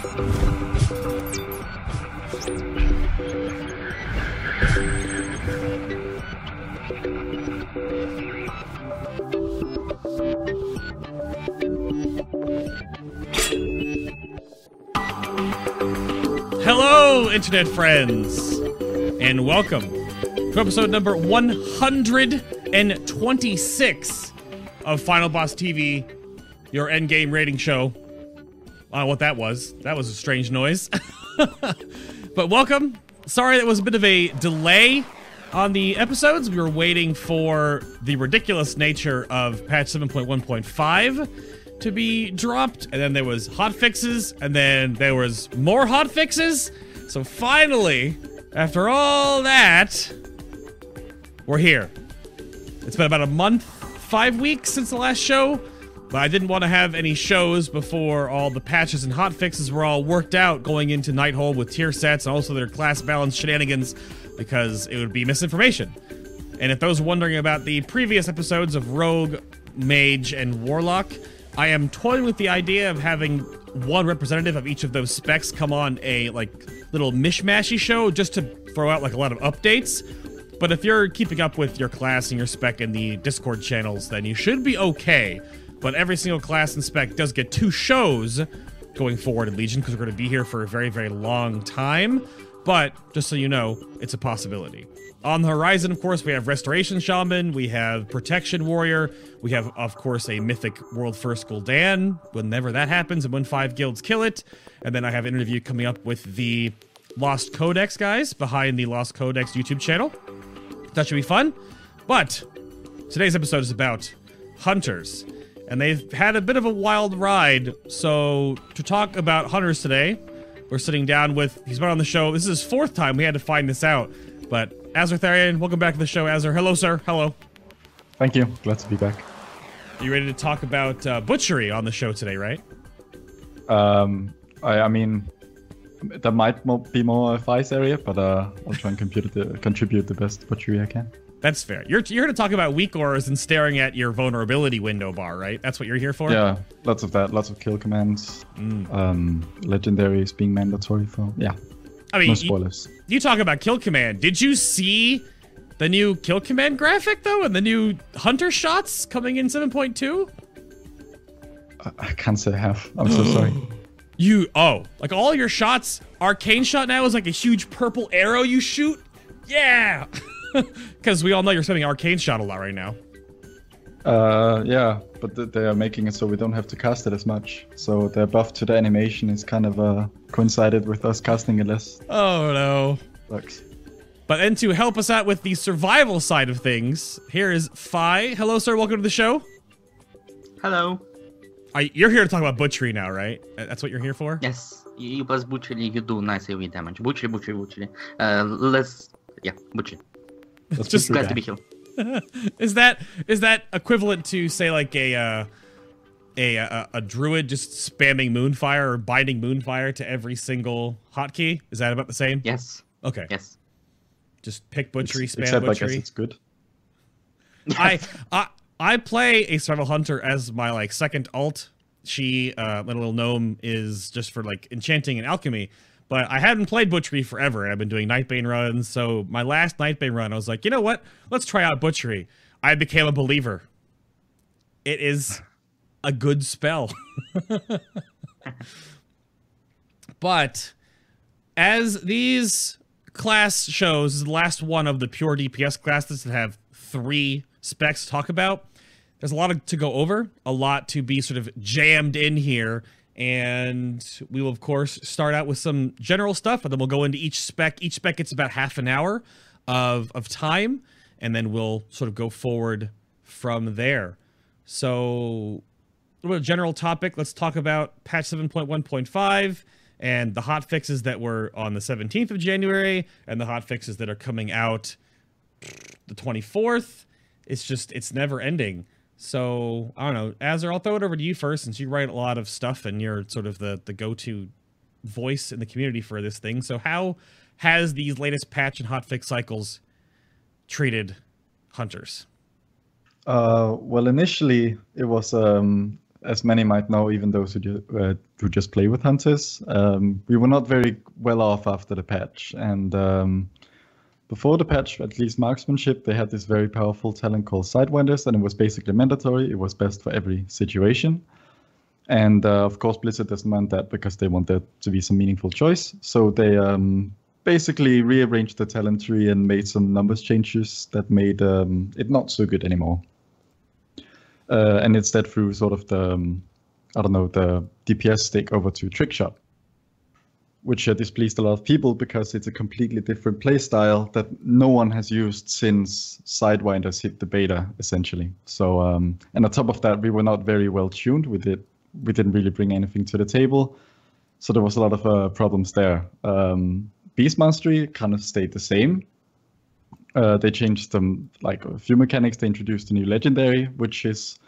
Hello, internet friends, and welcome to episode number 126 of Final Boss TV, your endgame rating show. I don't know what that was. That was a strange noise. but welcome. Sorry that was a bit of a delay on the episodes. We were waiting for the ridiculous nature of patch 7.1.5 to be dropped, and then there was hot fixes, and then there was more hot fixes. So finally, after all that, we're here. It's been about a month, five weeks since the last show, but I didn't want to have any shows before all the patches and hot fixes were all worked out going into Nighthold with tier sets and also their class balance shenanigans because it would be misinformation. And if those wondering about the previous episodes of Rogue, Mage, and Warlock, I am toying with the idea of having one representative of each of those specs come on a like little mishmashy show just to throw out like a lot of updates. But if you're keeping up with your class and your spec in the Discord channels, then you should be okay. But every single class and spec does get two shows going forward in Legion because we're going to be here for a very, very long time. But just so you know, it's a possibility. On the horizon, of course, we have Restoration Shaman, we have Protection Warrior, we have, of course, a mythic World First Gul'dan, whenever that happens, and when five guilds kill it. And then I have an interview coming up with the Lost Codex guys behind the Lost Codex YouTube channel. That should be fun. But today's episode is about hunters. And they've had a bit of a wild ride. So, to talk about hunters today, we're sitting down with, he's been on the show. This is his fourth time. We had to find this out. But Azortharion, welcome back to the show, Azur. Hello, sir. Hello. Thank you. Glad to be back. You ready to talk about uh, butchery on the show today, right? Um, I, I mean, there might be more advice area, but uh, I'll try and the, contribute the best butchery I can. That's fair. You're you're here to talk about weak auras and staring at your vulnerability window bar, right? That's what you're here for. Yeah, lots of that. Lots of kill commands. Um, legendaries being mandatory for. Yeah, I mean, no you, spoilers. you talk about kill command. Did you see the new kill command graphic though, and the new hunter shots coming in 7.2? I, I can't say I have. I'm so sorry. You oh, like all your shots, arcane shot now is like a huge purple arrow you shoot. Yeah, because we all know you're spending arcane shot a lot right now. Uh, yeah, but th- they are making it so we don't have to cast it as much. So the buff to the animation is kind of uh, coincided with us casting it less. Oh no. Sucks. But then to help us out with the survival side of things, here is Fi. Hello, sir. Welcome to the show. Hello. I, you're here to talk about butchery now, right? That's what you're here for. Yes, you, you plus butchery, you do nice AoE damage. Butchery, butchery, butchery. Uh, let's yeah, butchery. That's Just butchery Glad to be killed. is that is that equivalent to say like a uh, a, a a druid just spamming moonfire or binding moonfire to every single hotkey? Is that about the same? Yes, Okay. yes. Just pick butchery, Ex- spam Except I guess butchery. it's good. I I I play a survival hunter as my like second alt. She uh my little gnome is just for like enchanting and alchemy. But I hadn't played butchery forever. and I've been doing Nightbane runs. So my last Nightbane run, I was like, you know what? Let's try out butchery. I became a believer. It is a good spell. but as these class shows the last one of the pure DPS classes that have three specs to talk about. There's a lot to go over, a lot to be sort of jammed in here, and we will of course start out with some general stuff, and then we'll go into each spec. Each spec gets about half an hour of of time, and then we'll sort of go forward from there. So a little general topic. Let's talk about patch 7.1.5 and the hot fixes that were on the 17th of January and the hot fixes that are coming out the 24th. It's just, it's never ending. So, I don't know. Azur, I'll throw it over to you first since you write a lot of stuff and you're sort of the, the go to voice in the community for this thing. So, how has these latest patch and hot fix cycles treated hunters? Uh, well, initially it was um, as many might know, even those who, ju- uh, who just play with hunters, um, we were not very well off after the patch. And um, before the patch, at least marksmanship, they had this very powerful talent called Sidewinders, and it was basically mandatory. It was best for every situation. And uh, of course, Blizzard doesn't want that because they want there to be some meaningful choice. So they um, basically rearranged the talent tree and made some numbers changes that made um, it not so good anymore. Uh, and instead through sort of the, um, I don't know, the DPS stick over to Trickshot, which uh, displeased a lot of people because it's a completely different playstyle that no one has used since Sidewinders hit the beta, essentially. So, um, and on top of that, we were not very well tuned with it. We didn't really bring anything to the table. So there was a lot of uh, problems there. Um, Beast Mastery kind of stayed the same. Uh, they changed some, like a few mechanics. They introduced a new legendary, which is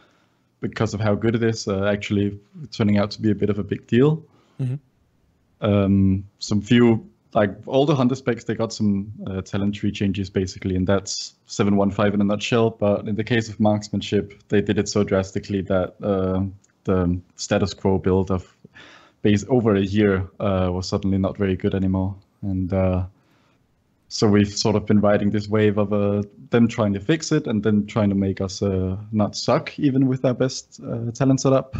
because of how good it is, uh, actually turning out to be a bit of a big deal. Mhm. Um, some few, like all the hunter specs, they got some uh, talent tree changes basically, and that's 715 in a nutshell. But in the case of marksmanship, they did it so drastically that uh, the status quo build of base over a year uh, was suddenly not very good anymore. And uh, so we've sort of been riding this wave of uh, them trying to fix it and then trying to make us uh, not suck even with our best talent setup.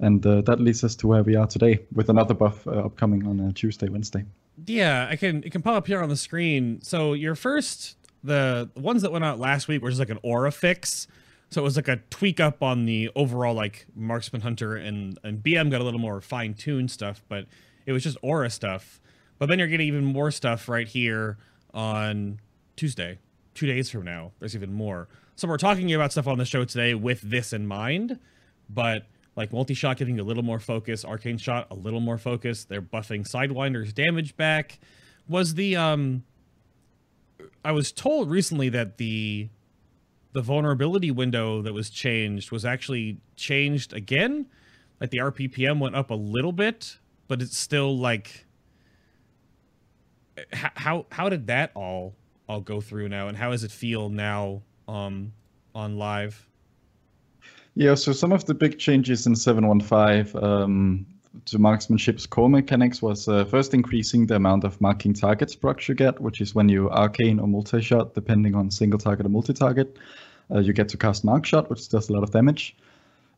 And uh, that leads us to where we are today with another buff uh, upcoming on uh, Tuesday, Wednesday. Yeah, I can. It can pop up here on the screen. So your first, the ones that went out last week were just like an aura fix. So it was like a tweak up on the overall like marksman hunter and and BM got a little more fine tuned stuff, but it was just aura stuff. But then you're getting even more stuff right here on Tuesday, two days from now. There's even more. So we're talking about stuff on the show today with this in mind, but like multi shot giving you a little more focus, arcane shot a little more focus. They're buffing sidewinders damage back. Was the um I was told recently that the the vulnerability window that was changed was actually changed again. Like the RPPM went up a little bit, but it's still like how how did that all all go through now and how does it feel now um on live? Yeah, so some of the big changes in 715 um, to marksmanship's core mechanics was uh, first increasing the amount of marking targets procs you get, which is when you arcane or multi-shot, depending on single target or multi-target, uh, you get to cast mark shot, which does a lot of damage.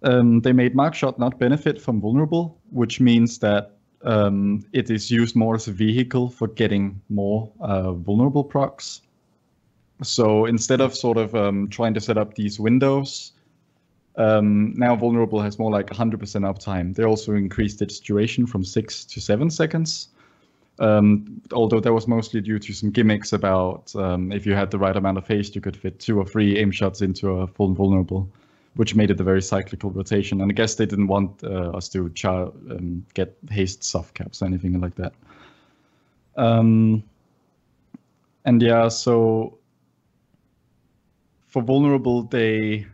Um, they made mark shot not benefit from vulnerable, which means that um, it is used more as a vehicle for getting more uh, vulnerable procs. So instead of sort of um, trying to set up these windows, um, now vulnerable has more like 100% uptime. They also increased its duration from six to seven seconds. Um, although that was mostly due to some gimmicks about um, if you had the right amount of haste, you could fit two or three aim shots into a full vulnerable, which made it a very cyclical rotation. And I guess they didn't want uh, us to char- um, get haste soft caps or anything like that. Um, and yeah, so for vulnerable, they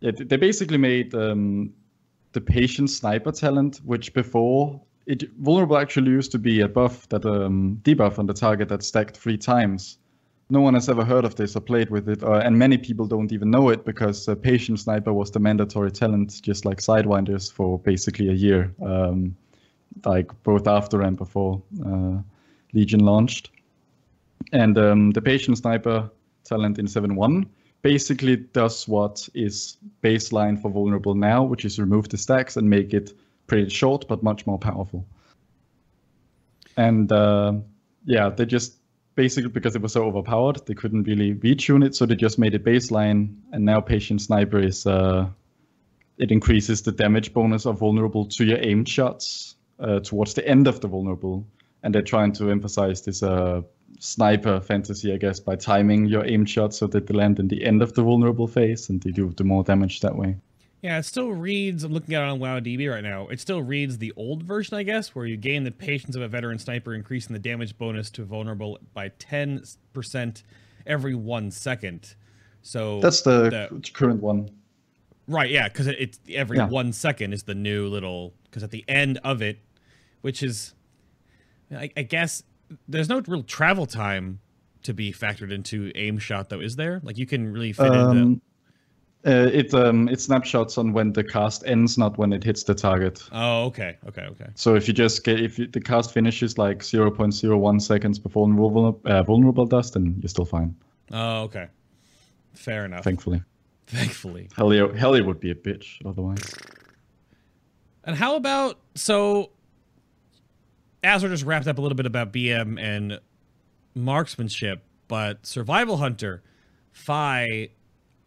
yeah, they basically made um, the patient sniper talent, which before it vulnerable actually used to be a buff that um, debuff on the target that stacked three times. No one has ever heard of this or played with it, uh, and many people don't even know it because uh, patient sniper was the mandatory talent, just like sidewinders, for basically a year, um, like both after and before uh, Legion launched. And um, the patient sniper talent in 7.1 basically does what is baseline for vulnerable now, which is remove the stacks and make it pretty short but much more powerful. And uh, yeah, they just basically because it was so overpowered, they couldn't really retune it, so they just made it baseline. And now patient sniper is uh, it increases the damage bonus of vulnerable to your aimed shots uh, towards the end of the vulnerable, and they're trying to emphasize this uh, sniper fantasy, I guess, by timing your aim shot so that they land in the end of the vulnerable phase and they do the more damage that way. Yeah, it still reads. I'm looking at it on WoWDB right now. It still reads the old version, I guess, where you gain the patience of a veteran sniper, increasing the damage bonus to vulnerable by 10% every one second. So that's the, the current one. Right, yeah, because it's every yeah. one second is the new little. Because at the end of it, which is, I, I guess, there's no real travel time to be factored into aim shot though is there like you can really fit um, into Uh, it um it snapshots on when the cast ends, not when it hits the target. Oh, okay, okay, okay. So if you just get if you, the cast finishes like 0.01 seconds before vulnerable uh, vulnerable does, then you're still fine. Oh, okay. Fair enough. Thankfully, Thankfully. Helya Helya would be a bitch otherwise. And how about so? Azure just wrapped up a little bit about BM and marksmanship, but Survival Hunter, Phi,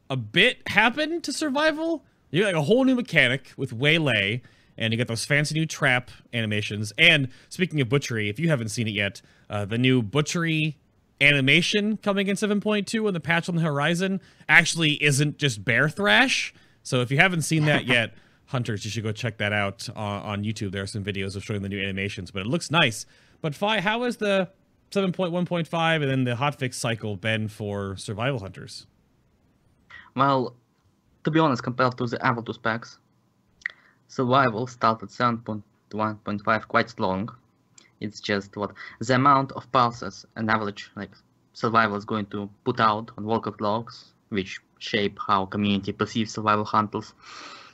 a bit happened to Survival. You got like a whole new mechanic with Waylay, and you get those fancy new trap animations. And speaking of butchery, if you haven't seen it yet, uh, the new butchery animation coming in 7.2 and the patch on the horizon actually isn't just bear thrash. So if you haven't seen that yet, hunters, you should go check that out on, on YouTube. There are some videos of showing the new animations, but it looks nice. But Phi, how has the 7.1.5 and then the hotfix cycle been for survival hunters? Well, to be honest, compared to the two specs, survival started 7.1.5 quite strong. It's just what the amount of pulses an average like survival is going to put out on Warcraft Logs, which shape how community perceives survival hunters,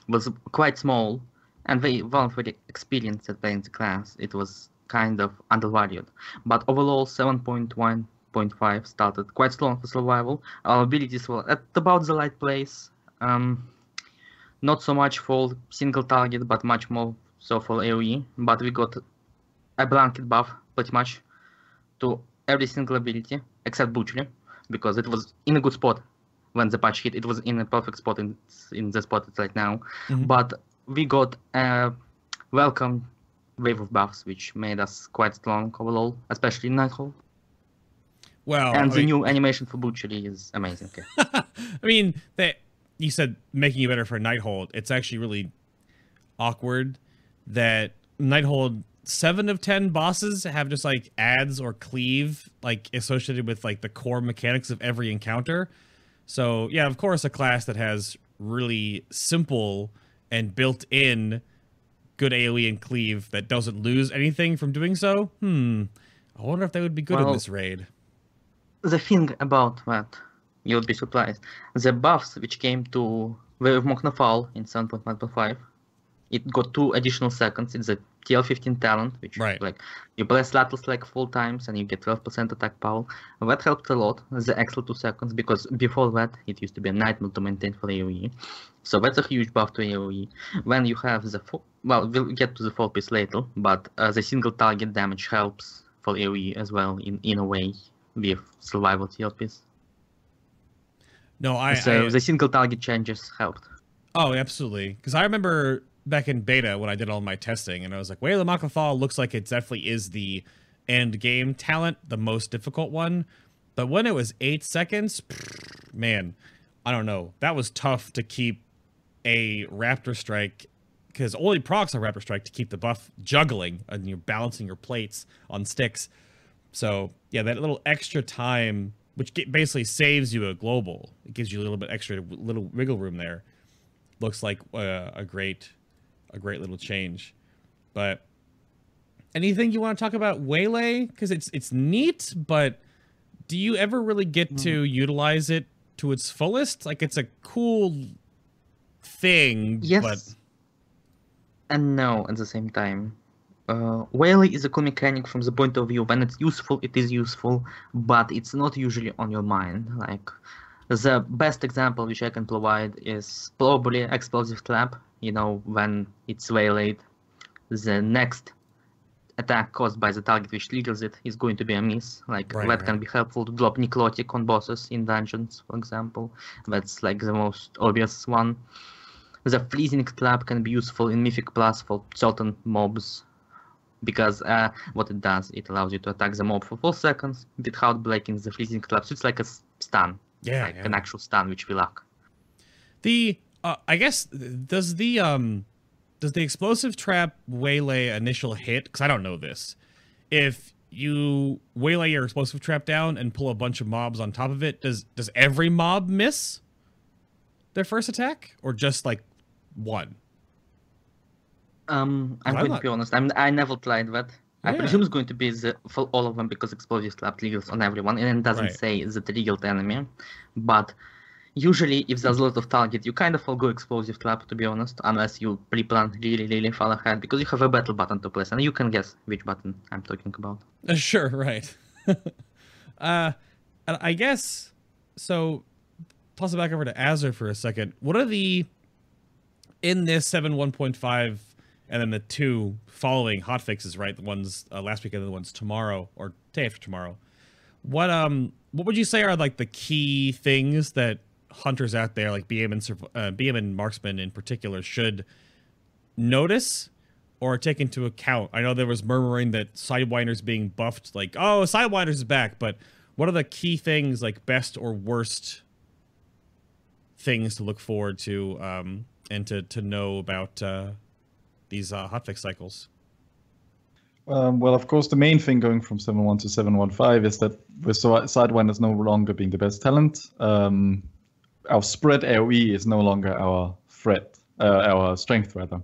was quite small, and they weren't really experienced at playing the class. It was kind of undervalued. But overall, 7.1.5 started quite strong for survival. Our abilities were at about the right place. Um, not so much for single target, but much more so for AoE. But we got a blanket buff pretty much to every single ability except Butchery, because it was in a good spot when the patch hit. It was in a perfect spot in, in the spot it's right now. Mhm. But we got a welcome wave of buffs, which made us quite strong overall, especially in Nighthold. Well, and I the mean- new animation for Butchery is amazing. Okay. I mean, that you said making it better for Nighthold. It's actually really awkward that Nighthold seven of ten bosses have just like ads or cleave like associated with like the core mechanics of every encounter. So yeah, of course, a class that has really simple and built-in good AOE and cleave that doesn't lose anything from doing so. Hmm. I wonder if they would be good in this raid. the thing about that, you'll be surprised. The buffs which came to Way of Mok'Nathal in 7.1.5, it got two additional seconds. It's a TL15 talent, which Right. like you press lateral like four times and you get 12% attack power. That helped a lot. The extra two seconds because before that it used to be a nightmare to maintain for AOE. So that's a huge buff to AOE. When you have the four, well, we'll get to the four piece later, but uh, the single target damage helps for AOE as well in in a way with survival TLPs. No, I, so I the single target changes helped. Oh, absolutely. Because I remember back in beta when I did all my testing, and I was like, Wayla Mok'Nathal looks like it definitely is the end game talent, the most difficult one. But when it was eight seconds, man, I don't know. That was tough to keep a Raptor Strike because only procs on Raptor Strike to keep the buff juggling and you're balancing your plates on sticks. So yeah, that little extra time, which basically saves you a global, it gives you a little bit extra little wiggle room there. Looks like uh, a great, a great little change. But anything you want to talk about Waylay? Because it's it's neat, but do you ever really get to utilize it to its fullest? Like it's a cool thing, Yes. but And no at the same time. Uh, Waylay is a cool mechanic from the point of view when it's useful, it is useful, but it's not usually on your mind. Like the best example which I can provide is probably explosive trap. You know when it's way late, the next attack caused by the target which triggers it is going to be a miss. Like Right, that can be helpful to drop necrotic on bosses in dungeons, for example. That's like the most obvious one. The freezing trap can be useful in Mythic Plus for certain mobs because uh, what it does, it allows you to attack the mob for 4 seconds without breaking the freezing trap. So it's like a stun, yeah, like yeah. an actual stun, which we lack. The uh, I guess does the um does the explosive trap waylay initial hit? Because I don't know this. If you waylay your explosive trap down and pull a bunch of mobs on top of it, does does every mob miss their first attack, or just like one? Um, I'm going not- to be honest, I'm, I never tried that. I presume it's going to be the, for all of them because explosive trap triggers on everyone and it doesn't Right. say the triggered enemy. But Usually, if there's a lot of target, you kind of will go explosive trap, to be honest, unless you pre-plan really, really far ahead, because you have a battle button to press, and you can guess which button I'm talking about. Uh, sure, right. uh, I guess so. Toss it back over to Azure for a second. What are the in this seven one point five and then the two following hot fixes, right? The ones uh, last week and the ones tomorrow or day after tomorrow. What um what would you say are like the key things that hunters out there, like BM and uh, BM and marksmen in particular, should notice or take into account? I know there was murmuring that Sidewinder's being buffed, like oh Sidewinder's is back, but what are the key things, like best or worst things to look forward to um, and to to know about uh, these uh, hotfix cycles? Um, well, of course, the main thing going from 7.1 to 7.1.5 is that with Sidewinder no longer being the best talent, um, our spread AoE is no longer our threat, uh, our strength rather.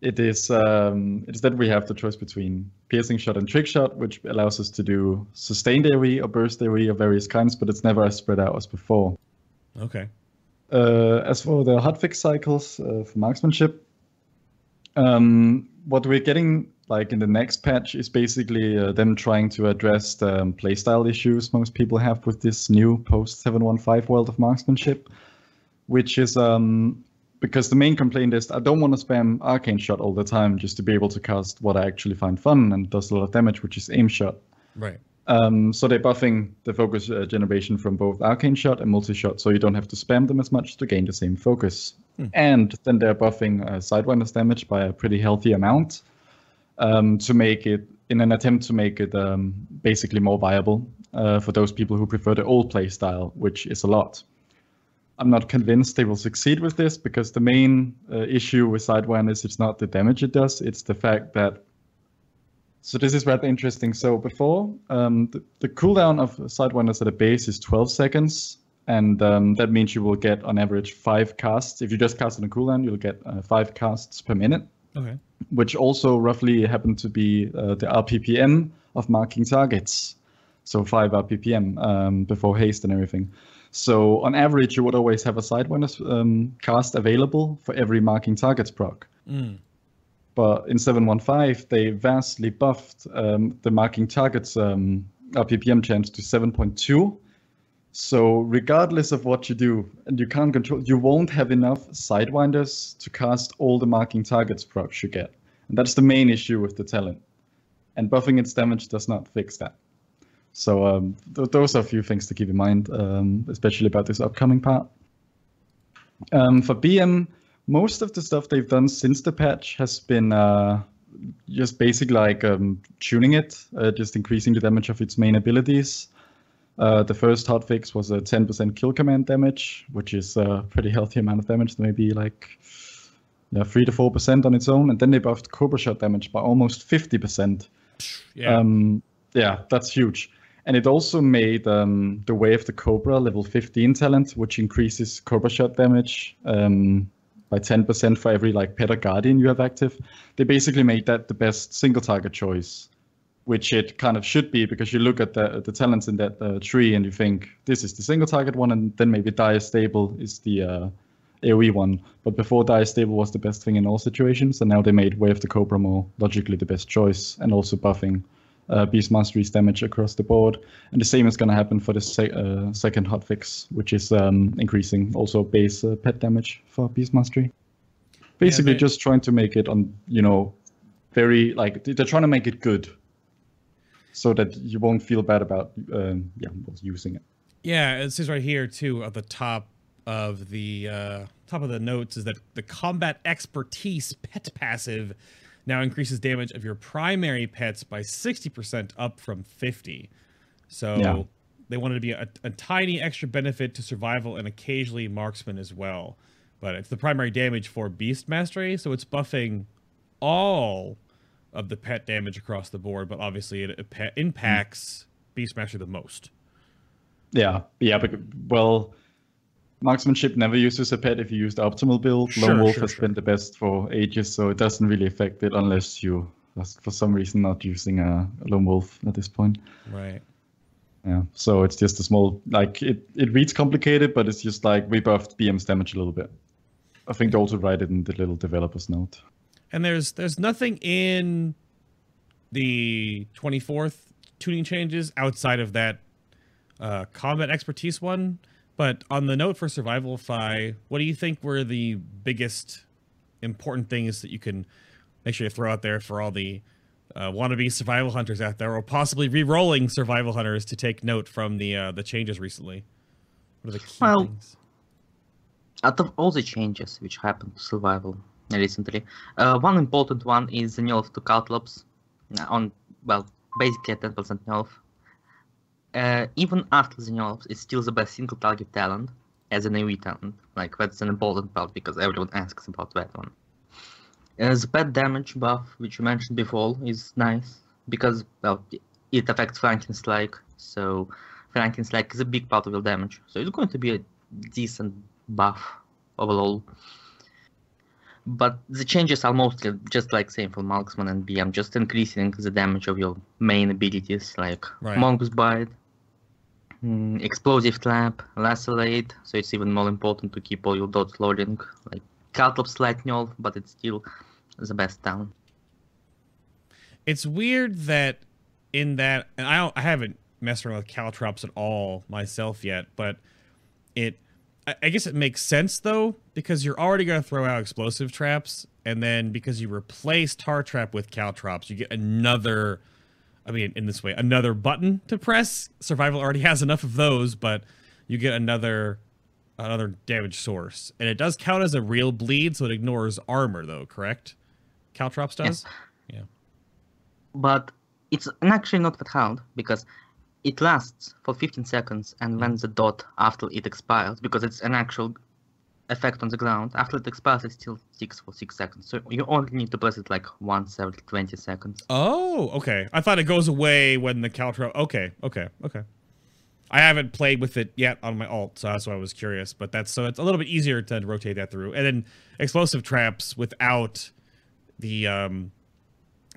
It is um, it is that we have the choice between piercing shot and trick shot, which allows us to do sustained AoE or burst AoE of various kinds, but it's never as spread out as before. Okay. Uh, as for the hotfix cycles uh, for marksmanship, um, what we're getting like in the next patch is basically uh, them trying to address the um, playstyle issues most people have with this new post 715 world of marksmanship, which is um, because the main complaint is I don't want to spam arcane shot all the time just to be able to cast what I actually find fun and does a lot of damage, which is aim shot. Right. Um, so they're buffing the focus uh, generation from both arcane shot and multi shot, so you don't have to spam them as much to gain the same focus. Hmm. And then they're buffing uh, Sidewinder's damage by a pretty healthy amount um, to make it, in an attempt to make it um, basically more viable uh, for those people who prefer the old play style, which is a lot. I'm not convinced they will succeed with this because the main uh, issue with Sidewinder is it's not the damage it does, it's the fact that so this is rather interesting. So before, um, the, the, cooldown of Sidewinders at a base is 12 seconds, and um, that means you will get on average five casts. If you just cast on a cooldown, you'll get uh, five casts per minute. Okay. Which also roughly happen to be uh, the RPPM of marking targets. So five RPPM um, before haste and everything. So on average, you would always have a Sidewinder um, cast available for every marking targets proc. Mm. But in 715, they vastly buffed um, the marking targets um, RPPM chance to 7.2. So regardless of what you do, and you can't control, you won't have enough sidewinders to cast all the marking targets procs you get. And that's the main issue with the talent. And buffing its damage does not fix that. So um, th- those are a few things to keep in mind, um, especially about this upcoming part. Um, for BM, most of the stuff they've done since the patch has been uh, just basic like um, tuning it, uh, just increasing the damage of its main abilities. Uh, the first hotfix was a 10% kill command damage, which is a pretty healthy amount of damage, maybe like yeah, 3 to 4% on its own. And then they buffed Cobra Shot damage by almost 50%. Yeah, um, yeah that's huge. And it also made um, the Way of the Cobra level 15 talent, which increases Cobra Shot damage um, by 10% for every like pet guardian you have active. They basically made that the best single target choice, which it kind of should be because you look at the the talents in that uh, tree and you think this is the single target one, and then maybe Dire Stable is the uh, AOE one. But before Dire Stable was the best thing in all situations, and now they made Way of the Cobra more logically the best choice, and also buffing uh, Beast Mastery's damage across the board. And the same is going to happen for the se- uh, second hotfix, which is um, increasing also base uh, pet damage for Beast Mastery. Basically, yeah, they... just trying to make it on, you know, very like they're trying to make it good, so that you won't feel bad about um, yeah using it. Yeah, it says right here too at the top of the uh, top of the notes is that the combat expertise pet passive now increases damage of your primary pets by 60% up from 50. So yeah. they wanted to be a, a, tiny extra benefit to survival and occasionally marksman as well. But it's the primary damage for beast mastery, so it's buffing all of the pet damage across the board, but obviously it, impacts mm. beast the most. Yeah, yeah, but well, marksmanship never uses a pet if you use the optimal build. Sure, Lone Wolf sure, has sure. been the best for ages, so it doesn't really affect it unless you, for some reason, not using a Lone Wolf at this point. Right. Yeah, so it's just a small like it. It reads complicated, but it's just like we buffed BM's damage a little bit. I think they also write it in the little developers note. And there's there's nothing in the 24th tuning changes outside of that uh, combat expertise one. But on the note for survival fi, what do you think were the biggest important things that you can make sure you throw out there for all the uh, wannabe survival hunters out there, or possibly re-rolling survival hunters to take note from the uh, the changes recently? What are the key Well, things? Out of all the changes which happened to survival recently, uh, one important one is the nerf to Caltrops on, well, basically a 10% nerf. Uh, even after the nerfs, it's still the best single target talent as an AoE talent. Like, that's an important part because everyone asks about that one. Uh, the pet damage buff, which you mentioned before, is nice because, well, it affects Flanking Strike, so Flanking Strike is a big part of your damage. So it's going to be a decent buff overall. But the changes are mostly just like same for Marksman and BM, just increasing the damage of your main abilities like Right. Mongoose Bite, mm, Explosive Trap, Lacerate, so it's even more important to keep all your dots loading. Like Caltrops slight nerf, but it's still the best down. it's weird that in that and I don't, I haven't messed around with caltrops at all myself yet, but it I, I guess it makes sense though because you're already going to throw out explosive traps and then because you replace tar trap with caltrops, you get another I mean in this way, another button to press. Survival already has enough of those, but you get another another damage source. And it does count as a real bleed, so it ignores armor though, correct? Caltrops does? Yes. but it's actually not that hard because it lasts for 15 seconds and when the dot after it expires because it's an actual effect on the ground after it expires it still sticks for 6 seconds so you only need to press it like once every 20 seconds Oh, okay. I thought it goes away when the Caltro. Okay, okay, okay. I haven't played with it yet on my alt, so that's why I was curious. But that's so it's a little bit easier to rotate that through. And then explosive traps without the um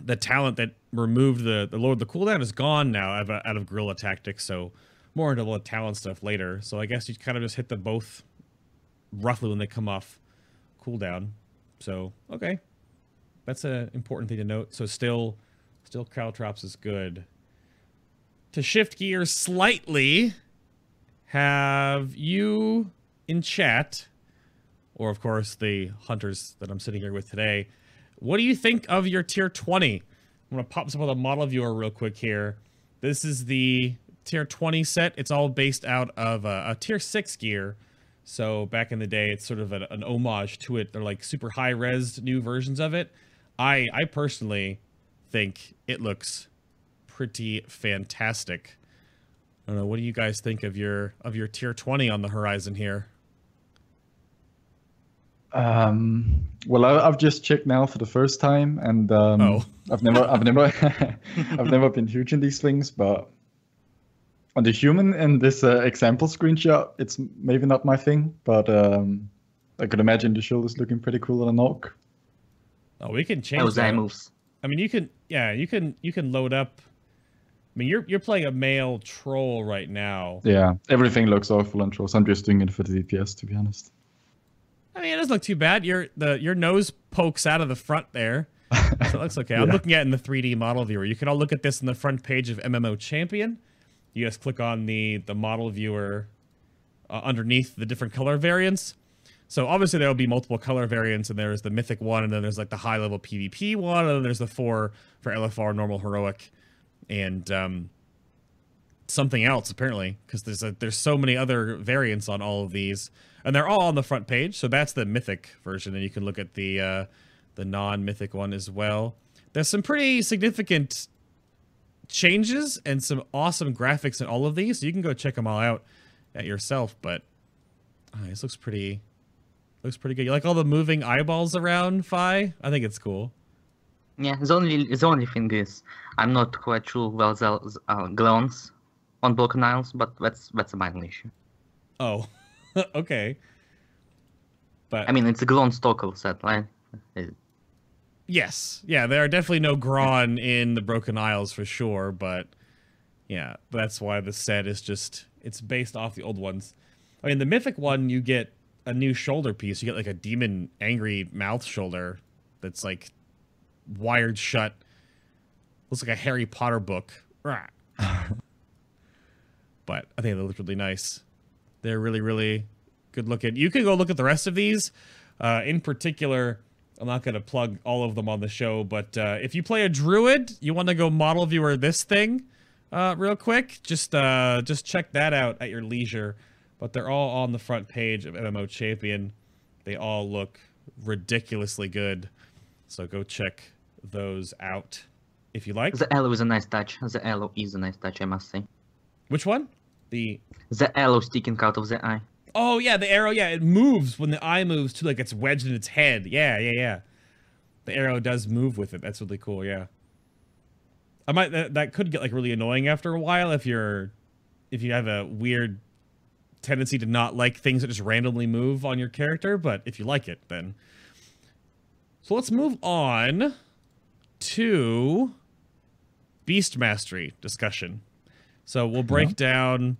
the talent that removed the the load the cooldown is gone now out of, out of guerrilla tactics. So more into the talent stuff later. So I guess you kind of just hit them both roughly when they come off cooldown. So okay, that's an important thing to note. So still, still Caltrops is good. To shift gears slightly, have you in chat, or of course the hunters that I'm sitting here with today, what do you think of your tier 20? I'm gonna pop some of the model viewer real quick here. This is the tier 20 set. It's all based out of a, a tier 6 gear. So back in the day, it's sort of an, an homage to it. They're like super high res new versions of it. I I personally think it looks pretty fantastic. I don't know. What do you guys think of your of your tier 20 on the horizon here? Um, well, I, I've just checked now for the first time, and um, Oh. I've never, I've never, I've never been huge in these things. But on the human in this uh, example screenshot, it's maybe not my thing. But um, I could imagine the shoulders looking pretty cool on a knock. Oh, we can change those eye that. moves I mean, you can yeah, you can you can load up. I mean, you're you're playing a male troll right now. Yeah, everything looks awful on trolls. I'm just doing it for the DPS, to be honest. I mean, it doesn't look too bad. Your the your nose pokes out of the front there, so it looks okay. I'm looking at it in the 3D model viewer. You can all look at this in the front page of MMO Champion. You just click on the the model viewer uh, underneath the different color variants. So obviously there will be multiple color variants, and there's the mythic one, and then there's like the high level PvP one, and then there's the four for LFR, normal, heroic, and um, something else apparently because there's a, there's so many other variants on all of these, and they're all on the front page. So that's the mythic version, and you can look at the uh, the non mythic one as well. There's some pretty significant changes and some awesome graphics in all of these. So you can go check them all out at yourself. But uh, this looks pretty looks pretty good. You like all the moving eyeballs around Fi? I think it's cool. yeah the only the only thing is i'm not quite sure well the uh, on broken isles but that's that's a minor issue Oh, okay. But i mean it's a Gronnstalker set right Yes, yeah, there are definitely no Gronn in the Broken Isles for sure, but Yeah, that's why the set is just it's based off the old ones. I mean, the mythic one you get a new shoulder piece. You get like a demon angry mouth shoulder that's like wired shut. Looks like a Harry Potter book. but I think they look really nice. They're really, really good looking. You can go look at the rest of these. Uh, in particular, I'm not going to plug all of them on the show, but uh, if you play a druid, you want to go model viewer this thing uh, real quick, just uh, just check that out at your leisure. But they're all on the front page of MMO Champion. They all look ridiculously good. So go check those out if you like. The aloe is a nice touch. The aloe is a nice touch, I must say. Which one? The the aloe sticking out of the eye. Oh yeah, the arrow. Yeah, it moves when the eye moves too. Like it's wedged in its head. Yeah, yeah, yeah. The arrow does move with it. That's really cool. Yeah. I might that, that could get like really annoying after a while if you're if you have a weird tendency to not like things that just randomly move on your character, but if you like it, then. So let's move on to beast mastery discussion. So we'll break uh-huh. down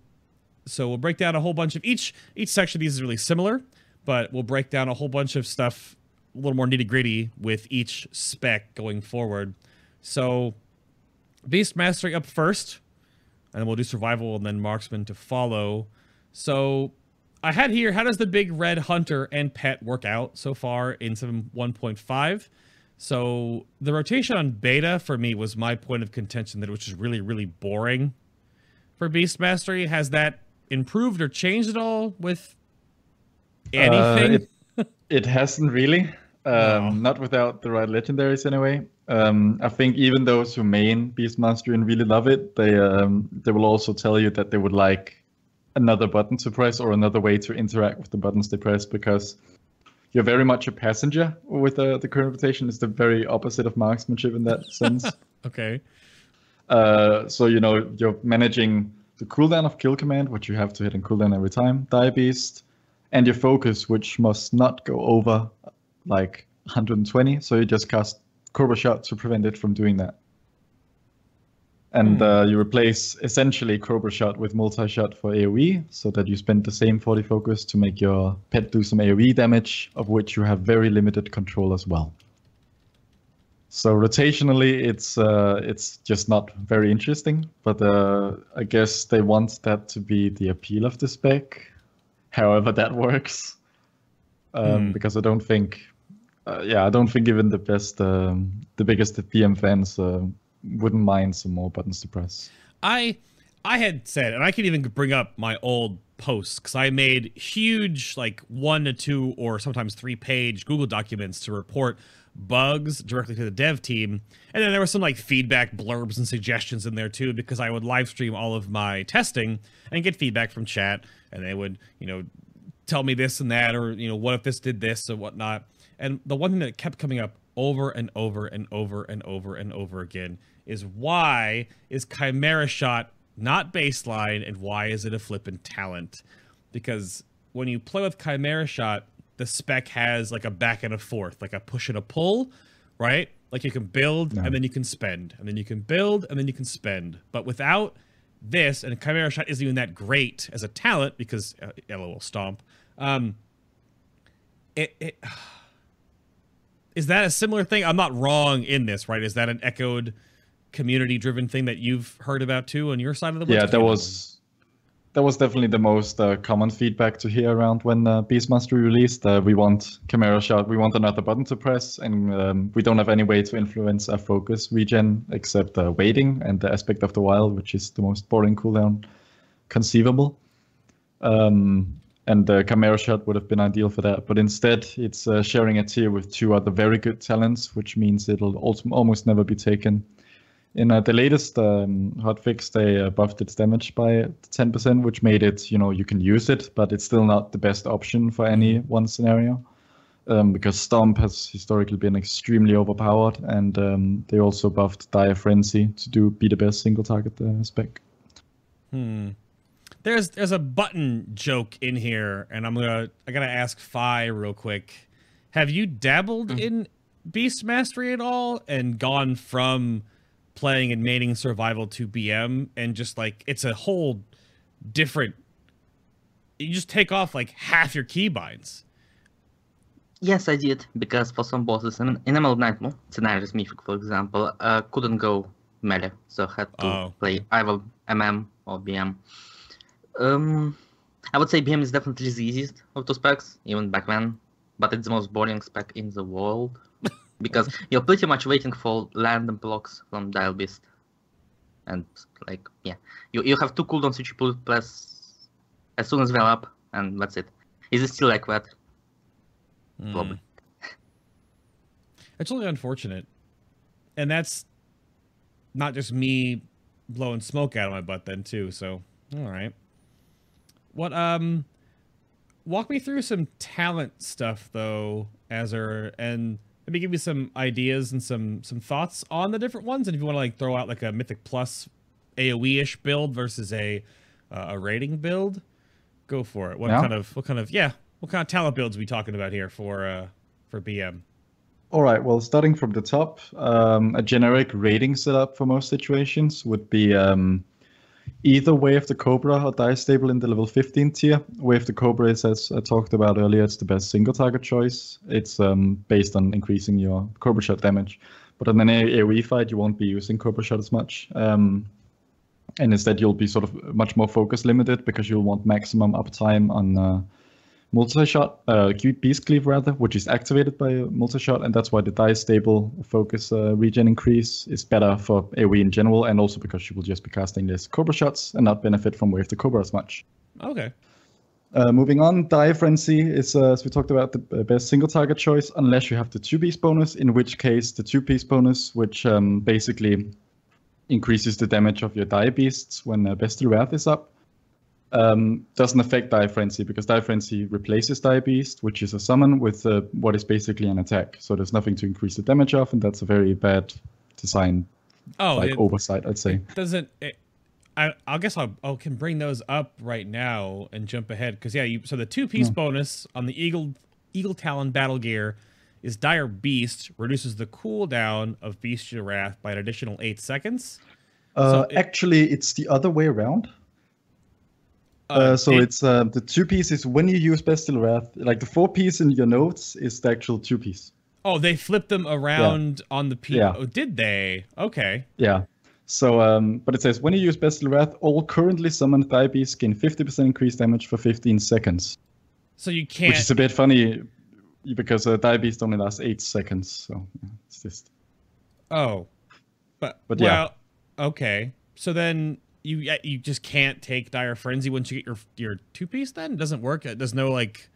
so we'll break down a whole bunch of each each section of these is really similar, but we'll break down a whole bunch of stuff a little more nitty gritty with each spec going forward. So Beast Mastery up first, and then we'll do Survival and then Marksman to follow. So I had here, how does the big red hunter and pet work out so far in 7.1.5? So the rotation on beta for me was my point of contention that it was just really, really boring for Beast Mastery. Has that improved or changed at all with anything? Uh, it, it, hasn't really. Um, Not without the right legendaries anyway. Um, I think even those who main Beast Mastery and really love it, they um, they will also tell you that they would like another button to press or another way to interact with the buttons they press because you're very much a passenger with the, the current rotation. It's the very opposite of marksmanship in that sense. okay. Uh, so you know you're managing the cooldown of kill command, which you have to hit in cooldown every time, Dire Beast, and your focus, which must not go over like 120. So you just cast Cobra Shot to prevent it from doing that. And mm. uh, you replace essentially Cobra Shot with Multi Shot for AoE, so that you spend the same 40 focus to make your pet do some AoE damage, of which you have very limited control as well. So rotationally, it's uh, it's just not very interesting. But uh, I guess they want that to be the appeal of the spec, however that works. Um, mm. Because I don't think uh, yeah, I don't think even the best, um, the biggest BM fans uh, wouldn't mind some more buttons to press. I, I had said, and I can even bring up my old posts because I made huge, like one to two or sometimes three page Google documents to report bugs directly to the dev team. And then there was some like feedback blurbs and suggestions in there too, because I would live stream all of my testing and get feedback from chat. And they would, you know, tell me this and that, or, you know, what if this did this or whatnot. And the one thing that kept coming up over and over and over and over and over again is why is Chimera Shot not baseline and why is it a flippin' talent? Because when you play with Chimera Shot, the spec has like a back and a forth, like a push and a pull, right? Like you can build no. and then you can spend, and then you can build and then you can spend. But without this, and Chimera Shot isn't even that great as a talent because uh, LOL Stomp. Um, it, it is that a similar thing? I'm not wrong in this, right? Is that an echoed community driven thing that you've heard about too on your side of the world? Yeah, that was that was definitely the most uh, common feedback to hear around when uh, Beastmaster released. Uh, we want Chimera Shot, we want another button to press, and um, we don't have any way to influence our focus regen except uh, waiting and the aspect of the wild, which is the most boring cooldown conceivable. Um, and the Chimera Shot would have been ideal for that. But instead, it's uh, sharing a tier with two other very good talents, which means it'll almost never be taken. In uh, the latest um, hotfix, they uh, buffed its damage by 10%, which made it, you know, you can use it, but it's still not the best option for any one scenario. Um, because Stomp has historically been extremely overpowered, and um, they also buffed Dire Frenzy to do be the best single target uh, spec. Hmm there's there's a button joke in here, and I'm gonna I gotta ask Fi real quick. Have you dabbled mm. in Beast Mastery at all and gone from playing and mating survival to BM and just like it's a whole different you just take off like half your keybinds. Yes, I did, because for some bosses in, in Emerald Nightmare, Cenarius Mythic, for example, uh, couldn't go melee, so had to Oh. play either MM or BM. Um, I would say BM is definitely the easiest of two specs, even back then, but it's the most boring spec in the world, because you're pretty much waiting for random blocks from Dire Beast. And, like, yeah, you, you have two cooldowns which you press as soon as they're up, and that's it. Is it still like that? Probably. Mm. It's really unfortunate. And that's not just me blowing smoke out of my butt then too, so all right. What um walk me through some talent stuff though, Azur, and maybe give you some ideas and some some thoughts on the different ones and if you want to like throw out like a mythic plus AoE-ish build versus a uh, a rating build, go for it. What Yeah. kind of what kind of yeah, what kind of talent builds are we talking about here for uh for BM? All right. Well, starting from the top, um, a generic rating setup for most situations would be um, either Way of the Cobra or Dire Stable in the level 15 tier. Way of the Cobra is, as I talked about earlier, it's the best single target choice. It's um, based on increasing your Cobra shot damage. But in an AoE fight, you won't be using Cobra shot as much. Um, and instead, you'll be sort of much more focus limited because you'll want maximum uptime on. Uh, multi-shot, uh, beast cleave rather, which is activated by multi-shot, and that's why the dire stable focus uh, regen increase is better for AoE in general, and also because she will just be casting less Cobra shots and not benefit from Way of the Cobra as much. Okay. Uh, moving on, Dire Frenzy is, uh, as we talked about, the uh, best single target choice, unless you have the two piece bonus, in which case the two piece bonus, which um, basically increases the damage of your Dire Beasts when uh, Bestial Wrath is up, um, doesn't affect Dire Frenzy because Dire Frenzy replaces Dire Beast, which is a summon, with uh, what is basically an attack. So there's nothing to increase the damage of, and that's a very bad design, Oh, like it oversight, I'd say. doesn't. It, I I guess I'll, I can bring those up right now and jump ahead because yeah, you so the two piece bonus on the Eagle Eagle Talon battle gear is Dire Beast reduces the cooldown of Bestial Wrath by an additional eight seconds. Uh, So it- actually, it's the other way around. Uh, so it- it's uh, the two piece is when you use Bestial Wrath, like the four piece in your notes is the actual two piece. oh they flipped them around on the P. Yeah. Oh, did they? Okay. Yeah. So, um, but it says when you use Bestial Wrath, all currently summoned Beasts gain 50% increased damage for 15 seconds, So you can't. which is a bit funny because uh, only lasts eight seconds. So yeah, it's just oh, but But yeah. okay. So then you you just can't take Dire Frenzy once you get your your two piece. Then it doesn't work. It does no like.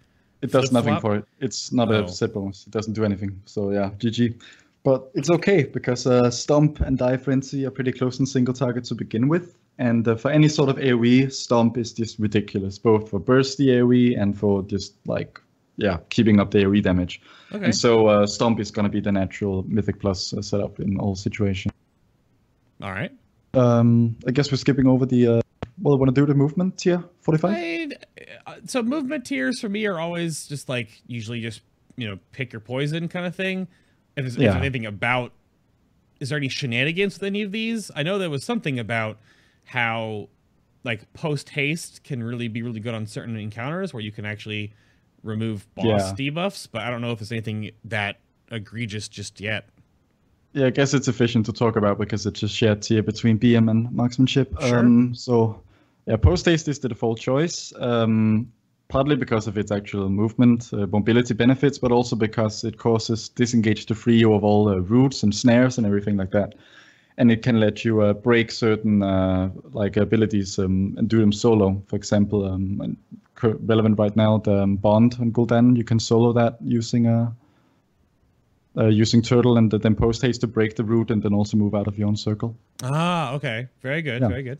it does nothing Flip-flop? for it. It's not Oh. a set bonus. It doesn't do anything. So yeah, GG. But it's okay because uh, Stomp and Dire Frenzy are pretty close in single target to begin with. And uh, for any sort of AoE, Stomp is just ridiculous, both for bursty AoE and for just like, yeah, keeping up the AoE damage. Okay. And so uh, Stomp is going to be the natural Mythic Plus uh, setup in all situations. All right. Um, I guess we're skipping over the, uh, well, I want to do the movement tier 45? I, uh, so movement tiers for me are always just like usually just you know pick your poison kind of thing. If there's, if there's anything about, is there any shenanigans with any of these? I know there was something about how like post haste can really be really good on certain encounters where you can actually remove boss Yeah. debuffs, but I don't know if there's anything that egregious just yet. Yeah, I guess it's efficient to talk about because it's a shared tier between BM and marksmanship. Sure. Um, so, yeah, post haste is the default choice, um, partly because of its actual movement, uh, mobility benefits, but also because it causes disengage to free you of all uh, roots and snares and everything like that. And it can let you uh, break certain uh, like abilities um, and do them solo. For example, um, relevant right now, the um, Bond and Gul'dan, you can solo that using a uh, using turtle and then post haste to break the root and then also move out of your own circle. Ah, okay, very good, Yeah. very good.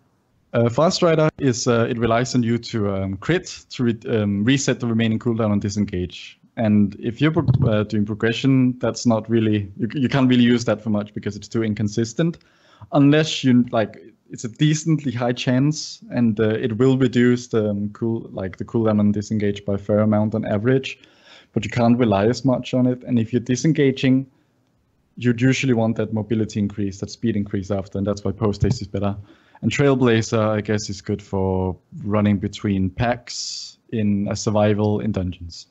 Uh, Farstrider is uh, it relies on you to um, crit to re- um, reset the remaining cooldown on disengage. And if you're pro- uh, doing progression, that's not really you, you can't really use that for much because it's too inconsistent. Unless you like, it's a decently high chance, and uh, it will reduce the um, cool like the cooldown on disengage by a fair amount on average. But you can't rely as much on it. And if you're disengaging, you'd usually want that mobility increase, that speed increase after, and that's why post haste is better. And Trailblazer, I guess, is good for running between packs in a survival in dungeons.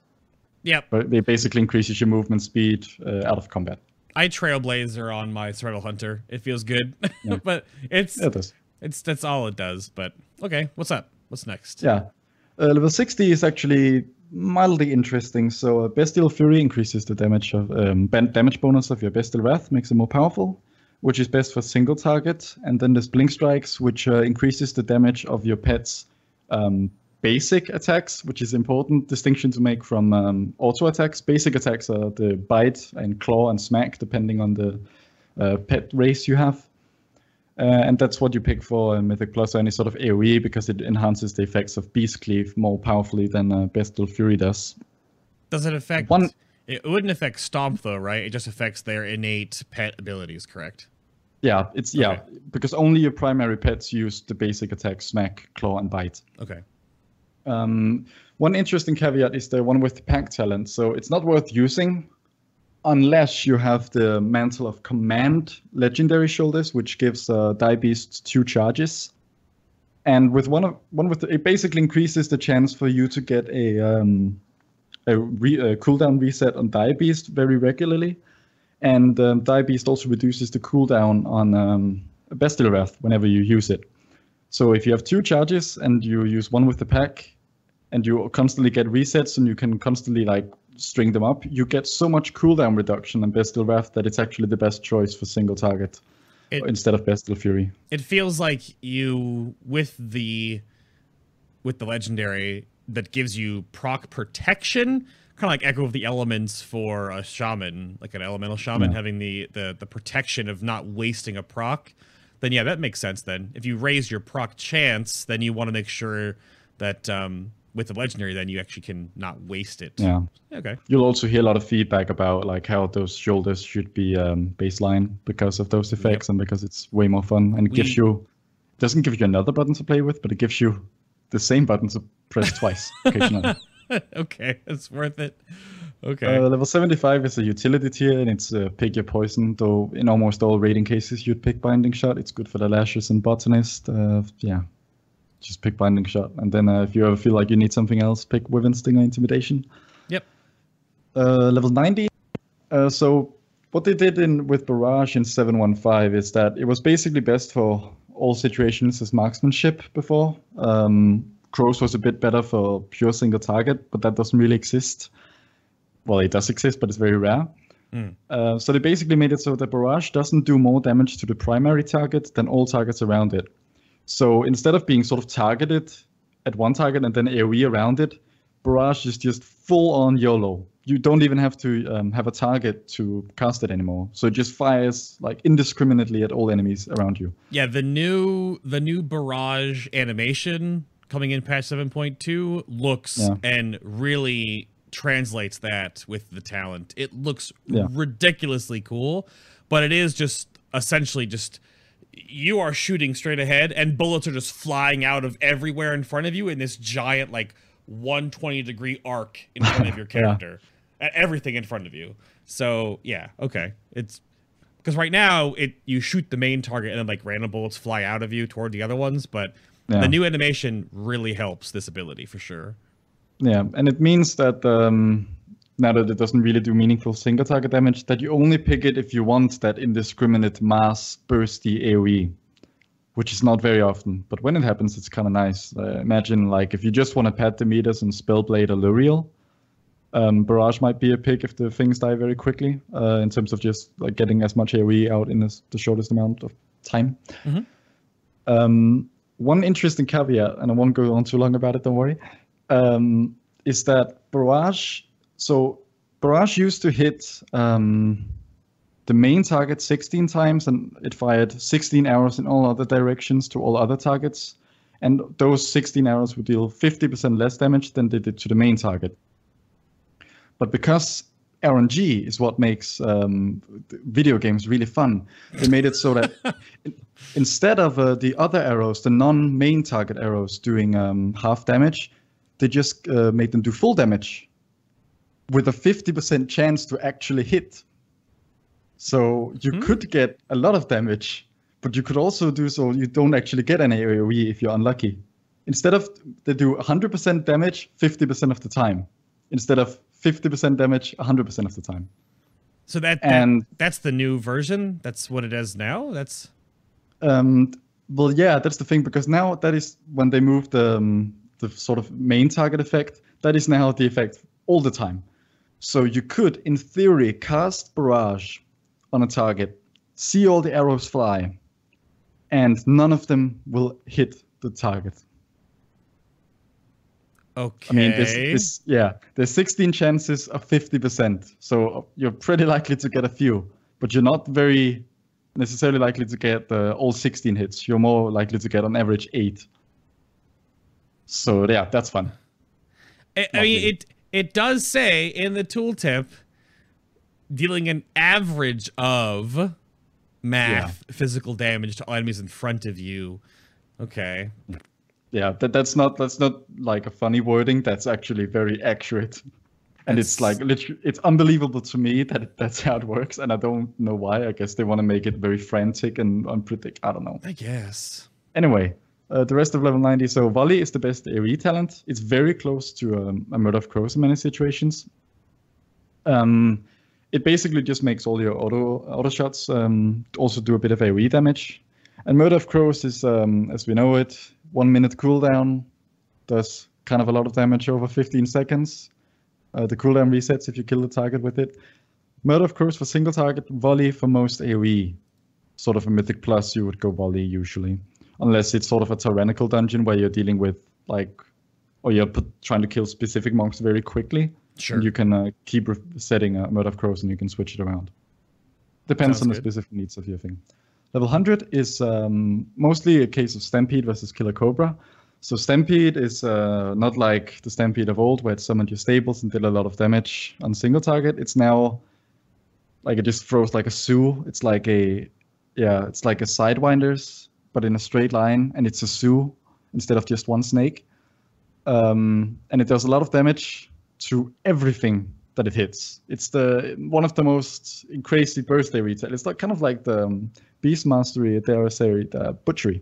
Yep. But it basically increases your movement speed uh, out of combat. I Trailblazer on my Survival Hunter. It feels good, Yeah. but it's It does. it's that's all it does. But okay, what's up? What's next? Yeah. Uh, level 60 is actually mildly interesting. So, uh, Bestial Fury increases the damage of um, damage bonus of your Bestial Wrath, makes it more powerful, which is best for single target. And then there's Blink Strikes, which uh, increases the damage of your pet's um, basic attacks, which is important distinction to make from um, auto attacks. Basic attacks are the bite and claw and smack, depending on the uh, pet race you have. Uh, and that's what you pick for uh, Mythic Plus or any sort of AoE because it enhances the effects of Beast Cleave more powerfully than uh, Bestial Fury does. Does it affect? One- It wouldn't affect Stomp though, right? It just affects their innate pet abilities, correct? Yeah, it's yeah Okay. because only your primary pets use the basic attacks Smack, Claw, and Bite. Okay. Um, one interesting caveat is the one with the pack talent. So it's not worth using unless you have the Mantle of Command legendary shoulders, which gives uh, Dire Beast two charges. And with one of one with the, it basically increases the chance for you to get a um, a, re, a cooldown reset on Dire Beast very regularly, and um, Dire Beast also reduces the cooldown on um, Bestial Wrath whenever you use it. So if you have two charges and you use one with the pack, and you constantly get resets and you can constantly like string them up, you get so much cooldown reduction on Bestial Wrath that it's actually the best choice for single target It- instead of Bestial Fury. It feels like you with the with the legendary that gives you proc protection, kind of like Echo of the Elements for a shaman, like an elemental shaman Yeah. having the, the the protection of not wasting a proc. Then yeah, that makes sense. Then if you raise your proc chance, then you want to make sure that um, with the legendary, then you actually can not waste it. Yeah. Okay. You'll also hear a lot of feedback about like how those shoulders should be um, baseline because of those effects and because it's way more fun and it gives you doesn't give you another button to play with, but it gives you the same button to press twice occasionally. okay, it's worth it. Okay. Uh, level 75 is a utility tier and it's uh, pick your poison, though in almost all raiding cases you'd pick Binding Shot. It's good for the Lashes and Botanist. Uh, yeah, just pick Binding Shot. And then uh, if you ever feel like you need something else, pick Wyvern Stinger Intimidation. yep. Uh, level 90. Uh, so what they did in with Barrage in 715 is that it was basically best for all situations as marksmanship before. Um, Crows was a bit better for pure single target, but that doesn't really exist. Well, it does exist, but it's very rare. Mm. Uh, so they basically made it so that Barrage doesn't do more damage to the primary target than all targets around it. So instead of being sort of targeted at one target and then AoE around it, Barrage is just full on YOLO. You don't even have to um, have a target to cast it anymore. So it just fires like indiscriminately at all enemies around you. Yeah, the new the new barrage animation coming in patch 7.2 looks Yeah. and really translates that with the talent. It looks Yeah. ridiculously cool, but it is just essentially just you are shooting straight ahead and bullets are just flying out of everywhere in front of you in this giant like 120 degree arc in front of your Yeah. character. At everything in front of you. So, yeah, okay. It's because right now it you shoot the main target and then like random bullets fly out of you toward the other ones, but Yeah. the new animation really helps this ability for sure. Yeah, and it means that um, now that it doesn't really do meaningful single target damage, that you only pick it if you want that indiscriminate mass bursty AoE, which is not very often. But when it happens, it's kind of nice. Uh, imagine like if you just want to pad the meters and Spellblade Aluriel, um, Barrage might be a pick if the things die very quickly, uh, in terms of just like getting as much AoE out in this, the shortest amount of time. Mhm. Um, one interesting caveat, and I won't go on too long about it. Don't worry. Um, is that Barrage? So Barrage used to hit um, the main target 16 times, and it fired 16 arrows in all other directions to all other targets. And those 16 arrows would deal 50% less damage than they did to the main target. But because RNG is what makes um, video games really fun, they made it so that instead of uh, the other arrows, the non-main target arrows doing um, half damage, they just uh, made them do full damage with a 50% chance to actually hit. So you Hmm. could get a lot of damage, but you could also do so you don't actually get an AoE if you're unlucky. Instead of they do 100% damage 50% of the time, instead of 50% damage 100% of the time. So that, that And that's the new version. That's what it is now. That's Um, well, yeah, that's the thing because now that is when they move the um, the sort of main target effect. That is now the effect all the time. So you could, in theory, cast barrage on a target, see all the arrows fly, and none of them will hit the target. okay. I mean, this, this yeah, there's 16 chances of 50%. So you're pretty likely to get a few, but you're not very necessarily likely to get uh, all 16 hits. You're more likely to get on average eight. So yeah, that's fun. I, I mean, it it does say in the tooltip dealing an average of math physical damage to enemies in front of you. Okay. Yeah, that, that's not that's not like a funny wording. That's actually very accurate. And it's like literally, it's unbelievable to me that that's how it works, and I don't know why. I guess they want to make it very frantic and unpredictable. I don't know. I guess. Anyway, uh, the rest of level 90. So Volley is the best AoE talent. It's very close to um, a Murder of Crows in many situations. Um, it basically just makes all your auto auto shots um, also do a bit of AoE damage. And Murder of Crows is, um, as we know it, one minute cooldown, does kind of a lot of damage over 15 seconds. Uh, the cooldown resets if you kill the target with it. Murder of Crows for single target, Volley for most AoE. Sort of a Mythic Plus, you would go Volley usually unless it's sort of a tyrannical dungeon where you're dealing with like or you're put, trying to kill specific monks very quickly Sure. you can uh, keep re- setting uh, murder of crows and you can switch it around. Depends Sounds on the specific needs of your thing. Level 100 is um, mostly a case of stampede versus killer cobra. So stampede is uh, not like the stampede of old where it summoned your stables and did a lot of damage on single target. It's now like it just throws like a zoo it's like a yeah it's like a sidewinders but in a straight line, and it's a zoo instead of just one snake. Um, and it does a lot of damage to everything that it hits. It's the one of the most crazy birthday retail. It's like kind of like the um, Beast Mastery, dare I say, the butchery,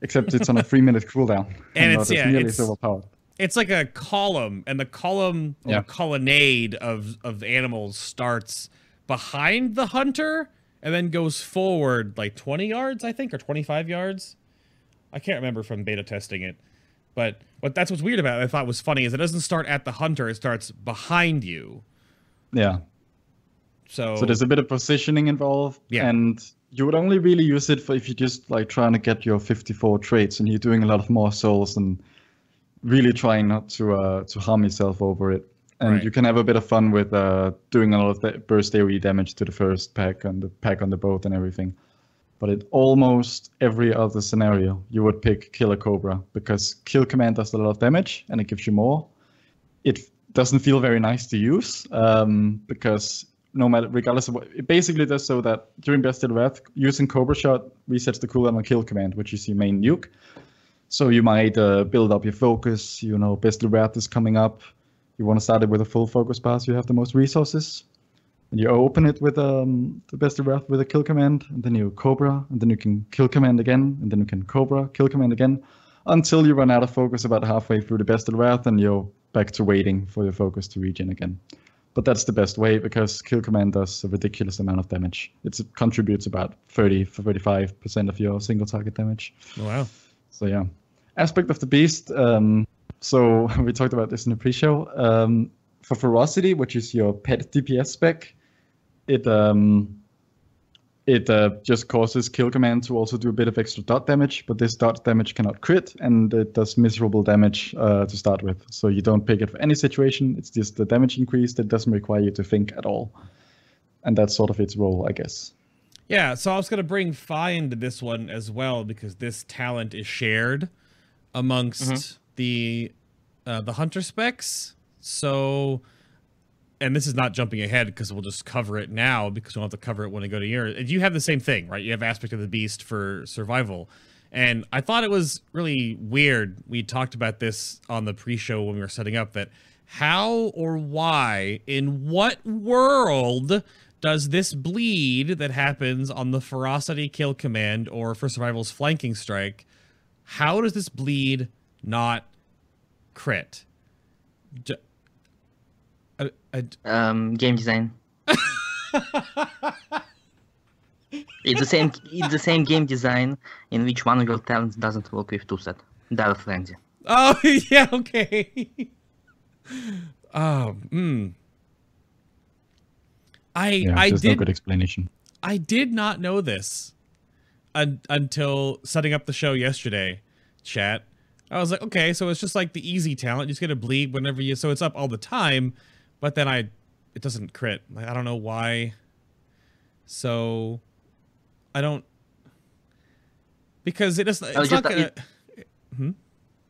except it's on a three-minute cooldown And not it's- yeah, nearly it's- overpowered. It's like a column, and the column or Yeah. colonnade of of animals starts behind the hunter and then goes forward like 20 yards, I think, or 25 yards. I can't remember from beta testing it. But but that's what's weird about it. I thought was funny is it doesn't start at the hunter; it starts behind you. Yeah. So, So there's a bit of positioning involved, Yeah. and you would only really use it for if you're just like trying to get your 54 traits and you're doing a lot of Maw of Souls and really trying not to uh, to harm yourself over it. And Right. you can have a bit of fun with uh, doing a lot of the burst AoE damage to the first pack and the pack on the boat and everything. But in almost every other scenario, you would pick Killer Cobra because Kill Command does a lot of damage and it gives you more. It doesn't feel very nice to use um, because no matter regardless of what it basically does so that during Bestial Wrath, using Cobra Shot resets the cooldown on Kill Command, which is your main nuke. So you might uh, build up your focus. You know, Bestial Wrath is coming up. You want to start it with a full focus pass. You have the most resources. And you open it with um, the of Wrath with a kill command, and then you Cobra, and then you can kill command again, and then you can Cobra, kill command again, until you run out of focus about halfway through the Bestial Wrath, and you're back to waiting for your focus to regen again. But that's the best way because kill command does a ridiculous amount of damage. It contributes about 30 35% of your single target damage. Wow. So yeah, aspect of the beast. Um, so we talked about this in the pre-show. Um, for ferocity, which is your pet DPS spec, it um, it uh, just causes kill command to also do a bit of extra dot damage, but this dot damage cannot crit, and it does miserable damage uh, to start with. So you don't pick it for any situation. It's just the damage increase that doesn't require you to think at all, and that's sort of its role, I guess. Yeah, so I was gonna bring Fi into this one as well because this talent is shared amongst the uh, the hunter specs. So, and this is not jumping ahead because we'll just cover it now because we'll have to cover it when I go to your. You have the same thing, right? You have aspect of the beast for survival, and I thought it was really weird. We talked about this on the pre-show when we were setting up that how or why in what world does this bleed that happens on the ferocity kill command or for survival's flanking strike? How does this bleed not crit? D- uh, uh, Um, game design. it's the same. It's the same game design in which one of your talents doesn't work with two set. Dire frenzy. Oh yeah, okay. um, mm. I Yeah, I there's did no good explanation. I did not know this un- until setting up the show yesterday. Chat. I was like, okay, so it's just like the easy talent. You just get a bleed whenever you, so it's up all the time. But then I, it doesn't crit. Like, I don't know why. So, I don't because it is. It's Oh, not gonna. Hmm?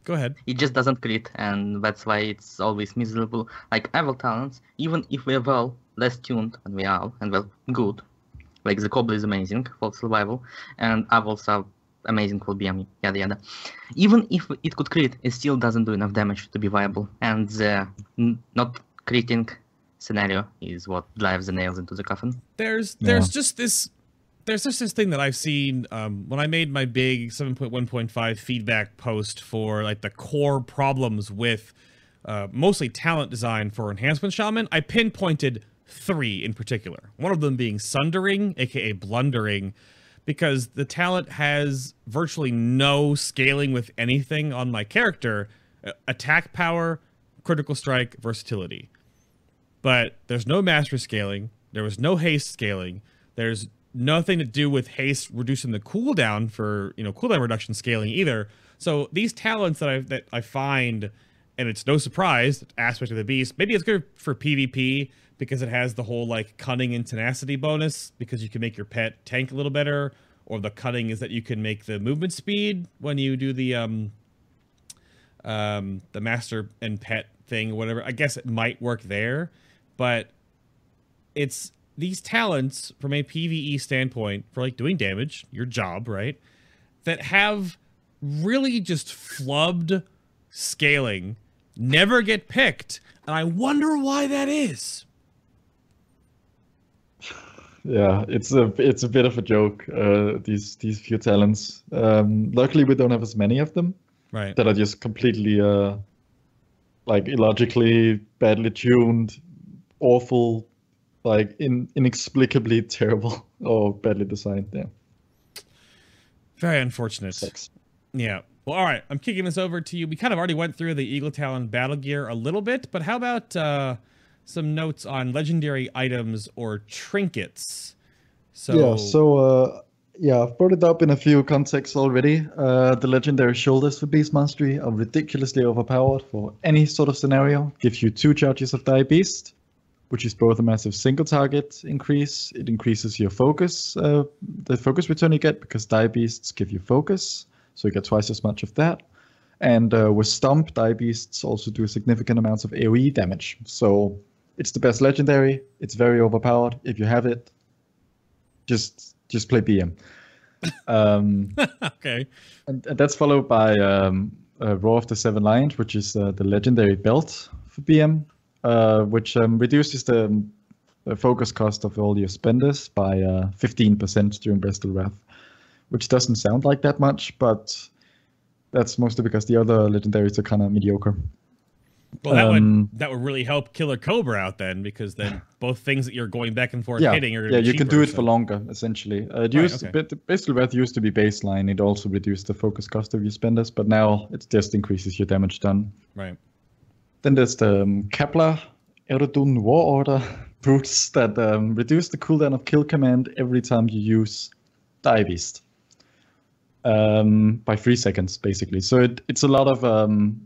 Go ahead. It just doesn't crit, and that's why it's always miserable. Like evil talents, even if we're well less tuned than we are, and well good, like the Cobble is amazing for survival, and Avils are amazing for BM, yada yada. Even if it could crit, it still doesn't do enough damage to be viable, and the n- not critting scenario is what drives the nails into the coffin. There's there's Yeah. just this there's just this thing that I've seen um, when I made my big 7.1.5 feedback post for like the core problems with uh, mostly talent design for enhancement shaman. I pinpointed three in particular. One of them being sundering, aka blundering, because the talent has virtually no scaling with anything on my character. Attack power, critical strike, versatility but there's no master scaling. There was no haste scaling. There's nothing to do with haste reducing the cooldown for you know cooldown reduction scaling either. So these talents that I that I find, and it's no surprise aspect of the beast. Maybe it's good for PvP because it has the whole like cunning and tenacity bonus because you can make your pet tank a little better. Or the cunning is that you can make the movement speed when you do the um um the master and pet thing or whatever. I guess it might work there but it's these talents from a PvE standpoint for like doing damage, your job, right? That have really just flubbed scaling, never get picked, and I wonder why that is. Yeah, it's a it's a bit of a joke. Uh, these these few talents. Um, luckily, we don't have as many of them Right. that are just completely uh, like illogically badly tuned, awful, like in, inexplicably terrible or badly designed. Yeah, Very unfortunate. sucks. Yeah. Well, all right. I'm kicking this over to you. We kind of already went through the Eagle Talon battle gear a little bit, but how about uh, some notes on legendary items or trinkets? So, Yeah, so uh, yeah, I've brought it up in a few contexts already. Uh, the legendary shoulders for Beast Mastery are ridiculously overpowered for any sort of scenario. Gives you two charges of Dire Beast, which is both a massive single target increase. It increases your focus, uh, the focus return you get because Dire Beasts give you focus, so you get twice as much of that. And uh, with Stomp, Dire Beasts also do significant amounts of AoE damage. So it's the best legendary. It's very overpowered. If you have it, just just play BM. Um, okay. and, and that's followed by um, uh, Roar of the Seven Lions, which is uh, the legendary belt for BM, uh, which um, reduces the, um, the focus cost of all your spenders by uh, 15% during Bestial Wrath, which doesn't sound like that much, but that's mostly because the other legendaries are kind of mediocre. Well, that Um, would that would really help Killer Cobra out then, because then both things that you're going back and forth yeah, hitting are yeah, you can do it so- for longer, essentially. Uh, it Right, used, okay. Bestial Wrath used to be baseline. It also reduced the focus cost of your spenders, but now it just increases your damage done. Right. Then there's the um, Qa'pla Eredun War Order boots that um, reduce the cooldown of kill command every time you use Dire Beast. Um, by three seconds, basically. So it, it's a lot of um,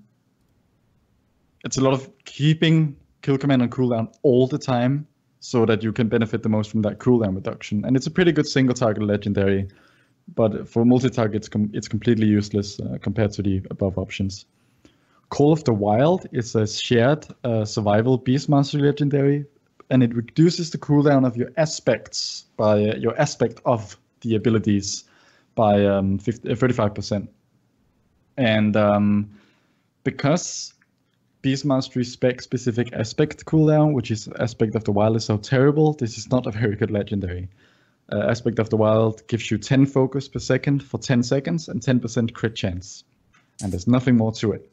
it's a lot of keeping kill command on cooldown all the time, so that you can benefit the most from that cooldown reduction. And it's a pretty good single target legendary, but for multi target, it's, com- it's completely useless uh, compared to the above options. Call of the Wild is a shared uh, survival Beastmaster legendary, and it reduces the cooldown of your aspects by uh, your aspect of the abilities by um, 50, uh, 35%. And um, because Beast Mastery spec specific aspect cooldown, which is aspect of the wild is so terrible. This is not a very good legendary. Uh, aspect of the wild gives you 10 focus per second for 10 seconds and 10% crit chance, and there's nothing more to it.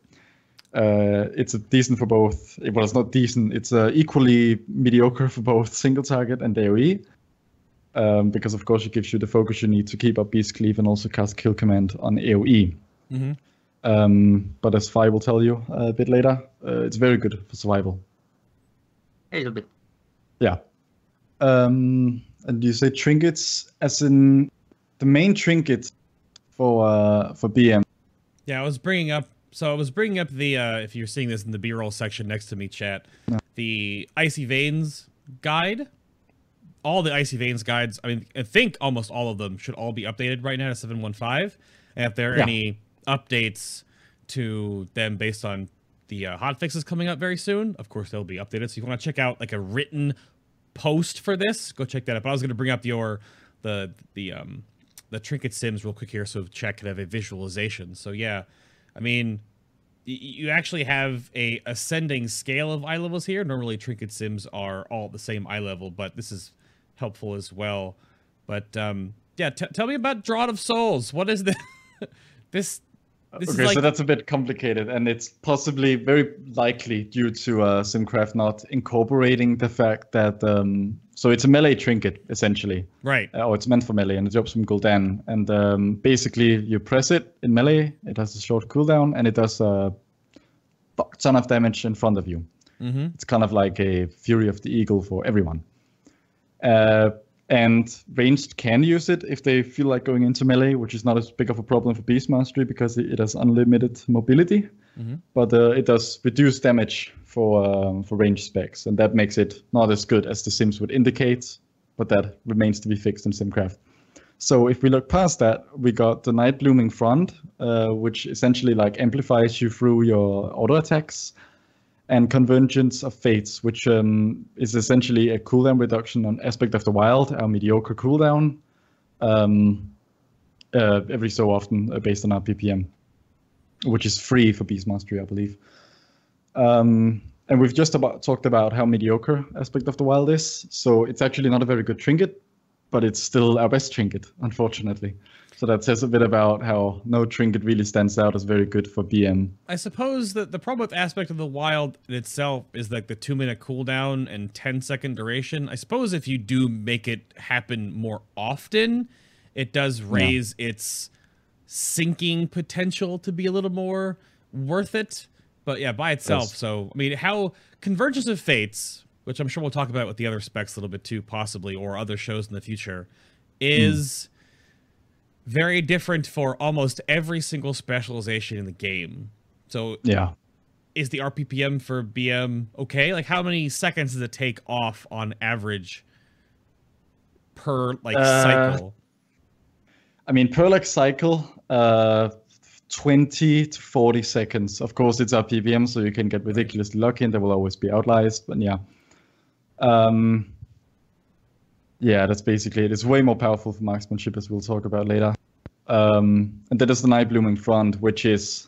Uh, it's decent for both. Well, it's not decent. It's uh, equally mediocre for both single target and AOE. Um, because of course it gives you the focus you need to keep up Beast Cleave and also cast Kill Command on AOE. Mm-hmm. Um, but as Fi will tell you a bit later, uh, it's very good for survival. A little bit. Yeah. Um, and you say trinkets, as in the main trinket for uh, for BM. Yeah, I was bringing up. So I was bringing up the. Uh, if you're seeing this in the B-roll section next to me, chat, Yeah. the icy veins guide. All the icy veins guides. I mean, I think almost all of them should all be updated right now to 715. And if there are Yeah. any updates to them based on the uh, hot fixes coming up very soon, of course they'll be updated. So if you want to check out like a written post for this, go check that out. But I was going to bring up your the the um the trinket sims real quick here, so chat could have a visualization. So yeah, I mean, you actually have a ascending scale of eye levels here. Normally, trinket sims are all the same eye level, but this is helpful as well. But um, yeah, tell me about Draught of Souls. What is this? this this okay, like so that's a bit complicated, and it's possibly very likely due to uh, Simcraft not incorporating the fact that um, so it's a melee trinket essentially, right. uh, or it's meant for melee, and it drops from Gul'dan, and um, basically you press it in melee, it has a short cooldown, and it does a fuck ton of damage in front of you. Mm-hmm. It's kind of like a Fury of the Eagle for everyone. Uh, and ranged can use it if they feel like going into melee, which is not as big of a problem for Beast Mastery because it has unlimited mobility. Mhm. But uh, it does reduce damage for um, for range specs, and that makes it not as good as the Sims would indicate. But that remains to be fixed in Simcraft. So if we look past that, we got the Nightblooming Frond, uh, which essentially like amplifies you through your auto attacks, and Convergence of Fates, which um, is essentially a cooldown reduction on Aspect of the Wild, our mediocre cooldown, um, uh, every so often uh, based on our PPM, which is free for Beast Mastery, I believe. Um, and we've just about talked about how mediocre Aspect of the Wild is, so it's actually not a very good trinket, but it's still our best trinket, unfortunately. So that says a bit about how no trinket really stands out as very good for BM. I suppose that the problem with aspect of the wild itself is like the two minute cooldown and 10 second duration. I suppose if you do make it happen more often, it does raise its sinking potential to be a little more worth it. But yeah, by itself. Yes. So, I mean, how Convergence of Fates, which I'm sure we'll talk about with the other specs a little bit too, possibly, or other shows in the future, is very different for almost every single specialization in the game. So Yeah. is the RPPM for BM okay? Like how many seconds does it take off on average per like Uh, cycle? I mean, per like cycle, uh, 20 to 40 seconds. Of course, it's RPPM, so you can get ridiculously lucky, and there will always be outliers. But yeah, um, yeah, that's basically it. It's way more powerful for marksmanship, as we'll talk about later. Um, and that is the Nightblooming Frond, which is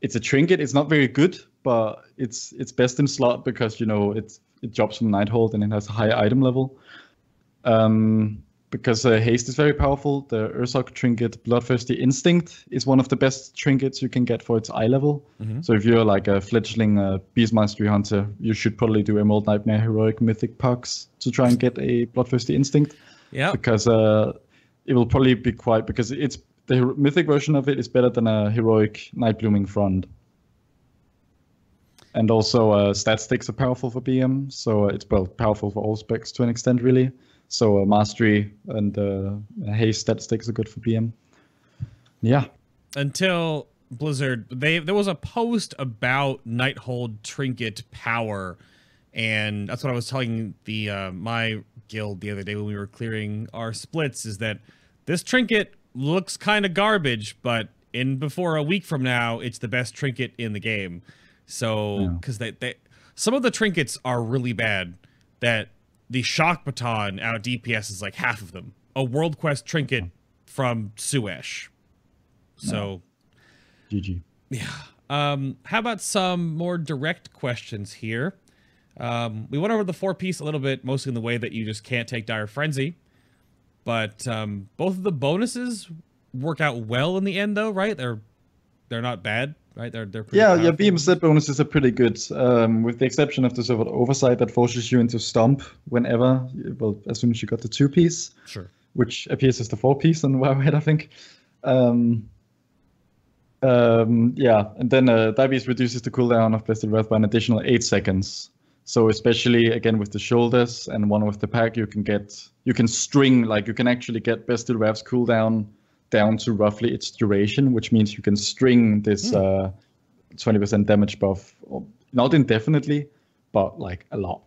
it's a trinket. It's not very good, but it's it's best in slot because you know it's it drops from Nighthold and it has a high item level. Um, because uh, haste is very powerful. The Ursok trinket, Bloodthirsty Instinct, is one of the best trinkets you can get for its eye level. Mhm. So if you're like a fledgling uh, Beast Mastery hunter, you should probably do Emerald Nightmare Heroic Mythic pucks to try and get a Bloodthirsty Instinct Yeah. because uh, it will probably be quite because it's the mythic version of it is better than a heroic Nightblooming Frond. And also, uh, stat sticks are powerful for BM, so it's well powerful for all specs to an extent, really. So uh, mastery and uh, haste stat sticks are good for BM. Yeah, Until Blizzard they there was a post about Nighthold trinket power and that's what I was telling the uh, my guild the other day when we were clearing our splits is that this trinket looks kind of garbage but in before a week from now it's the best trinket in the game so Yeah. because they, they some of the trinkets are really bad that the shock baton out DPS is like half of them a world quest trinket from Suesh so GG. yeah Um, how about some more direct questions here? Um, we went over the four piece a little bit, mostly in the way that you just can't take Dire Frenzy. But um, both of the bonuses work out well in the end, though, right? They're they're not bad, right? They're they're pretty Yeah, powerful. yeah, beam set bonuses are pretty good, um, with the exception of the sort of oversight that forces you into stomp whenever, well, as soon as you got the two piece, Sure. which appears as the four piece on Wowhead, I think. Um, um, yeah, and then uh, Dire Beast reduces the cooldown of Bestial Wrath by an additional eight seconds. So especially again with the shoulders and one with the pack, you can get you can string like you can actually get Bestial Wrath's cooldown down to roughly its duration, which means you can string this uh, 20% damage buff, not indefinitely, but like a lot.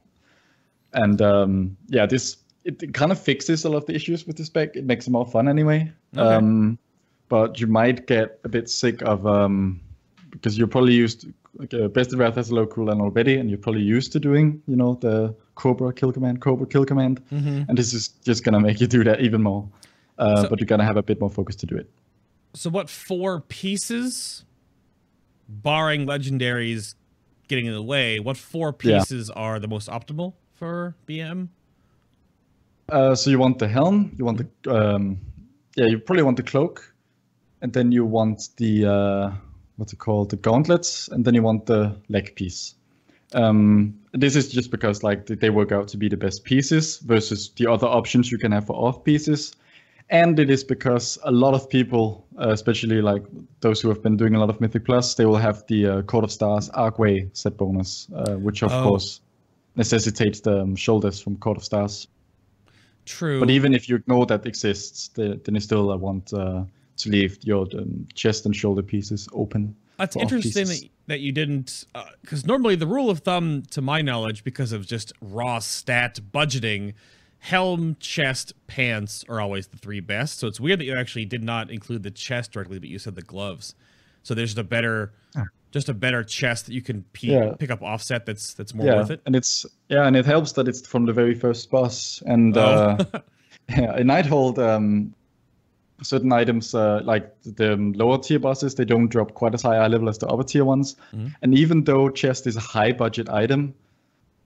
And um, yeah, this it, it kind of fixes a lot of the issues with the spec. It makes it more fun anyway. Okay. Um, but you might get a bit sick of um, because you're probably used. Like, uh, Bestial Wrath has a low cooldown already, and you're probably used to doing, you know, the Cobra kill command, Cobra kill command, Mhm. and this is just gonna make you do that even more. Uh, So- but you're gonna have a bit more focus to do it. So what four pieces, barring legendaries getting in the way, what four Yeah. pieces are the most optimal for BM? Uh, so you want the helm, you want the um, yeah, you probably want the cloak, and then you want the uh, what's it called, the gauntlets, and then you want the leg piece. Um, this is just because like they work out to be the best pieces versus the other options you can have for off pieces, and it is because a lot of people, uh, especially like those who have been doing a lot of Mythic Plus, they will have the uh, Court of Stars Arcway set bonus, uh, which of Oh. course necessitates the um, shoulders from Court of Stars. True. But even if you ignore that exists, the, then you still uh, want uh, to leave your um, chest and shoulder pieces open. That's interesting that, that you didn't, because normally the rule of thumb, to my knowledge, because of just raw stat budgeting, helm, chest, pants are always the three best. So it's weird that you actually did not include the chest directly, but you said the gloves. So there's just a better, just a better chest that you can pe- Yeah. pick up offset. That's that's more yeah, worth it. and it's yeah, and it helps that it's from the very first boss. And Oh. uh, yeah, in Nighthold, um, certain items uh, like the lower tier bosses, they don't drop quite as high eye level as the upper tier ones. Mhm. And even though chest is a high budget item,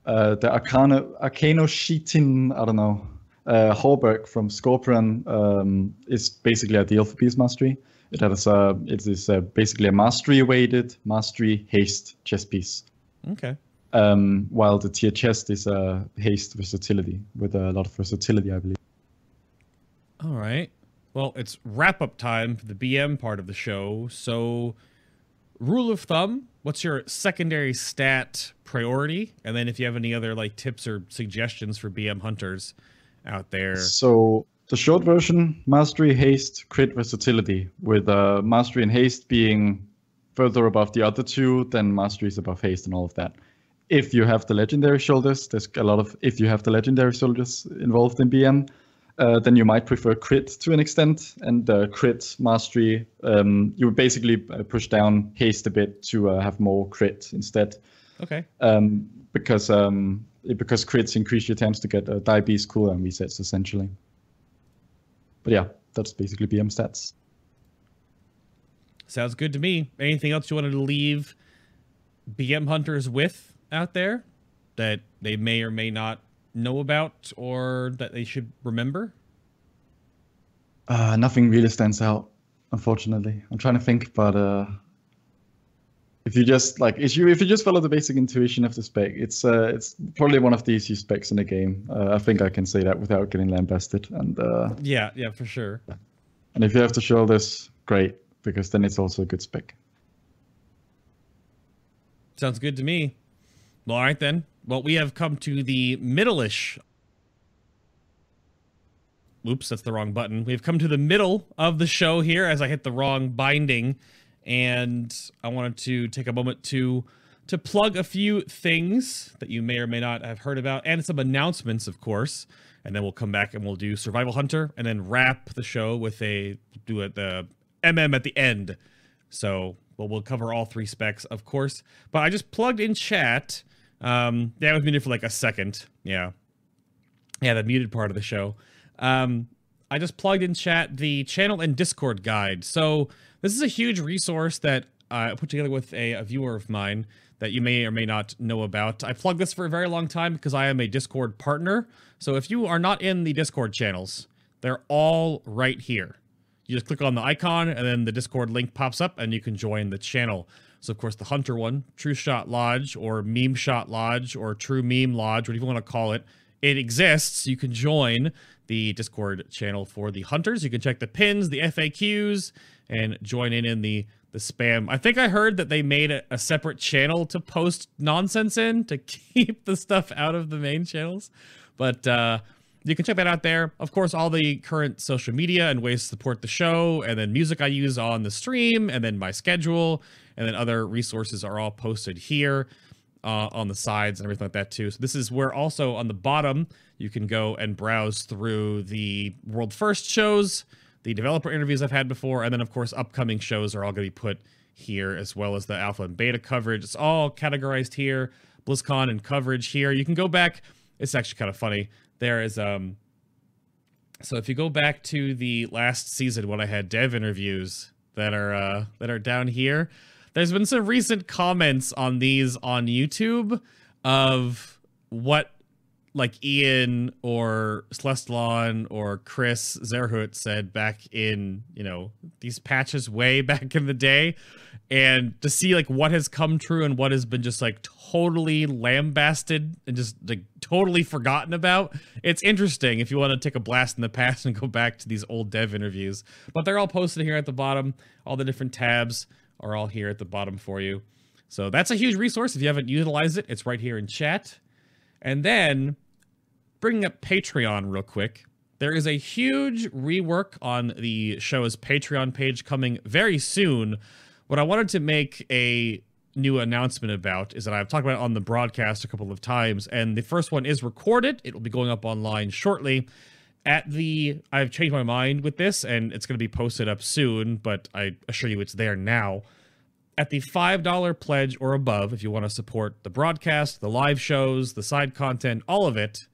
uh, the Arcano Arcanochitin, I don't know, uh, Hauberk from Skorpyron um, is basically ideal for piece mastery. It has a it is uh basically a mastery weighted mastery haste chess piece. Okay. Um, while the tier chest is a haste versatility with a lot of versatility, I believe. All right. Well, it's wrap up time for the BM part of the show. So, rule of thumb, what's your secondary stat priority? And then if you have any other like tips or suggestions for BM hunters out there. So the short version: mastery, haste, crit, versatility. With uh, mastery and haste being further above the other two, then mastery is above haste and all of that. If you have the legendary shoulders, there's a lot of. If you have the legendary shoulders involved in BM, uh, then you might prefer crit to an extent, and uh, crit mastery. Um, you would basically uh, push down haste a bit to uh, have more crit instead. Okay. um, because um, it- because crits increase your chance to get uh, dire beast cooldown resets essentially. But yeah, that's basically BM stats. Sounds good to me. Anything else you wanted to leave BM hunters with out there that they may or may not know about or that they should remember? Uh, nothing really stands out, unfortunately. I'm trying to think, but uh, if you just like if you if you just follow the basic intuition of the spec, it's uh, it's probably one of the easiest specs in the game. Uh, I think I can say that without getting lambasted. And uh, Yeah, yeah, for sure. and if you have to show this, great, because then it's also a good spec. Sounds good to me. Well, all right then. Well, we have come to the middle-ish. Oops, that's the wrong button. We've come to the middle of the show here as I hit the wrong binding, and I wanted to take a moment to to plug a few things that you may or may not have heard about, and some announcements, of course. And then we'll come back and we'll do Survival Hunter, and then wrap the show with a do it the MM at the end. So well, we'll cover all three specs, of course. But I just plugged in chat. Um, that was muted for like a second. Yeah, yeah, the muted part of the show. Um, I just plugged in chat the channel and Discord guide. So this is a huge resource that I put together with a, a viewer of mine that you may or may not know about. I plugged this for a very long time because I am a Discord partner. So if you are not in the Discord channels, they're all right here. You just click on the icon and then the Discord link pops up and you can join the channel. So of course the Hunter one, True Shot Lodge or Meme Shot Lodge or True Meme Lodge, whatever you want to call it, it exists. You can join the Discord channel for the hunters. You can check the pins, the FAQs, and join in in the the spam. I think I heard that they made a, a, separate channel to post nonsense in to keep the stuff out of the main channels. But uh, you can check that out there. Of course, all the current social media and ways to support the show, and then music I use on the stream, and then my schedule, and then other resources are all posted here uh, on the sides and everything like that too. So this is where also on the bottom you can go and browse through the world first shows, the developer interviews I've had before, and then of course upcoming shows are all going to be put here as well as the alpha and beta coverage. It's all categorized here. BlizzCon and coverage here. You can go back. It's actually kind of funny. There is um. So if you go back to the last season when I had dev interviews that are uh, that are down here, there's been some recent comments on these on YouTube of what like Ian or Celestalon or Kris Zierhut said back in, you know, these patches way back in the day. And to see like what has come true and what has been just like totally lambasted and just like totally forgotten about. It's interesting if you want to take a blast in the past and go back to these old dev interviews. But they're all posted here at the bottom, all the different tabs are all here at the bottom for you. So that's a huge resource. If you haven't utilized it, it's right here in chat. And then bringing up Patreon real quick. There is a huge rework on the show's Patreon page coming very soon. What I wanted to make a new announcement about is that I've talked about it on the broadcast a couple of times, and the first one is recorded. It will be going up online shortly at the I've changed my mind with this and it's going to be posted up soon, but I assure you it's there now. At the $5 pledge or above, if you want to support the broadcast, the live shows, the side content, all of it,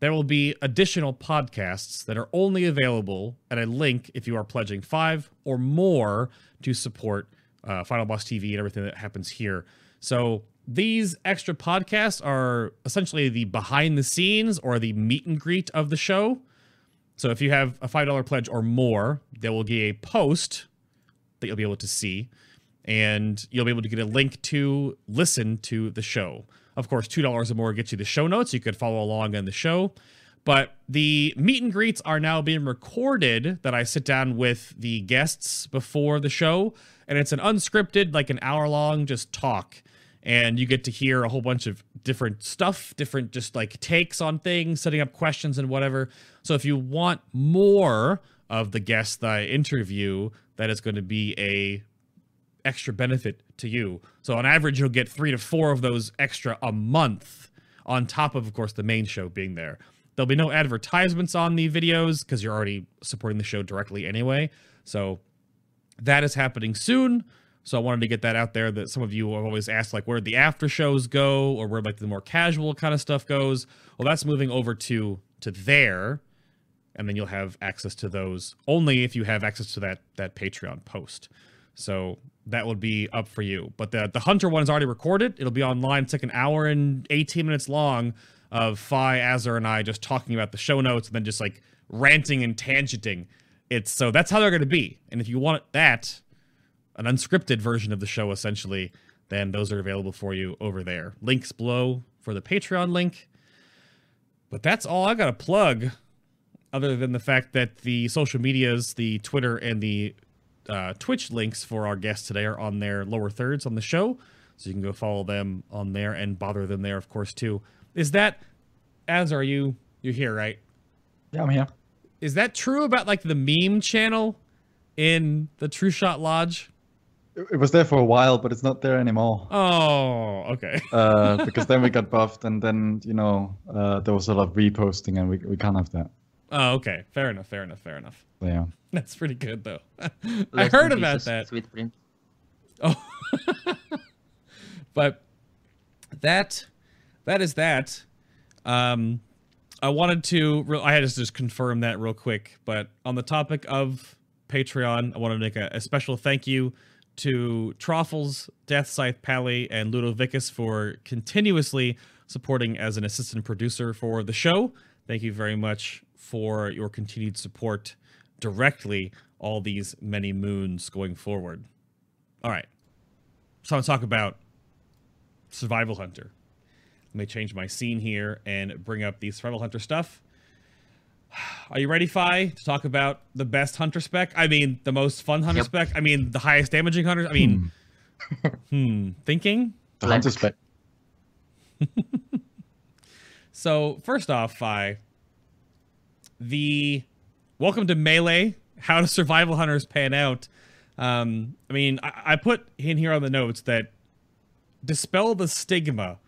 there will be additional podcasts that are only available at a link if you are pledging 5 or more to support uh, Final Boss TV and everything that happens here. So these extra podcasts are essentially the behind the scenes or the meet and greet of the show. So if you have a $5 pledge or more, there will be a post that you'll be able to see, and you'll be able to get a link to listen to the show. Of course, $2 or more gets you the show notes. You could follow along on the show. But the meet and greets are now being recorded that I sit down with the guests before the show. And it's an unscripted, like an hour long, just talk and you get to hear a whole bunch of different stuff, different just like takes on things, setting up questions and whatever. So if you want more of the guests that I interview, that is going to be a extra benefit to you. So on average, you'll get three to four of those extra a month on top of, of course, the main show being there. There'll be no advertisements on the videos because you're already supporting the show directly anyway. So that is happening soon. So I wanted to get that out there that some of you have always asked, like, where the after shows go or where like the more casual kind of stuff goes. Well, that's moving over to to there, and then you'll have access to those only if you have access to that that Patreon post. So that would be up for you. But the the Hunter one is already recorded. It'll be online. It's like an hour and 18 minutes long of Phi, Azur, and I just talking about the show notes and then just like ranting and tangenting. It's so that's how they're going to be. And if you want that, an unscripted version of the show essentially, then those are available for you over there. Links below for the Patreon link. But that's all I got to plug, other than the fact that the social medias, the Twitter and the uh, Twitch links for our guests today are on their lower thirds on the show. So you can go follow them on there and bother them there, of course, too. Is that, as are you, you're here, right? Yeah, I'm here. Is that true about like the meme channel in the Trueshot Lodge? It was there for a while, but it's not there anymore. Oh, okay. uh, because then we got buffed, and then you know uh, there was a lot of reposting, and we we can't have that. Oh, okay. Fair enough. Fair enough. Fair enough. Yeah. That's pretty good though. I heard about that. Sweet print. Oh. but that that is that. Um, I wanted to. I had to just confirm that real quick. But on the topic of Patreon, I want to make a, a special thank you to Troffles, Death Scythe Pally, and Ludovicus for continuously supporting as an assistant producer for the show. Thank you very much for your continued support directly all these many moons going forward. All right. So I want to talk about Survival Hunter. Let me change my scene here and bring up the Survival Hunter stuff. Are you ready, Fi, to talk about the best hunter spec? I mean, the most fun hunter Yep. spec. I mean, the highest damaging hunters. I mean, hmm, thinking. The hunter spec. So first off, Fi, the welcome to melee. How do survival hunters pan out? Um, I mean, I, I put in here on the notes that dispel the stigma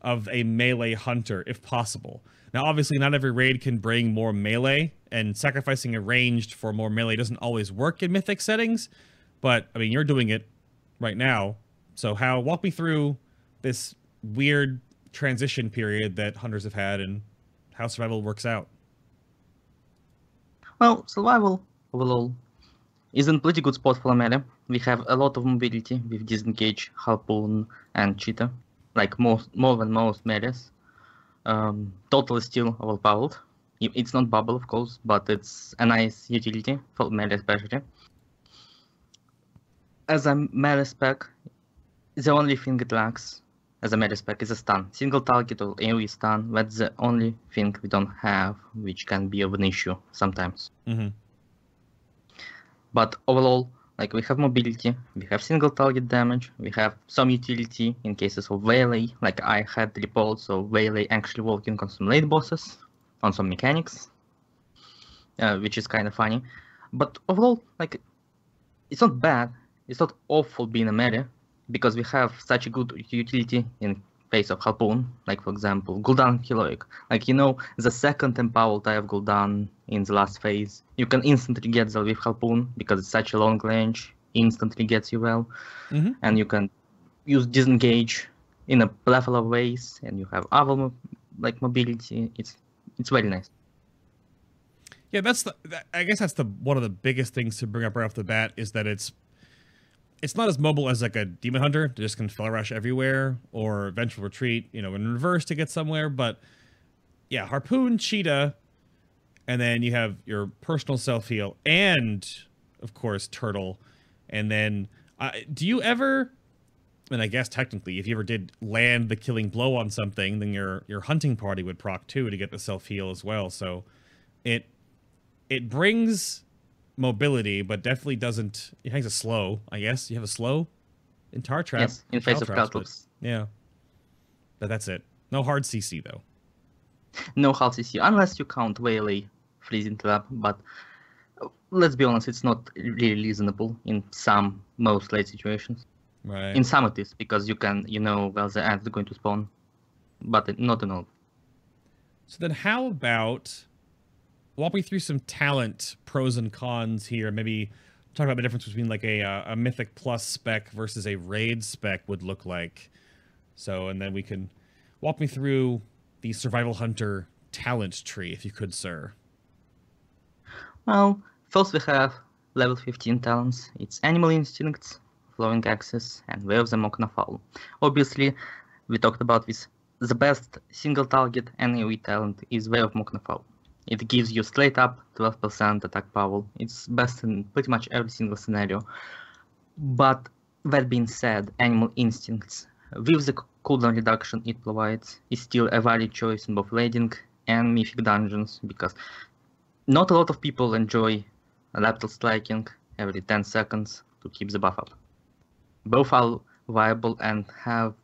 of a melee hunter if possible. Now, obviously, not every raid can bring more melee, and sacrificing a ranged for more melee doesn't always work in mythic settings. But I mean, you're doing it right now. So, how walk me through this weird transition period that hunters have had and how survival works out? Well, survival overall is in pretty good spot for melee. We have a lot of mobility with disengage, harpoon, and cheetah, like most more than most melees. Um, total still overpowered. It's not bubble, of course, but it's a nice utility for melee especially. As a melee spec, the only thing it lacks as a melee spec is a stun. Single target or AoE stun, that's the only thing we don't have, which can be of an issue sometimes. Mm-hmm. But overall, like we have mobility, we have single target damage, we have some utility in cases of Waylay, like I had reports of Waylay actually working on some late bosses, on some mechanics, uh, which is kind of funny. But overall, like, it's not bad, it's not awful being a melee, because we have such a good utility in face of Harpoon, like for example, Gul'dan Heroic. Like, you know, the second empowered I have Gul'dan in the last phase, you can instantly get there with Harpoon, because it's such a long range, instantly gets you well, Mm-hmm. and you can use disengage in a plethora of ways, and you have other like mobility. It's it's very nice. Yeah, that's the. That, I guess that's the one of the biggest things to bring up right off the bat is that it's it's not as mobile as like a demon hunter to just can fell rush everywhere or vengeful retreat, you know, in reverse to get somewhere. But yeah, harpoon, cheetah, and then you have your personal self heal and of course turtle, and then uh, do you ever? And I guess technically, if you ever did land the killing blow on something, then your your hunting party would proc too to get the self heal as well. So it it brings mobility, but definitely doesn't. It has a slow, I guess. You have a slow in tar trap. yes, in face of Caltrops. Yeah, but that's it. No hard CC though. No hard CC, unless you count Waylay freezing trap, but uh, let's be honest, it's not really reasonable in some most late situations. Right. In some it is, because you can, you know, well, the ants are going to spawn, but not in all. So then, how about walk me through some talent pros and cons here? Maybe talk about the difference between like a uh, a mythic plus spec versus a raid spec would look like. So, and then we can walk me through the survival hunter talent tree, if you could, sir. Well, first we have level 15 talents. It's Animal Instincts, Throwing Axes, and Way of the Mok'Nathal. Obviously, we talked about this. The best single target AoE talent is Way of Mok'Nathal. It gives you straight up 12% attack power. It's best in pretty much every single scenario. But that being said, Animal Instincts, with the cooldown reduction it provides, is still a valid choice in both raiding and mythic dungeons because not a lot of people enjoy lateral striking every 10 seconds to keep the buff up. Both are viable and have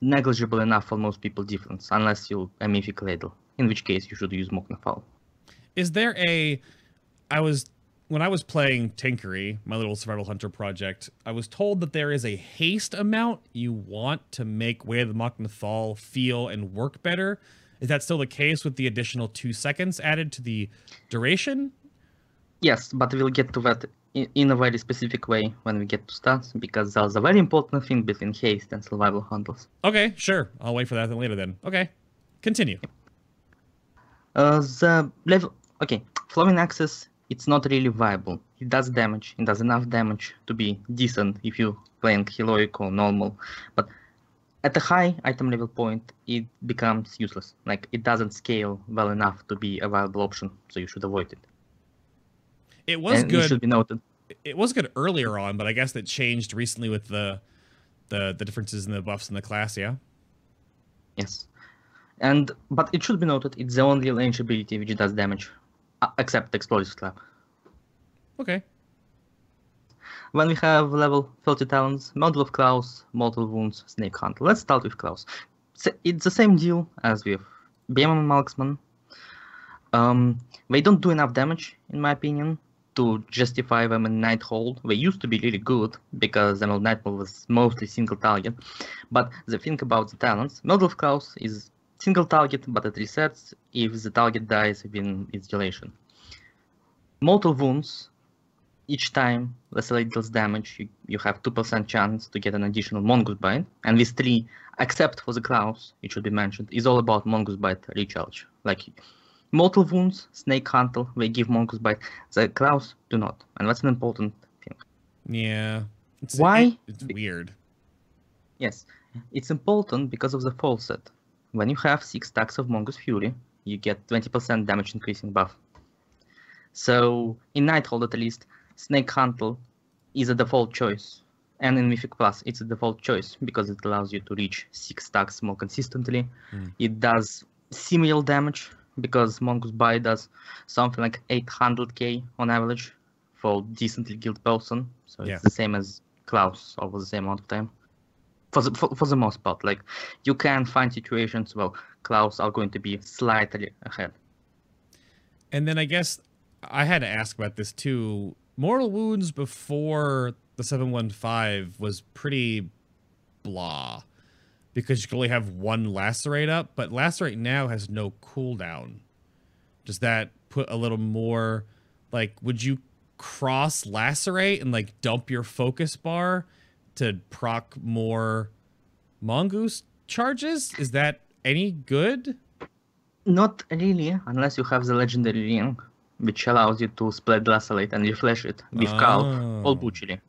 negligible enough for most people difference, unless you're a mythic ladle, in which case you should use Mok'Nathal. Is there a? I was when I was playing Tinkery, my little survival hunter project. I was told that there is a haste amount you want to make Way of the Mok'Nathal feel and work better. Is that still the case with the additional two seconds added to the duration? Yes, but we'll get to that in, a very specific way when we get to stats, because there's a very important thing between haste and survival hunters. Okay, sure. I'll wait for that then later. Then okay, continue. Uh, the level, okay, throwing axes, it's not really viable it does damage. It does enough damage to be decent if you playing heroic or normal. But at a high item level point, it becomes useless. Like it doesn't scale well enough to be a viable option, so you should avoid it. It was and It good. should be noted. It was good earlier on, but I guess that changed recently with the the the differences in the buffs in the class. Yeah. Yes. And but it should be noted, it's the only range ability which does damage, uh, except explosive clap. Okay. When we have level 30 talents, Murder of Crows, Mortal Wounds, Snake Hunt. Let's start with Crows. It's, it's the same deal as with BM and Marksman. Um, they don't do enough damage, in my opinion, to justify them in Nighthold. They used to be really good because Emerald Nightmare was mostly single target. But the thing about the talents, Murder of Crows is single target, but it resets if the target dies within its duration. Mortal Wounds each time the Lacerate deals damage, you, you have 2% chance to get an additional Mongoose Bite. And this 3, except for the Crows, it should be mentioned, is all about Mongoose Bite recharge. Like Mortal Wounds, Snake Hunter, they give Mongoose Bite. The Crows do not. And that's an important thing. Yeah. It's, Why? it- it's weird. Yes, it's important because of the fall set. When you have 6 stacks of Mongoose Fury, you get 20% damage increasing buff. So, in Nighthold at least, Snake Hunter is a default choice. And in Mythic Plus, it's a default choice because it allows you to reach 6 stacks more consistently. Hmm. It does similar damage because Mongoose Bite does something like 800k on average for decently guild person. So it's Yeah. the same as Crows over the same amount of time for the, for, for the most part. Like you can find situations where Crows are going to be slightly ahead. And then I guess I had to ask about this too. Mortal Wounds before the 715 was pretty blah because you can only have one lacerate up, but lacerate now has no cooldown. Does that put a little more like would you cross lacerate and like dump your focus bar to proc more mongoose charges? Is that any good? Not really, unless you have the legendary ring, which allows you to spread lacerate and refresh it with Calp Oh. or Butchery.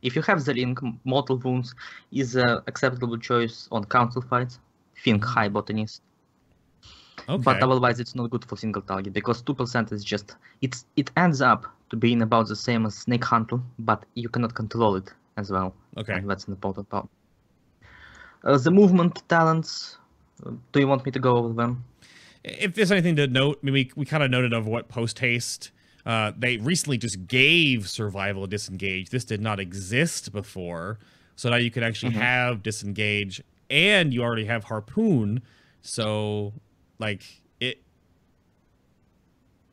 If you have the ring, Mortal Wounds is an acceptable choice on council fights. Think High Botanist. Okay. But otherwise, it's not good for single target because two percent is just it's it ends up to being about the same as Snake Hunter, but you cannot control it as well. okay. And that's an important part. Uh, the movement talents. uh, Do you want me to go over them? if there's anything to note, I mean, we, we kind of noted of what post haste. Uh, they recently just gave survival disengage. This did not exist before, so now you can actually Mhm. have disengage, and you already have harpoon. So, like it,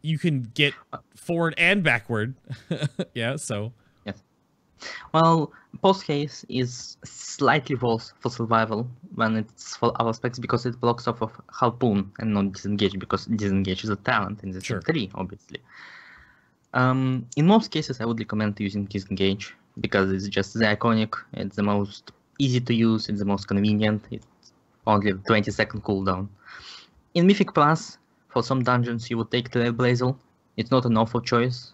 you can get forward and backward. yeah. So Well, post haste is slightly worse for survival when it's for other specs because it blocks off of harpoon and not disengage because disengage is a talent in the Sure. three, obviously. Um, in most cases, I would recommend using disengage because it's just the iconic. It's the most easy to use. It's the most convenient. It's only 20 second cooldown. In Mythic Plus, for some dungeons, you would take Trailblazer. It's not an awful choice,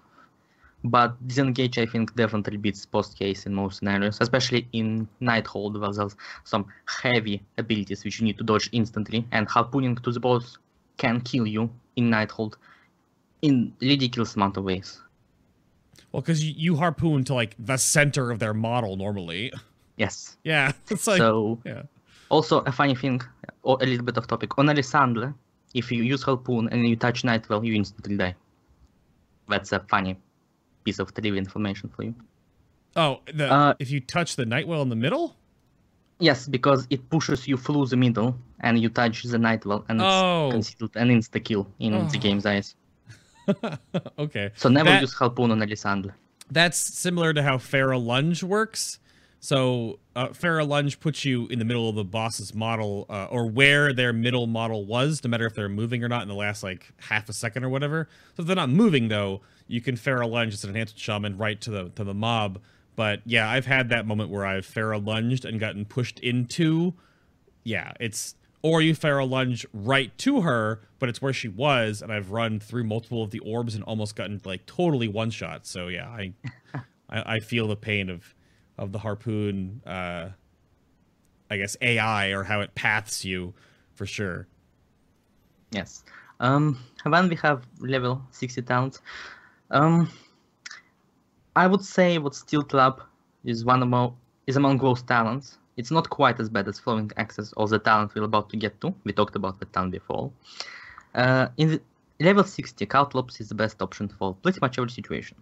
but disengage I think definitely beats post haste in most scenarios, especially in Nighthold where there's some heavy abilities which you need to dodge instantly, and harpooning to the boss can kill you in Nighthold in ridiculous amount of ways. well, because you, you harpoon to like the center of their model normally. Yes. Yeah. It's like so yeah. also a funny thing, or a little bit of topic on Elisande, if you use harpoon and you touch Nightwell, you instantly die. That's a funny piece of trivia information for you. Oh, the Uh, if you touch the Nightwell in the middle. Yes, because it pushes you through the middle and you touch the Nightwell and Oh. it's considered an insta kill in the Oh. game's eyes. okay. So never That- use Harpoon on Elisande. That's similar to how Feral Lunge works. So uh, Lunge puts you in the middle of the boss's model, uh, or where their middle model was, no matter if they're moving or not in the last like half a second or whatever. So if they're not moving though, you can Feral Lunge as an enhanced shaman right to the to the mob. But yeah, I've had that moment where I've Feral lunged and gotten pushed into. Yeah, it's or you feral lunge right to her, but it's where she was, and I've run through multiple of the orbs and almost gotten like totally one shot. So yeah, I, I, I feel the pain of of the harpoon. Uh, I guess AI or how it paths you, for sure. Yes. Um, when we have level 60 talents, um, I would say what Steel Trap is one among is among those talents. It's not quite as bad as Throwing Axes or the talent we're about to get to. We talked about the talent before. Uh, in level 60, Caltrops is the best option for pretty much every situation.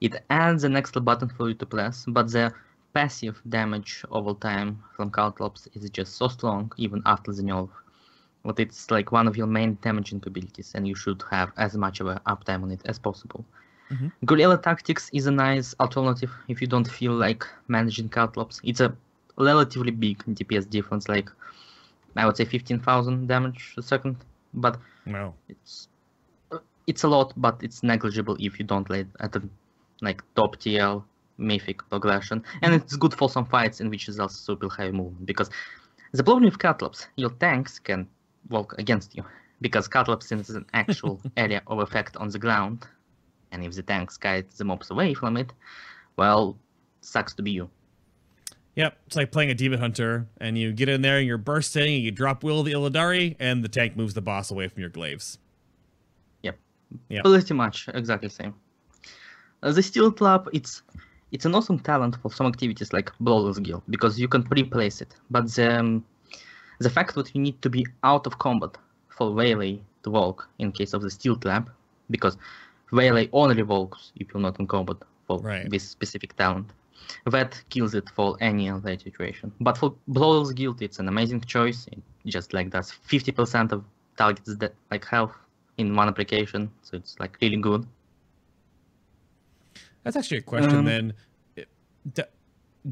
It adds an extra button for you to press, but the passive damage over time from Caltrops is just so strong even after the nerf. But it's like one of your main damaging abilities, and you should have as much of an uptime on it as possible. Mhm. Guerrilla Tactics is a nice alternative if you don't feel like managing Caltrops. It's a relatively big DPS difference, like I would say 15,000 damage a second, but Wow. it's it's a lot, but it's negligible if you don't play at the like top TL mythic progression, and it's good for some fights in which is also super high movement because the problem with Caltrops, your tanks can walk against you because Caltrops is an actual area of effect on the ground, and if the tanks guide the mobs away from it, well, sucks to be you. Yep, it's like playing a demon hunter, and you get in there and you're bursting, and you drop Will of the Illidari, and the tank moves the boss away from your glaives. Yep. Yep. Pretty much exactly the same. Uh, the Steel Trap, it's it's an awesome talent for some activities like Brawler's Guild because you can pre-place it. But the um, the fact that you need to be out of combat for Waylay to walk in case of the Steel Trap, because Waylay only walks if you're not in combat for Right. this specific talent. That kills it for any other situation. But for Brawler's Guild, it's an amazing choice. It just like does 50% of targets that like health in one application, so it's like really good. That's actually a question Um, then.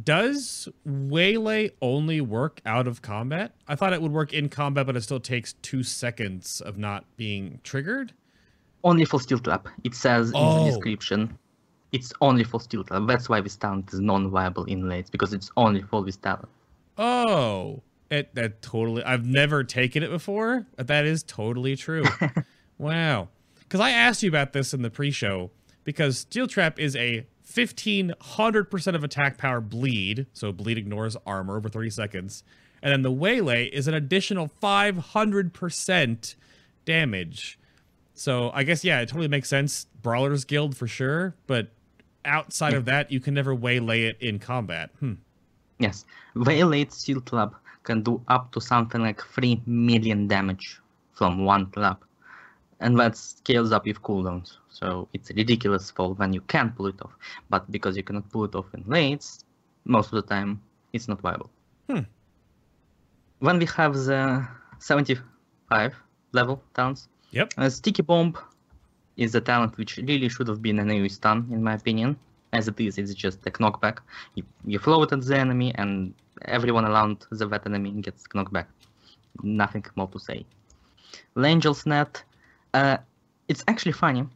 Does Waylay only work out of combat? I thought it would work in combat, but it still takes two seconds of not being triggered. Only for Steel Trap. It says in Oh. the description. It's only for Steel Trap. That's why this talent is non-viable in lates because it's only for this talent. Oh, it that totally. I've never taken it before, but that is totally true. wow. Because I asked you about this in the pre-show because Steel Trap is a 1500% of attack power bleed, so bleed ignores armor over 30 seconds, and then the waylay is an additional 500% damage. So I guess yeah, it totally makes sense. Brawlers Guild for sure, but outside of that, you can never waylay it in combat. Hmm. Yes, Violate Steel Club can do up to something like 3 million damage from one trap. And that scales up with cooldowns. So it's ridiculous for when you can pull it off. But because you cannot pull it off in lates, most of the time it's not viable. Hmm. When we have the 75 level talents, Yep. uh, Sticky Bomb is a talent which really should have been an AoE stun, in my opinion. As it is, it's just a knockback. You, you throw it at the enemy, and everyone around the that enemy gets knocked back. Nothing more to say. Ranger's Net, uh, it's actually funny.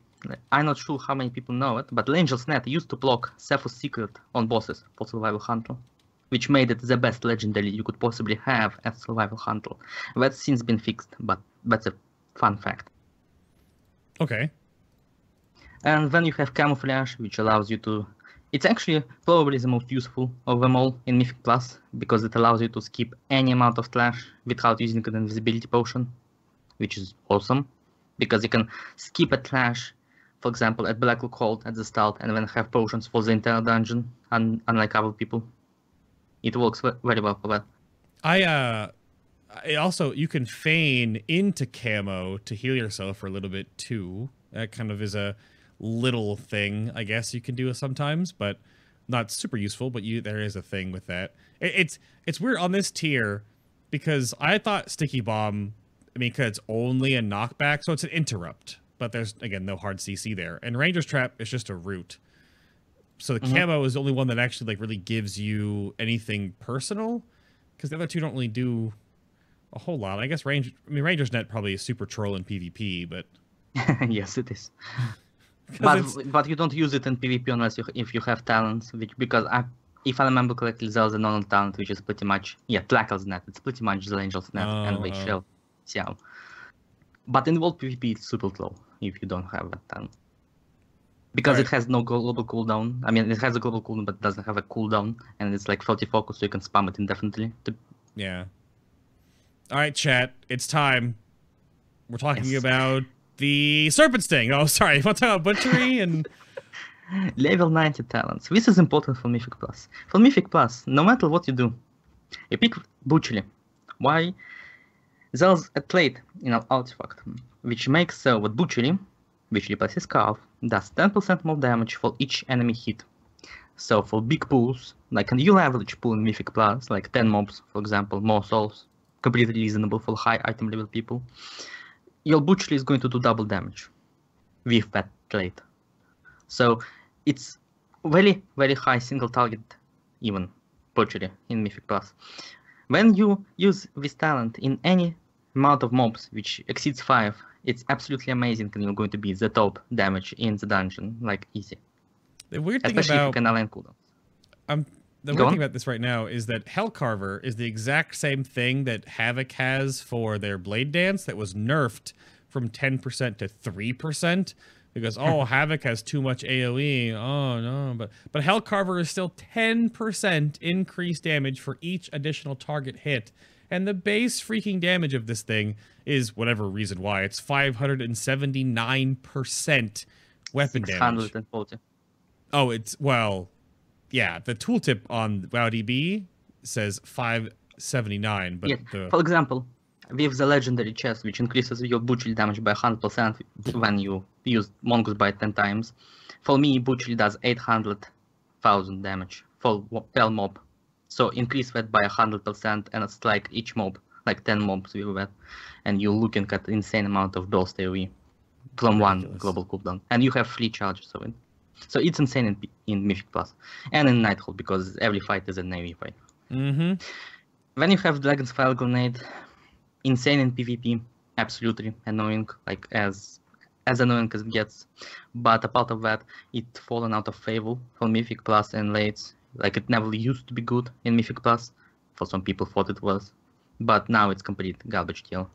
I'm not sure how many people know it, but Ranger's Net used to block Sephuz's Secret on bosses for Survival Hunter, which made it the best legendary you could possibly have as Survival Hunter. That's since been fixed, but that's a fun fact. Okay. And then you have camouflage, which allows you to. It's actually probably the most useful of them all in Mythic Plus because it allows you to skip any amount of flash without using an invisibility potion, which is awesome because you can skip a flash, for example, at Black Hold at the start and then have potions for the entire dungeon, un- unlike other people. It works very well for that. I uh also you can feign into camo to heal yourself for a little bit too. That kind of is a little thing, I guess you can do sometimes, but not super useful, but you there is a thing with that. It, it's it's weird on this tier because I thought sticky bomb I mean cuz it's only a knockback, so it's an interrupt, but there's again no hard CC there. And Ranger's trap is just a root. So the Mhm. camo is the only one that actually like really gives you anything personal because the other two don't really do a whole lot. I guess range. I mean, Ranger's Net probably is super troll in PvP, but yes, it is. But, but you don't use it in PvP unless you if you have talents, which because I if I remember correctly, there's a normal talent which is pretty much yeah, Tracker's net. It's pretty much the Angel's net and Oh, they oh. shell Xiao. But in world PvP, it's super slow if you don't have that talent. Because Right. it has no global cooldown. I mean, it has a global cooldown, but doesn't have a cooldown, and it's like 30 focus, so you can spam it indefinitely. To- Yeah. All right, chat. It's time. We're talking Yes. about the Serpent Sting. Oh, sorry. Talk about Butchery and Level 90 talents. This is important for Mythic Plus. For Mythic Plus, no matter what you do, you pick Butchery. Why? There's a trait in an artifact which makes uh, so that Butchery, which replaces Carve, does 10% more damage for each enemy hit. So for big pools, like a new average pool in Mythic Plus, like 10 mobs, for example, Maw of Souls, completely reasonable for high item level people, your Butchery is going to do double damage with that trait. So it's very, very high single target, even butchery in Mythic Plus. When you use this talent in any amount of mobs which exceeds 5, it's absolutely amazing and you're going to be the top damage in the dungeon, like easy. the weird thing Especially if you about can align cooldown. I'm the Go weird on. thing about this right now is that Hellcarver is the exact same thing that Havoc has for their Blade Dance that was nerfed from 10% to 3% because oh Havoc has too much AoE. Oh no, but but Hellcarver is still 10% increased damage for each additional target hit. And the base freaking damage of this thing is whatever reason why it's 579% weapon damage. 640. Oh, it's well, yeah. The tooltip on WowDB says 579, but Yeah, the For example, with the legendary chest, which increases your butchery damage by 100% when you use Mongoose Bite 10 times, for me, butchery does 800,000 damage for wo- mob. So increase that by 100% and it's like each mob, like 10 mobs with that. And you're looking at insane amount of burst AoE from one global cooldown. And you have free charges of it. So it's insane in, in Mythic And in Nighthold because every fight is a AoE fight. mm-hmm. When you have Dragonsfire Grenade, insane in PvP, absolutely annoying, like as as annoying as it gets. But apart of that, it fallen out of favor for Mythic Plus and late. Like it never used to be good in Mythic Plus. For some people thought it was. But now it's complete garbage deal.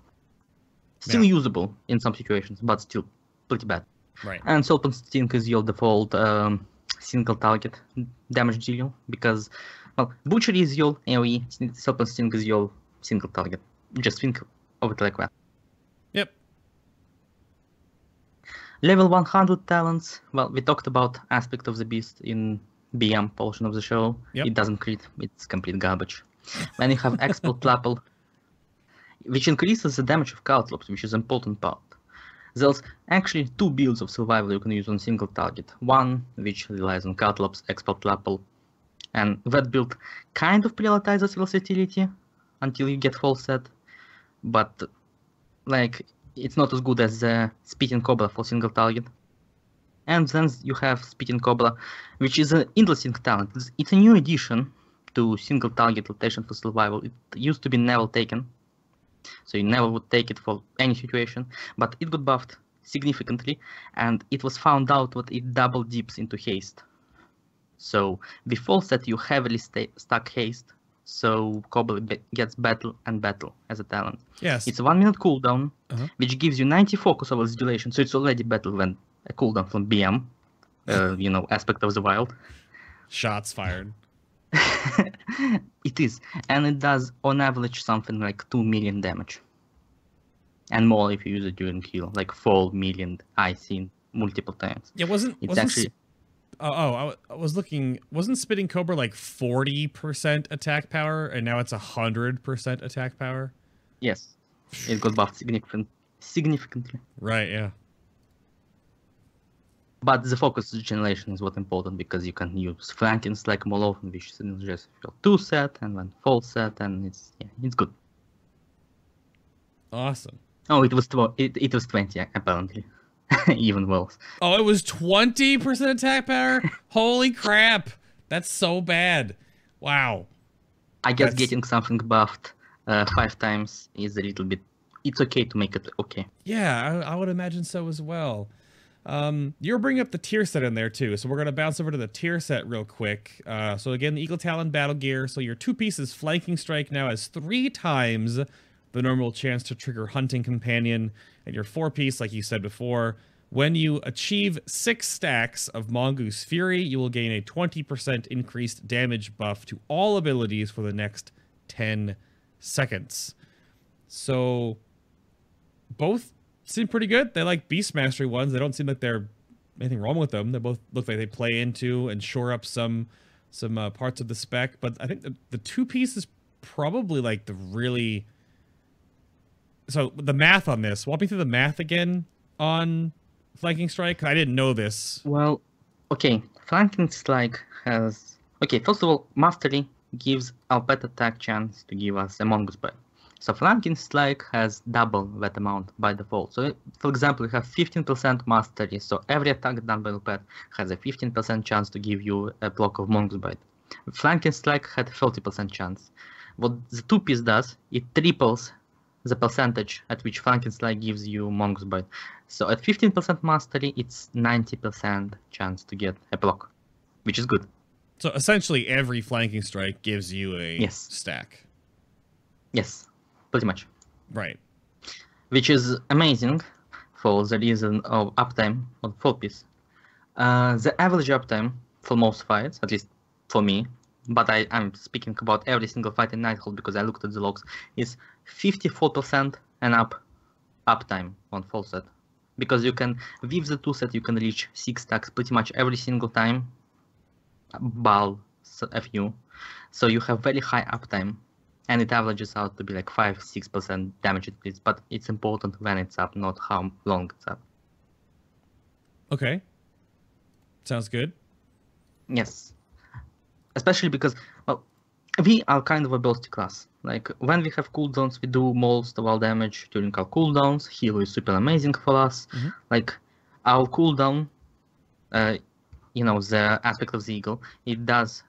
Still usable in some situations, but still pretty bad. right. And Serpent Sting is your default um, single target damage dealer because, well, Butchery is your AoE, Serpent Sting is your single target. Just think of it like that. Yep. Level 100 talents. Well, we talked about aspect of the beast in BM portion of the show. Yep. It doesn't crit. It's complete garbage. Then you have Expert Trapper, which increases the damage of Caltrops, which is an important part. There's actually two builds of survival you can use on single target. One, which relies on Caltrops, Expert Trapper, and that build kind of prioritizes versatility until you get full set, but like it's not as good as the Spitting Cobra for single target. And then you have Spitting Cobra, which is an interesting talent. It's, it's a new addition to single target rotation for survival. It used to be never taken, so you never would take it for any situation, but it got buffed significantly, and it was found out that it double dips into haste. So before that, you heavily sta stack haste, so Cobra be- gets battle and battle as a talent. Yes. It's a one minute cooldown, Uh-huh. which gives you 90 focus over the duration, so it's already better than a cooldown from BM, uh, you know, aspect of the wild. Shots fired. it is, and it does on average something like 2 million damage. And more if you use it during heal, like 4 million I seen multiple times. Yeah, wasn't It's wasn't actually oh, oh I, was looking wasn't spitting cobra like 40% attack power and now it's 100% attack power? yes, it got buffed significant, significantly. Right, yeah. But the focus generation is what important because you can use flankings like often, which synergizes your two set and then full set, and it's yeah, it's good. Awesome. Oh, it was tw- it, it was twenty apparently, even worse. Oh, it was 20% attack power? Holy crap. That's so bad. Wow. I guess That's- getting something buffed uh, five times is a little bit. It's okay to make it okay. Yeah, I, I would imagine so as well. Um, you're bringing up the tier set in there too, so we're gonna bounce over to the tier set real quick. Uh, so again, the Eagletalon Battlegear. So your two pieces flanking strike now has three times the normal chance to trigger hunting companion, and your four piece, like you said before, when you achieve six stacks of Mongoose Fury, you will gain a 20% increased damage buff to all abilities for the next 10 seconds. So both seem pretty good. They like Beast Mastery ones. They don't seem like they're anything wrong with them. They both look like they play into and shore up some some uh, parts of the spec. But I think the, the two piece is probably like the really. So the math on this. Walk me through the math again on flanking strike. I didn't know this. Well, okay, flanking strike has okay. First of all, mastery gives our pet attack chance to give us a mongoose bite. So flanking strike has double that amount by default. So for example, you have 15% mastery, so every attack done by the pet has a 15% chance to give you a block of mongoose bite. Flanking strike had 30% chance. What the two piece does, it triples the percentage at which flanking strike gives you mongoose bite. So at 15% mastery, it's 90% chance to get a block, which is good. So essentially, every flanking strike gives you a Yes. stack. Yes, pretty much. Right. which is amazing for the reason of uptime on four piece. Uh, the average uptime for most fights, at least for me, but I, I'm speaking about every single fight in Nighthold because I looked at the logs, is 54% and up uptime on full set. Because you can, with the two set, you can reach six stacks pretty much every single time, ball a few. So you have very high uptime and it averages out to be like 5 6% damage increase but it's important when it's up not how long it's up Okay. Sounds good. yes especially because well we are kind of a bursty class like when we have cooldowns we do most of our damage during our cooldowns hero is super amazing for us Mhm. like our cooldown uh, you know the aspect of the eagle it does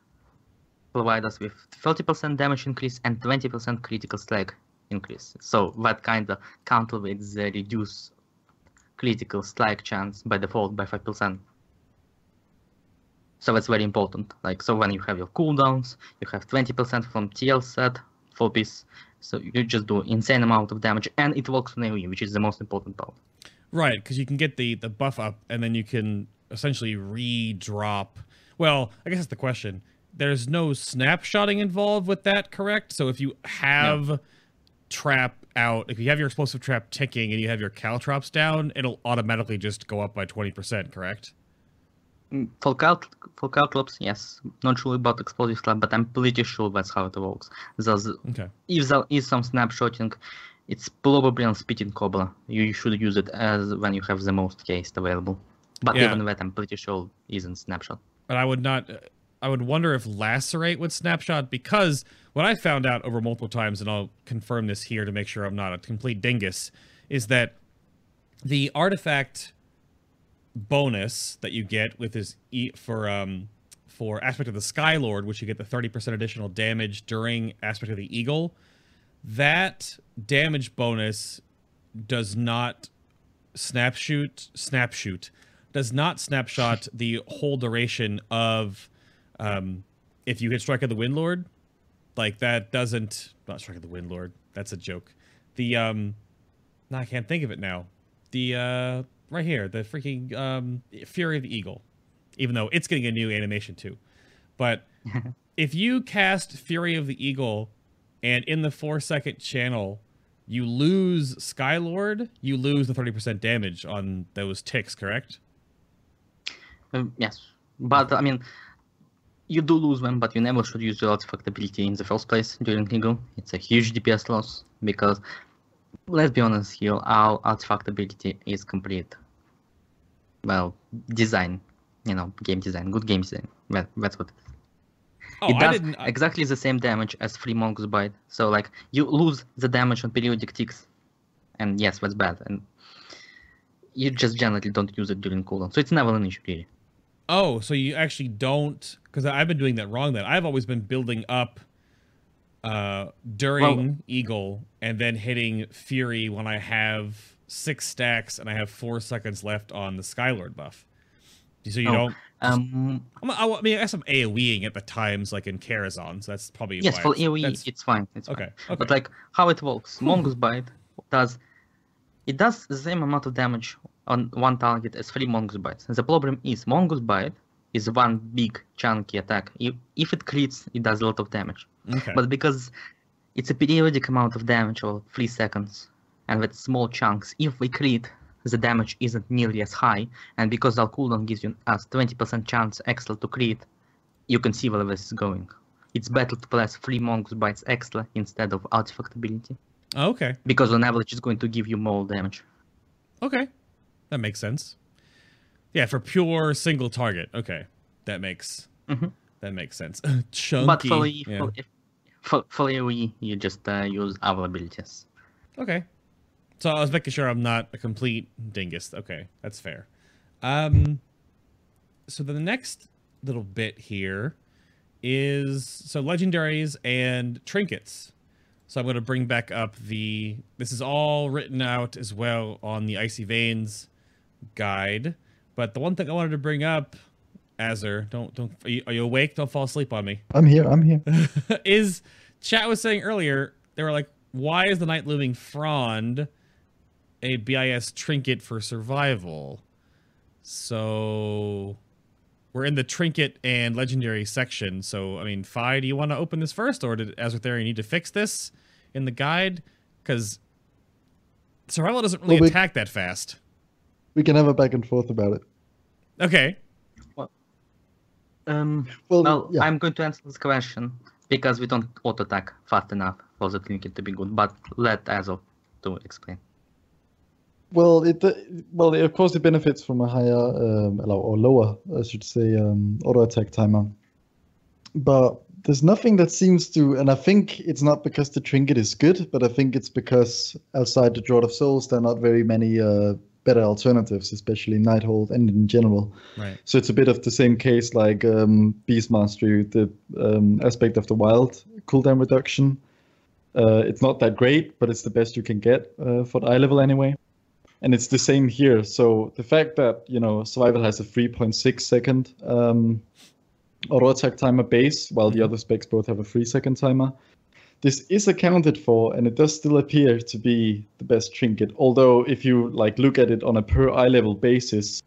provide us with 30% damage increase and 20% critical strike increase. So that kind of counterweights the reduced critical strike chance by default by 5%. So that's very important. Like so when you have your cooldowns, you have 20% from TL set, for piece. So you just do insane amount of damage and it works on AoE, which is the most important part. Right, because you can get the the buff up, and then you can essentially re-drop. Well, I guess that's the question. There's no snapshotting involved with that, correct? So if you have trap out, if you have your explosive trap ticking and you have your caltrops down, it'll automatically just go up by twenty percent, correct? Mm, For cal for caltrops, yes. Not sure about explosive trap, but I'm pretty sure that's how it works. There's Okay. if there is some snapshotting, it's probably on Spitting Cobra. You should use it as when you have the most case available. But Yeah. even that, I'm pretty sure isn't snapshot. but I would not. I would wonder if lacerate would snapshot because what I found out over multiple times, and I'll confirm this here to make sure I'm not a complete dingus, is that the artifact bonus that you get with this e for um for aspect of the Skylord, which you get the 30% additional damage during aspect of the Eagle, that damage bonus does not snapshoot snapshoot does not snapshot the whole duration of um if you hit strike of the windlord like that doesn't not strike of the windlord that's a joke. The um no, i can't think of it now. The uh right here the freaking um fury of the eagle even though it's getting a new animation too. But if you cast fury of the eagle and in the four second channel you lose skylord you lose the 30% damage on those ticks correct? Um, yes. But, I mean, you do lose them, but you never should use your artifact ability in the first place during Eagle. It's a huge DPS loss because, let's be honest here, our artifact ability is complete. Well, design, you know, game design, good game design. That, that's what it is. oh it i does didn't I- exactly the same damage as free Monk's bite. So like you lose the damage on periodic ticks, and yes, that's bad. And you just generally don't use it during cooldown, so it's never an issue really. Oh, so you actually don't because I've been doing that wrong. Then I've always been building up uh during Eagle and then hitting Fury when I have six stacks and I have four seconds left on the Skylord buff. So you Oh, don't. Um, I'm, I, I mean, I guess I'm AoEing at the times like in Karazhan, so that's probably yes, why for it's- AoE, that's- it's fine. It's fine. Okay, okay. But like how it works, Mongoose Bite does it does the same amount of damage on one target as three Mongoose Bites. The problem is Mongoose Bite is one big chunky attack. If, if it crits, it does a lot of damage. okay. But because it's a periodic amount of damage or three seconds, and with small chunks, if we crit, the damage isn't nearly as high. And because our cooldown gives you us 20% chance extra to crit, you can see where this is going. It's better to press three mongoose bites extra instead of artifact ability, okay. because on average it's going to give you more damage. Okay. That makes sense. Yeah, for pure single target. Okay. That makes Mhm. that makes sense. Chunky. But for, yeah. for, for, for you just uh, use our abilities. Okay. So I was making sure I'm not a complete dingus. Okay, that's fair. Um so the next little bit here is so legendaries and trinkets. So I'm going to bring back up the this is all written out as well on the Icy Veins guide, but the one thing I wanted to bring up Azur, don't don't are you, are you awake? Don't fall asleep on me. I'm here. I'm here. is chat was saying earlier they were like why is the Nightblooming Frond a bis trinket for survival so we're in the trinket and legendary section so i mean fi do you want to open this first or did Azortharion need to fix this in the guide because survival doesn't really Well, we- attack that fast We can have a back and forth about it. okay Um, Well, well, yeah. I'm going to answer this question because we don't auto attack fast enough for the trinket to be good. But let Azov to explain. Well, it uh, well, of course, it benefits from a higher um, or lower, I should say, um, auto attack timer. But there's nothing that seems to, and I think it's not because the trinket is good, but I think it's because outside the Draught of Souls, there are not very many uh, better alternatives, especially Nighthold and in general. right So it's a bit of the same case like um, Beast Mastery, the um, aspect of the wild cooldown reduction. Uh, it's not that great, but it's the best you can get uh, for the eye level anyway. And it's the same here. So the fact that you know survival has a 3.6 second um, auto attack timer base, while the other specs both have a three second timer. This is accounted for, and it does still appear to be the best trinket. Although, if you like look at it on a per eye level basis,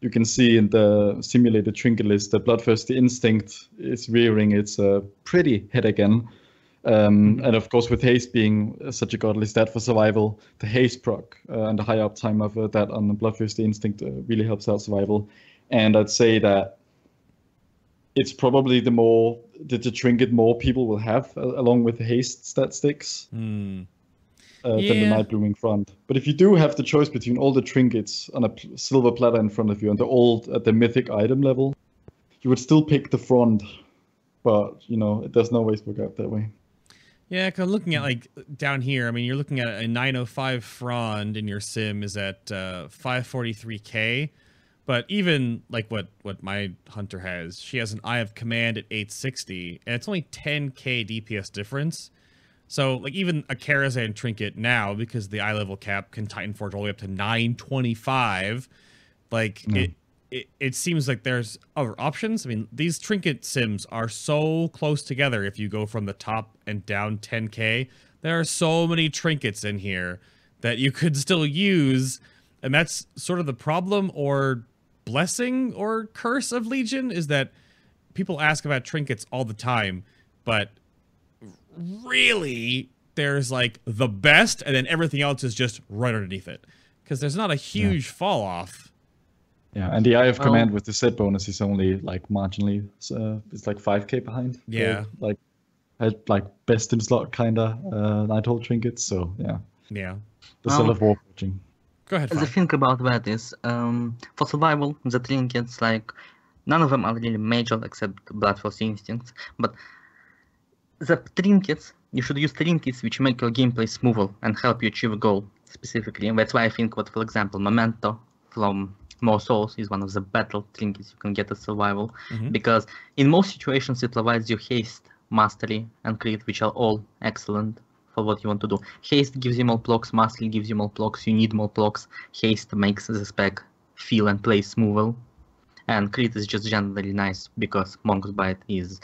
you can see in the simulated trinket list that Bloodthirsty Instinct is rearing its uh, pretty head again. Um, and of course, with haste being uh, such a godly stat for survival, the haste proc uh, and the high uptime of uh, that on the Bloodthirsty Instinct uh, really helps out survival. And I'd say that it's probably the more the, the trinket more people will have uh, along with the haste stat sticks hmm. uh, than the Nightblooming Frond. But if you do have the choice between all the trinkets on a pl- silver platter in Frond of you and the old at the mythic item level, you would still pick the front. But you know it doesn't always work out that way. Yeah, because I'm looking at like down here. I mean, you're looking at a 905 Frond, and your sim is at uh, 543k. But even like what what my hunter has, she has an Eye of Command at 860, and it's only 10k DPS difference. So like even a Karazhan trinket now, because the eye level cap can Titan Forge all the way up to 925. Like it, it, it seems like there's other options. I mean, these trinket sims are so close together. If you go from the top and down 10k, there are so many trinkets in here that you could still use, and that's sort of the problem or blessing or curse of Legion is that people ask about trinkets all the time, but really there's like the best and then everything else is just right underneath it because there's not a huge fall off Yeah, and the Eye of Well- Command with the set bonus is only like marginally. Uh, it's like 5k behind. the, Yeah. like had like best in slot kinda uh, Nighthold trinkets. So yeah, yeah the Well- Cell of War forging. go ahead The Frank. thing about that is, um, for survival, the trinkets, like, none of them are really major except Bloodthirsty Instincts. But the trinkets, you should use trinkets which make your gameplay smoother and help you achieve a goal specifically. And that's why I think, what, for example, Memento from More Souls is one of the better trinkets you can get at survival. Mhm. Because in most situations, it provides you haste, mastery, and crit, which are all excellent for what you want to do. Haste gives you more blocks, Mastery gives you more blocks, you need more blocks. Haste makes the spec feel and play smoother. And crit is just generally nice because Mongoose Bite is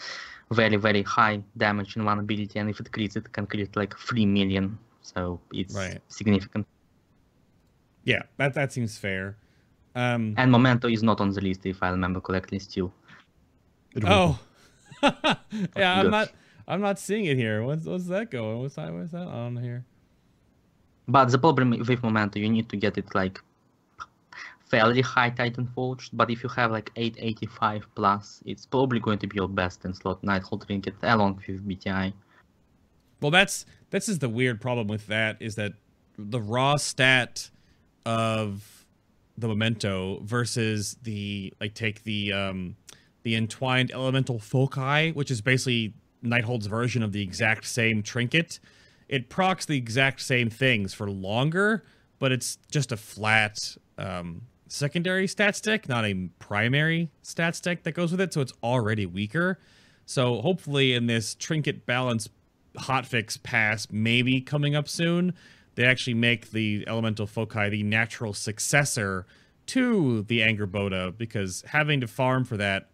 very, very high damage in one ability, and if it crits, it can crit like 3 million. So it's Right. significant. Yeah, that that seems fair. Um, And Memento is not on the list, if I remember correctly, still. Oh, yeah, I'm not. I'm not seeing it here. What's what's that going? What's that? What's that on here? But the problem with Memento, you need to get it like fairly high Titan Forged, but if you have like 885 plus, it's probably going to be your best in slot Nighthold Trinket along with BTI. Well, that's this is the weird problem with that is that the raw stat of the memento versus the like take the um the entwined elemental foci, which is basically Nighthold's version of the exact same trinket. It procs the exact same things for longer, but it's just a flat um, secondary stat stick, not a primary stat stick that goes with it. So it's already weaker. So hopefully, in this trinket balance hotfix pass, maybe coming up soon, they actually make the elemental foci the natural successor to the Angerboda because having to farm for that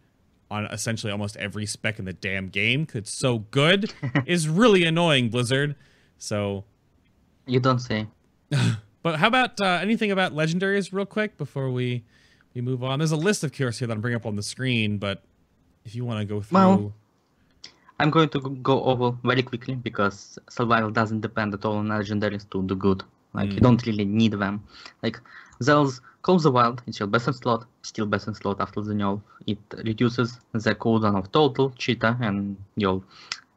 on essentially almost every spec in the damn game could so good is really annoying blizzard so You don't say. but how about uh, anything about legendaries real quick before we we move on there's a list of cures here that i'm bringing up on the screen but if you want to go through Well, I'm going to go over very quickly because survival doesn't depend at all on legendaries to do good. Like you Mm. don't really need them. Like Zell's Call of the Wild, it's your best in slot, still best in slot after the nerf. It reduces the cooldown of total, cheetah, and your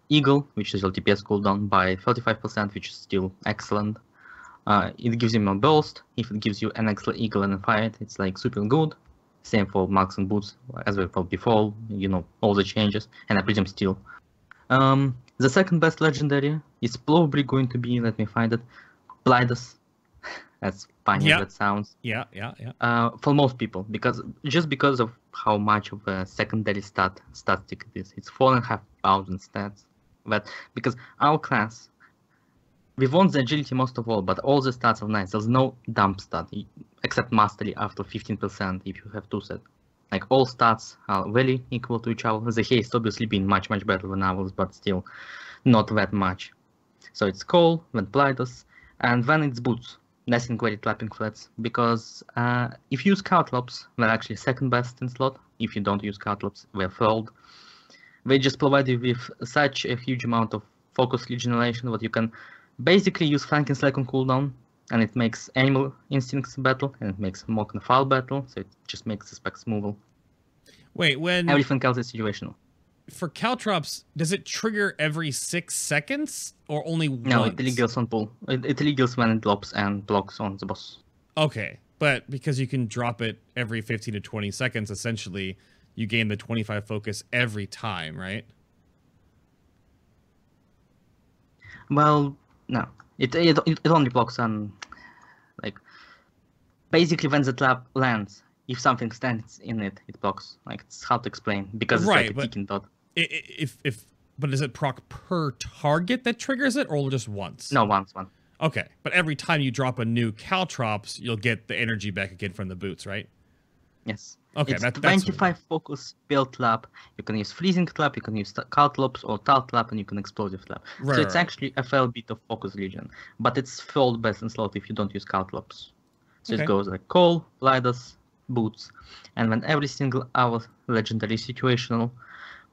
eagle, which is your DPS cooldown by 35%, which is still excellent. Uh, it gives you more burst. If it gives you an extra eagle in a fight, it's like super good. Same for marks and boots, as we thought before. You know all the changes, and I presume still. Um, the second best legendary is probably going to be. Let me find it. Blindus. As funny Yeah. as that sounds. yeah yeah yeah Uh, for most people, because just because of how much of a secondary stat statistic it is, it's four and a half thousand stats. But because our class, we want the agility most of all, but all the stats are nice. There's no dump stat except mastery after 15% if you have two set. Like all stats are very equal to each other. The haste obviously being much much better than ours, but still not that much. So it's Cole, then Plytus, and then it's Boots. Nesingwary's Trapping Treads because uh, if you use Caltrops, they're actually second best in slot. If you don't use Caltrops, they're third. They just provide you with such a huge amount of focus regeneration that you can basically use Flanking Strike on cooldown, and it makes Animal Instincts battle, and it makes Mok'Nathal battle, so it just makes the specs smoother. wait when Everything else is situational. for caltrops does it trigger every six seconds or only No, once it illegals on pull. It, it illegals when it drops and blocks on the boss. Okay, but because you can drop it every 15 to 20 seconds, essentially, you gain the 25 focus every time, right? Well, no. It, it it only blocks on basically when the trap lands. If something stands in it, it blocks. Like it's hard to explain because it's Right, like a ticking dot. If if but is it proc per target that triggers it, or just once? No, once one. Okay, but every time you drop a new caltrops, you'll get the energy back again from the boots, right? Yes. Okay, it's that, that's 25 focus spell trap. You can use freezing trap, you can use Caltrops or Tar Trap, and you can explosive trap. Right, so it's right. actually a fair bit of focus region, but it's third best in slot if you don't use Caltrops. So Okay. it goes like Cole, Lidus, Boots, and when every single hour legendary situational.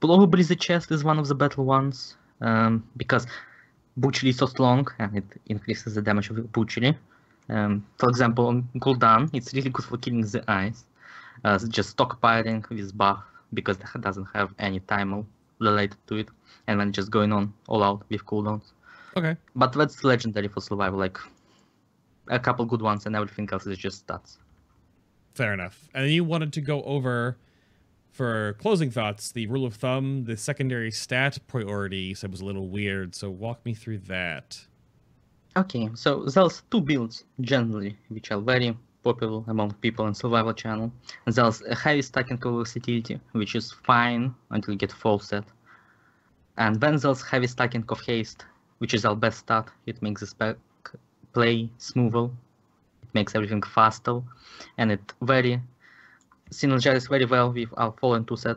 Probably the chest is one of the better ones um, because Butchery is so strong and it increases the damage of Butchery. Um, for example, on Gul'dan, it's really good for killing the eyes. Uh, just stockpiling with buff because it doesn't have any timer related to it, and then just going on all out with cooldowns. okay. But that's legendary for survival, like a couple good ones, and everything else is just stats. Fair enough. And you wanted to go over for closing thoughts the rule of thumb, the secondary stat priority you said was a little weird. So walk me through that. Okay, so there's two builds generally, which are very popular among people in survival channel. There's a heavy stacking of versatility, which is fine until you get full set. And then there's heavy stacking of haste, which is our best stat. It makes the play smoother. It makes everything faster, and it very synergizes very well with our Fallen 2 set.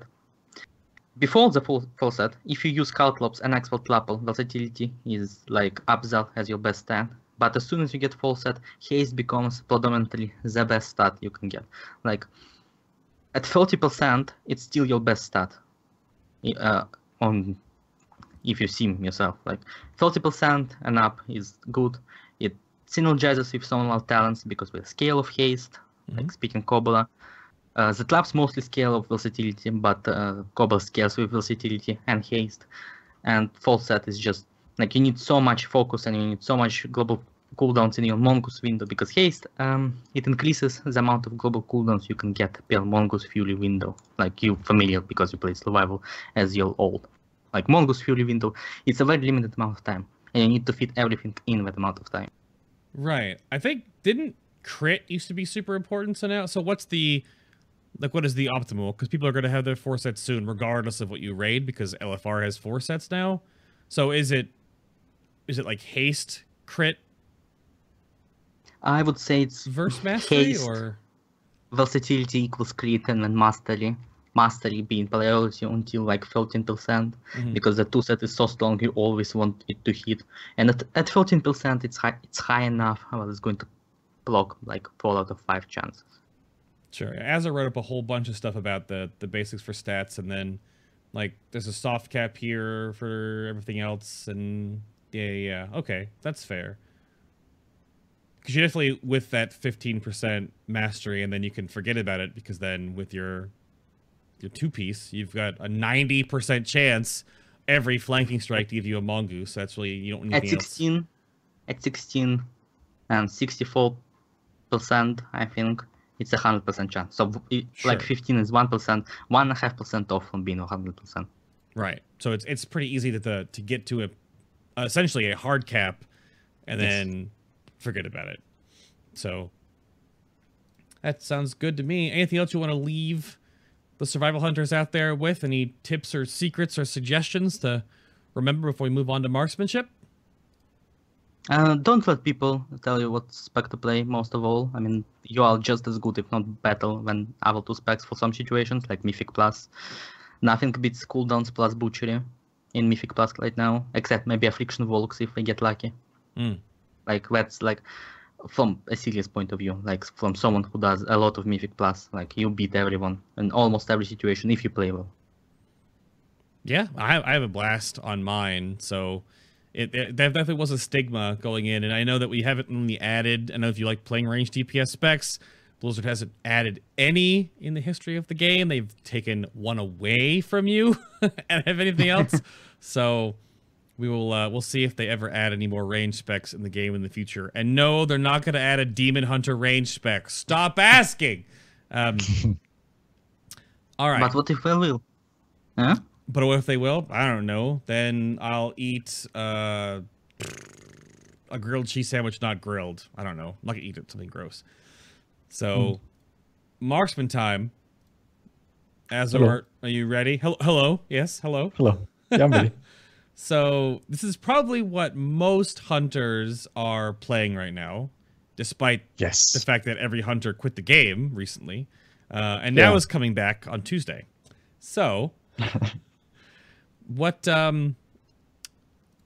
Before the full, full set, if you use Caltrops and Expert Trapper, versatility is like Abzal as your best stat. But as soon as you get full set, haste becomes predominantly the best stat you can get. Like at 30%, it's still your best stat. Uh, on if you sim yourself, like 30% and up is good. It synergizes with some of our talents because we have scale of haste, Mhm. like Spitting Cobra. Uh, the traps mostly scale of versatility, but uh, Cobra scales with versatility and haste. And full set is just like you need so much focus and you need so much global cooldowns in your mongoose window because haste um, it increases the amount of global cooldowns you can get per mongoose fury window like you familiar because you play survival as your old like mongoose fury window it's a very limited amount of time and you need to fit everything in that amount of time Right. I think didn't crit used to be super important. So now, so what's the like? What is the optimal? Because people are going to have their four sets soon, regardless of what you raid, because LFR has four sets now. So is it is it like haste crit i would say it's verse mastery Haste. or versatility equals crit and then mastery mastery being priority until like 13% Mhm. because the two set is so strong you always want it to hit and at, at 13% it's high it's high enough well it's going to block like four out of five chances Sure. as i wrote up a whole bunch of stuff about the the basics for stats, and then like there's a soft cap here for everything else, and yeah, yeah, okay, that's fair. Because you definitely with that 15% mastery, and then you can forget about it because then with your two piece, you've got a 90% chance every flanking strike to give you a mongoose. That's really you don't need at anything else. 16 at 16 and 64% i think it's a 100% chance so it, like 15 is 1% 1.5% off from being 100% Right. So it's it's pretty easy to the, to get to a uh, essentially a hard cap, and Yes. then forget about it. So that sounds good to me. Anything else you want to leave the survival hunters out there with? Any tips or secrets or suggestions to remember before we move on to marksmanship? Uh, don't let people tell you what spec to play. Most of all, I mean, you are just as good, if not better, than other two specs for some situations, like Mythic Plus. Nothing beats cooldowns plus Butchery in Mythic Plus right now, except maybe Affliction Locks if we get lucky. Mm. Like that's like from a serious point of view, like from someone who does a lot of Mythic Plus, like you beat everyone in almost every situation if you play well. Yeah, I, I have a blast on mine. So it, it that definitely was a stigma going in, and I know that we haven't really added. I know if you like playing range DPS specs, Blizzard hasn't added any in the history of the game. They've taken one away from you and have anything else. so we will uh, we'll see if they ever add any more range specs in the game in the future. And no, they're not going to add a Demon Hunter range spec. Stop asking. Um, all right. But what if they will? Huh? But what if they will? I don't know. Then I'll eat uh, a grilled cheese sandwich, not grilled. I don't know. I'm not gonna eat it something gross. So, marksman time. Azor, Hello. are you ready? Hello, hello. Yes, hello. Hello. Yeah, I'm ready. So this is probably what most hunters are playing right now, despite yes. the fact that every hunter quit the game recently, uh, and now Yeah. is coming back on Tuesday. So, what um,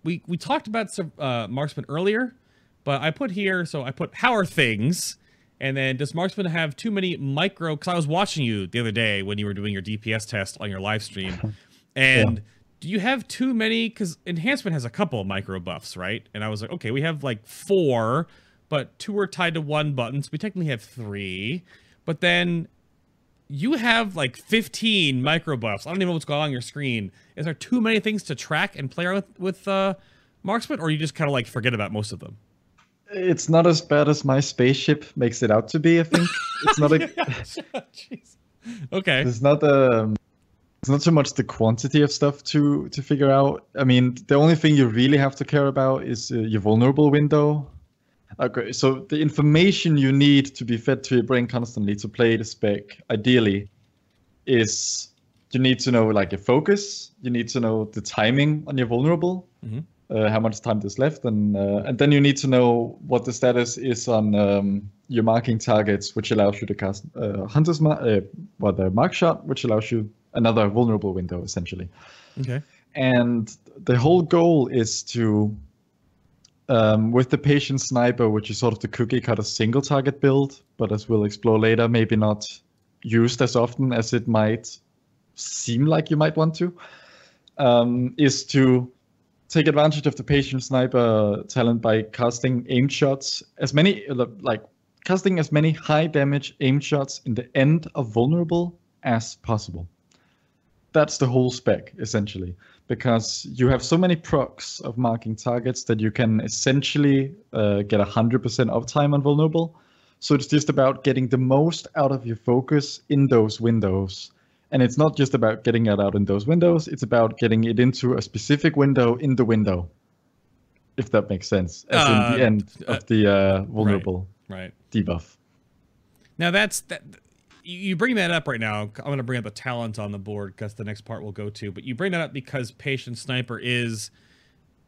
we we talked about uh, marksman earlier, but I put here. So I put how are things, and then does marksman have too many micro? Because I was watching you the other day when you were doing your DPS test on your live stream, and. Do you have too many? Because enhancement has a couple of micro buffs, right? And I was like, okay, we have like four, but two are tied to one button, so we technically have three. But then you have like 15 micro buffs. I don't even know what's going on, on your screen. Is there too many things to track and play with, with uh, marksman, or you just kind of like forget about most of them? It's not as bad as my spaceship makes it out to be. I think it's not a. Okay. It's not um, it's not so much the quantity of stuff to to figure out. I mean, the only thing you really have to care about is uh, your vulnerable window. Okay, so the information you need to be fed to your brain constantly to play the spec, ideally, is you need to know like your focus. You need to know the timing on your vulnerable. Mhm. uh, how much time there's left, and uh, and then you need to know what the status is on um, your marking targets, which allows you to cast uh, Hunter's Mark, uh, well, the Mark Shot, which allows you another vulnerable window essentially. Okay. And the whole goal is to, um, with the patient sniper, which is sort of the cookie cutter single target build, but as we'll explore later, maybe not used as often as it might seem like you might want to, um, is to take advantage of the patient sniper talent by casting aim shots as many like casting as many high damage aim shots in the end of vulnerable as possible. That's the whole spec essentially, because you have so many procs of marking targets that you can essentially uh, get 100% uptime on vulnerable. So it's just about getting the most out of your focus in those windows and it's not just about getting it out in those windows, it's about getting it into a specific window in the window. If that makes sense. As uh, in the uh, end uh, of the uh, vulnerable right, right. debuff. Now that's that you bring that up right now. I'm going to bring up the talent on the board because the next part we'll go to. But you bring that up because patient sniper is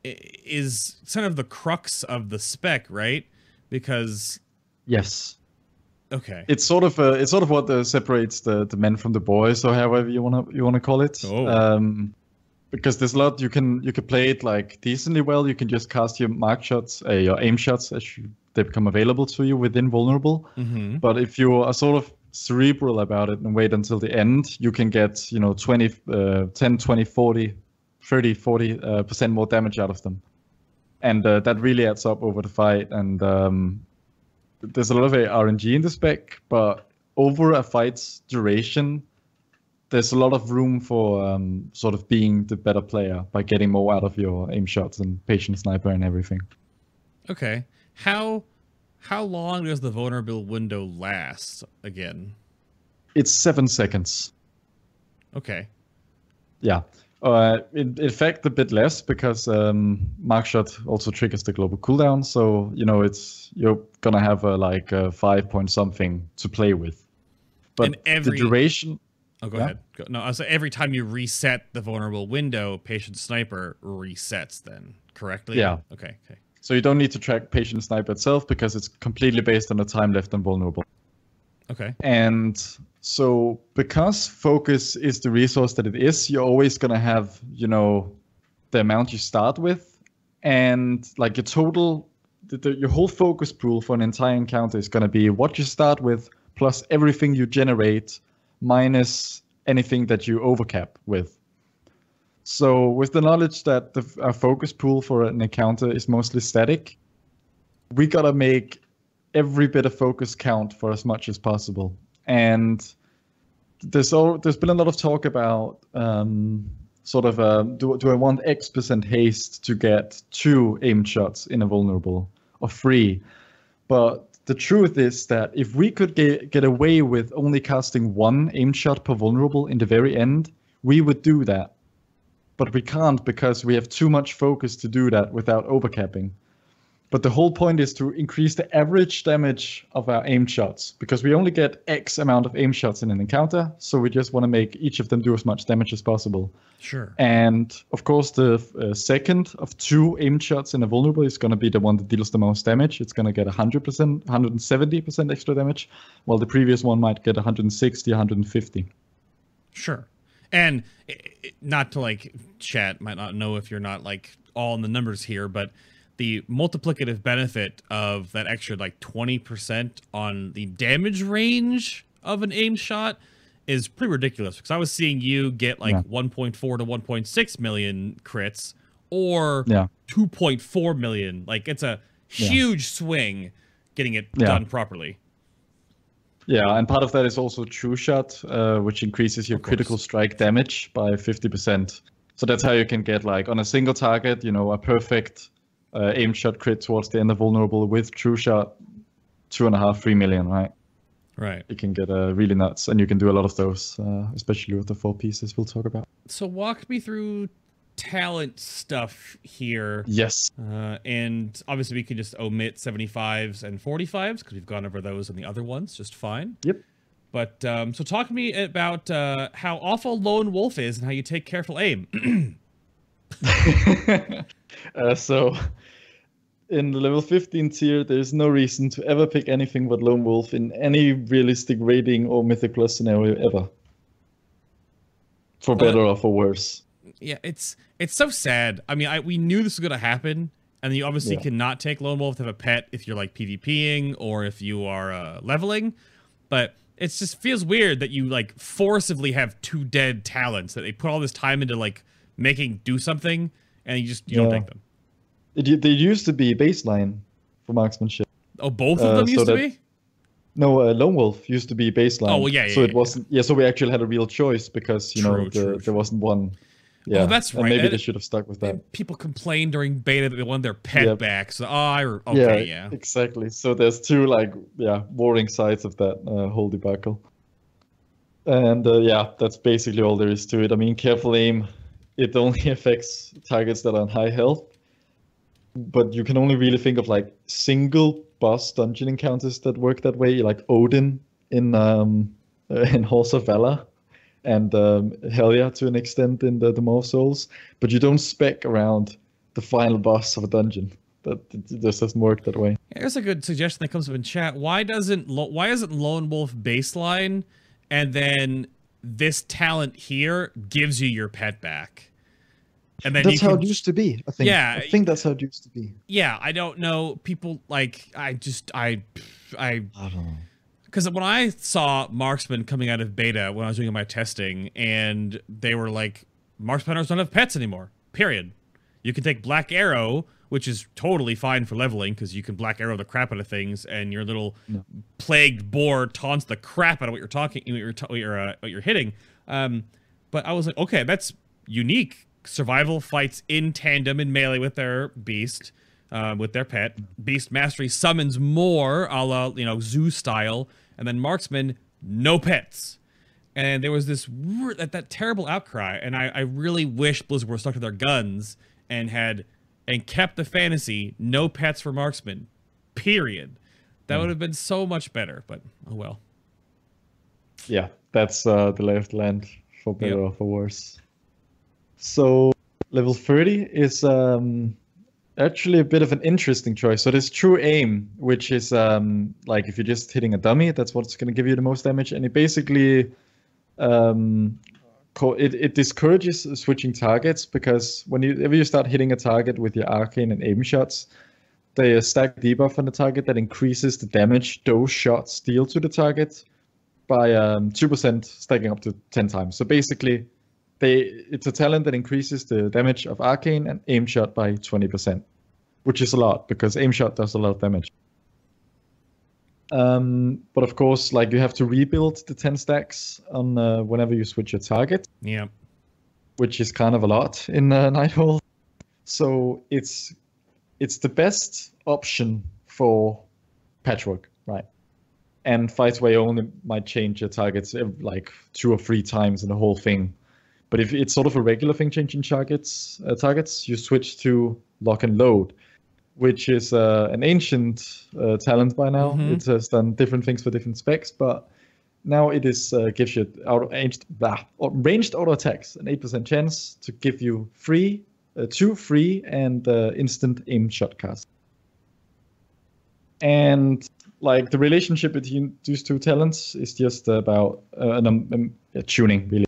is kind of the crux of the spec, right? Because yes, Okay. It's sort of uh, it's sort of what uh, separates the, the men from the boys, or however you wanna you wanna call it. Oh. Um, because there's a lot you can you can play it like decently well. You can just cast your mark shots, uh, your aim shots as you, they become available to you within vulnerable. Mm-hmm. But if you are sort of cerebral about it and wait until the end, you can get you know 20, uh, 10, 20, 40, 30, 40 uh, percent more damage out of them, and uh, that really adds up over the fight. And um, there's a lot of RNG in the spec, but over a fight's duration, there's a lot of room for um, sort of being the better player by getting more out of your aim shots and patient sniper and everything. Okay, how how long does the vulnerable window last again? It's seven seconds. Okay. Yeah. Uh, in, in fact, a bit less because um, Markshot also triggers the global cooldown. So you know it's you're gonna have a, like a five point something to play with. But every, the duration. Oh, go yeah? ahead. Go, no, so every time you reset the vulnerable window, patient sniper resets. Then correctly. Yeah. Okay. Okay. So you don't need to track patient sniper itself because it's completely based on the time left on vulnerable. Okay. And so because focus is the resource that it is, you're always gonna have, you know, the amount you start with, and like your total, the, the, your whole focus pool for an entire encounter is gonna be what you start with plus everything you generate minus anything that you overcap with. So with the knowledge that the our focus pool for an encounter is mostly static, we gotta make every bit of focus count for as much as possible. And there's all, there's been a lot of talk about um, sort of uh, do do I want X percent haste to get two aim shots in a vulnerable or three, but the truth is that if we could get, get away with only casting one aim shot per vulnerable in the very end, we would do that. But we can't because we have too much focus to do that without overcapping. But the whole point is to increase the average damage of our aim shots because we only get X amount of aim shots in an encounter. So we just want to make each of them do as much damage as possible. Sure. And of course, the uh, second of two aim shots in a vulnerable is going to be the one that deals the most damage. It's going to get 100%, 170% extra damage, while the previous one might get 160, 150. Sure. And not to like chat might not know if you're not like all in the numbers here, but the multiplicative benefit of that extra like 20% on the damage range of an aim shot is pretty ridiculous because I was seeing you get like yeah. 1.4 to 1.6 million crits or yeah. 2.4 million. Like it's a huge yeah. swing getting it done properly. Yeah, and part of that is also True Shot, uh, which increases your critical strike damage by 50%. So that's how you can get like on a single target, you know, a perfect uh, aim shot crit towards the end of vulnerable with true shot, two and a half, three million, right? Right. You can get uh, really nuts, and you can do a lot of those, uh, especially with the four pieces we'll talk about. So walk me through talent stuff here. Yes. Uh, and obviously we can just omit 75s and 45s because we've gone over those and the other ones just fine. Yep. But um, so talk to me about uh, how awful Lone Wolf is and how you take careful aim. Uh, so in the level 15 tier, there's no reason to ever pick anything but Lone Wolf in any realistic raiding or Mythic Plus scenario ever. For better or for worse. Yeah, it's it's so sad. I mean, I we knew this was gonna happen, and you obviously Yeah. cannot take lone wolf to have a pet if you're like PvPing or if you are uh, leveling, but it just feels weird that you like forcibly have two dead talents that they put all this time into like making do something, and you just you don't Yeah. take them. It, they used to be baseline for marksmanship. Oh, both of Uh, them so used to that- be. No, uh, Lone Wolf used to be baseline. Oh, well, yeah, So yeah, it yeah, wasn't. Yeah, so we actually had a real choice because you know the, true, there true. wasn't one. Yeah, that's and right. maybe And- they should have stuck with that. People complained during beta that they wanted their pet Yep. back. So, oh, I okay, yeah. exactly. So there's two like yeah warring sides of that uh, whole debacle. And uh, yeah, that's basically all there is to it. I mean, careful aim, it only affects targets that are on high health. But you can only really think of like single boss dungeon encounters that work that way, like Odin in um in Halls of Valor, and um, Helya to an extent in the Maw of Souls. But you don't spec around the final boss of a dungeon. That it just doesn't work that way. Here's a good suggestion that comes up in chat. Why doesn't Lo- why isn't Lone Wolf baseline, and then this talent here gives you your pet back, and then that's you how can, it used to be. I think. Yeah, I think that's how it used to be. yeah. I don't know. People like I just I I I don't know. Because when I saw marksman coming out of beta when I was doing my testing, and they were like, marksmaners don't have pets anymore. Period. You can take black arrow, which is totally fine for leveling because you can black arrow the crap out of things, and your little No. plagued boar taunts the crap out of what you're talking, what you're, what you're, uh, what you're hitting. Um, but I was like, okay, that's unique. Survival fights in tandem in melee with their beast, uh, with their pet. Beast mastery summons more, a la you know zoo style, and then marksman no pets. And there was this that, that terrible outcry, and I, I really wish Blizzard were stuck to their guns and had and kept the fantasy no pets for marksman. Period. That would have been so much better, but oh well. Yeah, that's uh, the the land for better Yep. or for worse. So level 30 is um, actually a bit of an interesting choice. So there's true aim, which is um, like if you're just hitting a dummy, that's what's going to give you the most damage, and it basically um, it, it discourages switching targets because when you whenever you start hitting a target with your arcane and aim shots, they stack debuff on the target that increases the damage those shots deal to the target by um, 2% stacking up to 10 times. So basically, they it's a talent that increases the damage of arcane and aim shot by 20%, which is a lot because aim shot does a lot of damage. Um, but of course, like you have to rebuild the 10 stacks on uh, whenever you switch your target, Yeah. which is kind of a lot in uh. So it's it's the best option for Patchwerk, right? And fights where you only might change your targets like two or three times in the whole thing. But if it's sort of a regular thing changing targets, uh, targets, you switch to lock and load, which is uh, an ancient uh, talent by now. Mhm. It has done different things for different specs, but now it is uh, gives you auto ranged, blah, ranged auto attacks, an eight percent chance to give you free, uh, two free and uh, instant aim shot cast. And like the relationship between these two talents is just about uh, an, um, um, tuning really.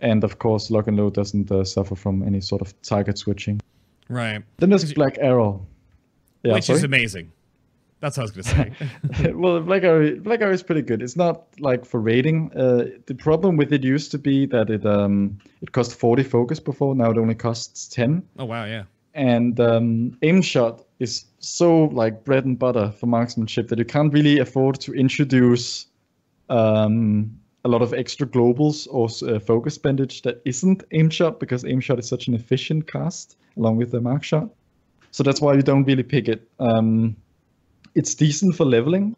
And of course, lock and load doesn't uh, suffer from any sort of target switching. Right. Then there's Black Arrow. Yeah, Which sorry? is amazing. That's what I was gonna say. well, Black Arrow, Black Arrow is pretty good. It's not like for raiding. Uh, the problem with it used to be that it um it cost 40 focus before. Now it only costs 10. oh wow, yeah. And um, aim shot is so like bread and butter for marksmanship that you can't really afford to introduce um, a lot of extra globals or uh, focus spendage that isn't aim shot because aim shot is such an efficient cast along with the mark shot. So that's why you don't really pick it. Um, it's decent for leveling.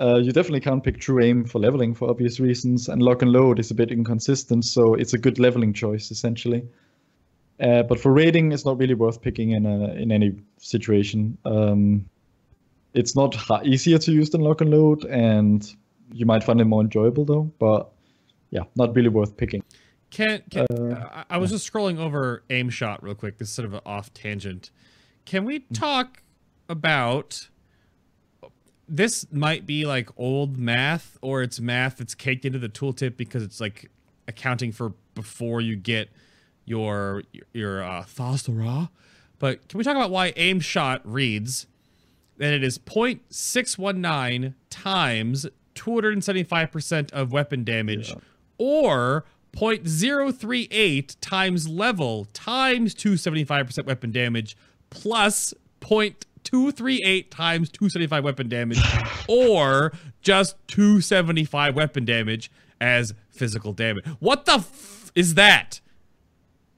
Uh, you definitely can't pick true aim for leveling for obvious reasons, and lock and load is a bit inconsistent, so it's a good leveling choice essentially. Uh, but for raiding, it's not really worth picking in a, in any situation. Um, it's not easier to use than lock and load, and you might find it more enjoyable though. But yeah, not really worth picking. Can, can I, I was just scrolling over aim shot real quick. This is sort of an off tangent. Can we talk about this might be like old math or it's math that's caked into the tooltip because it's like accounting for before you get your your uh Thas'dorah. But can we talk about why aim shot reads that it is 0.619 times 275% of weapon damage or 0.038 times level times 275% weapon damage plus 0.238 times 275 weapon damage or just 275 weapon damage as physical damage. What the f- is that?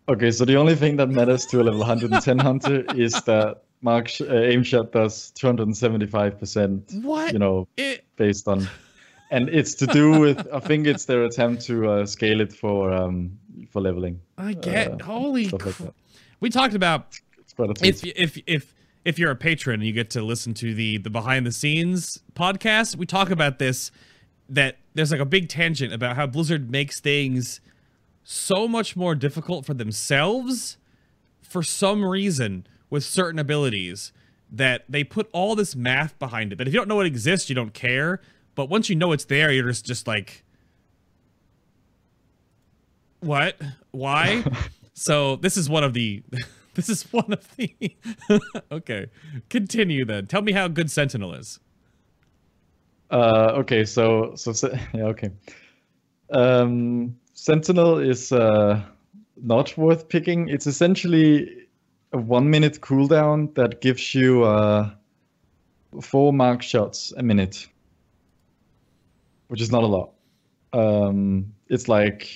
Okay, so the only thing that matters to a level 110 hunter is that Mark sh- uh, aim shot does 275%. What? You know, It, based on, and it's to do with I think it's their attempt to uh, scale it for um for leveling. I get Uh, holy stuff like. We talked about It's quite a if if if if you're a patron and you get to listen to the the behind the scenes podcast, we talk about this that there's like a big tangent about how Blizzard makes things so much more difficult for themselves for some reason with certain abilities that they put all this math behind it that if you don't know it exists you don't care but once you know it's there you're just just like what? Why? So this is one of the this is one of the okay continue then. Tell me how good sentinel is. Uh, okay, so so yeah, okay. Um, Sentinel is uh, not worth picking. It's essentially a one-minute cooldown that gives you uh, four mark shots a minute, which is not a lot. Um, it's like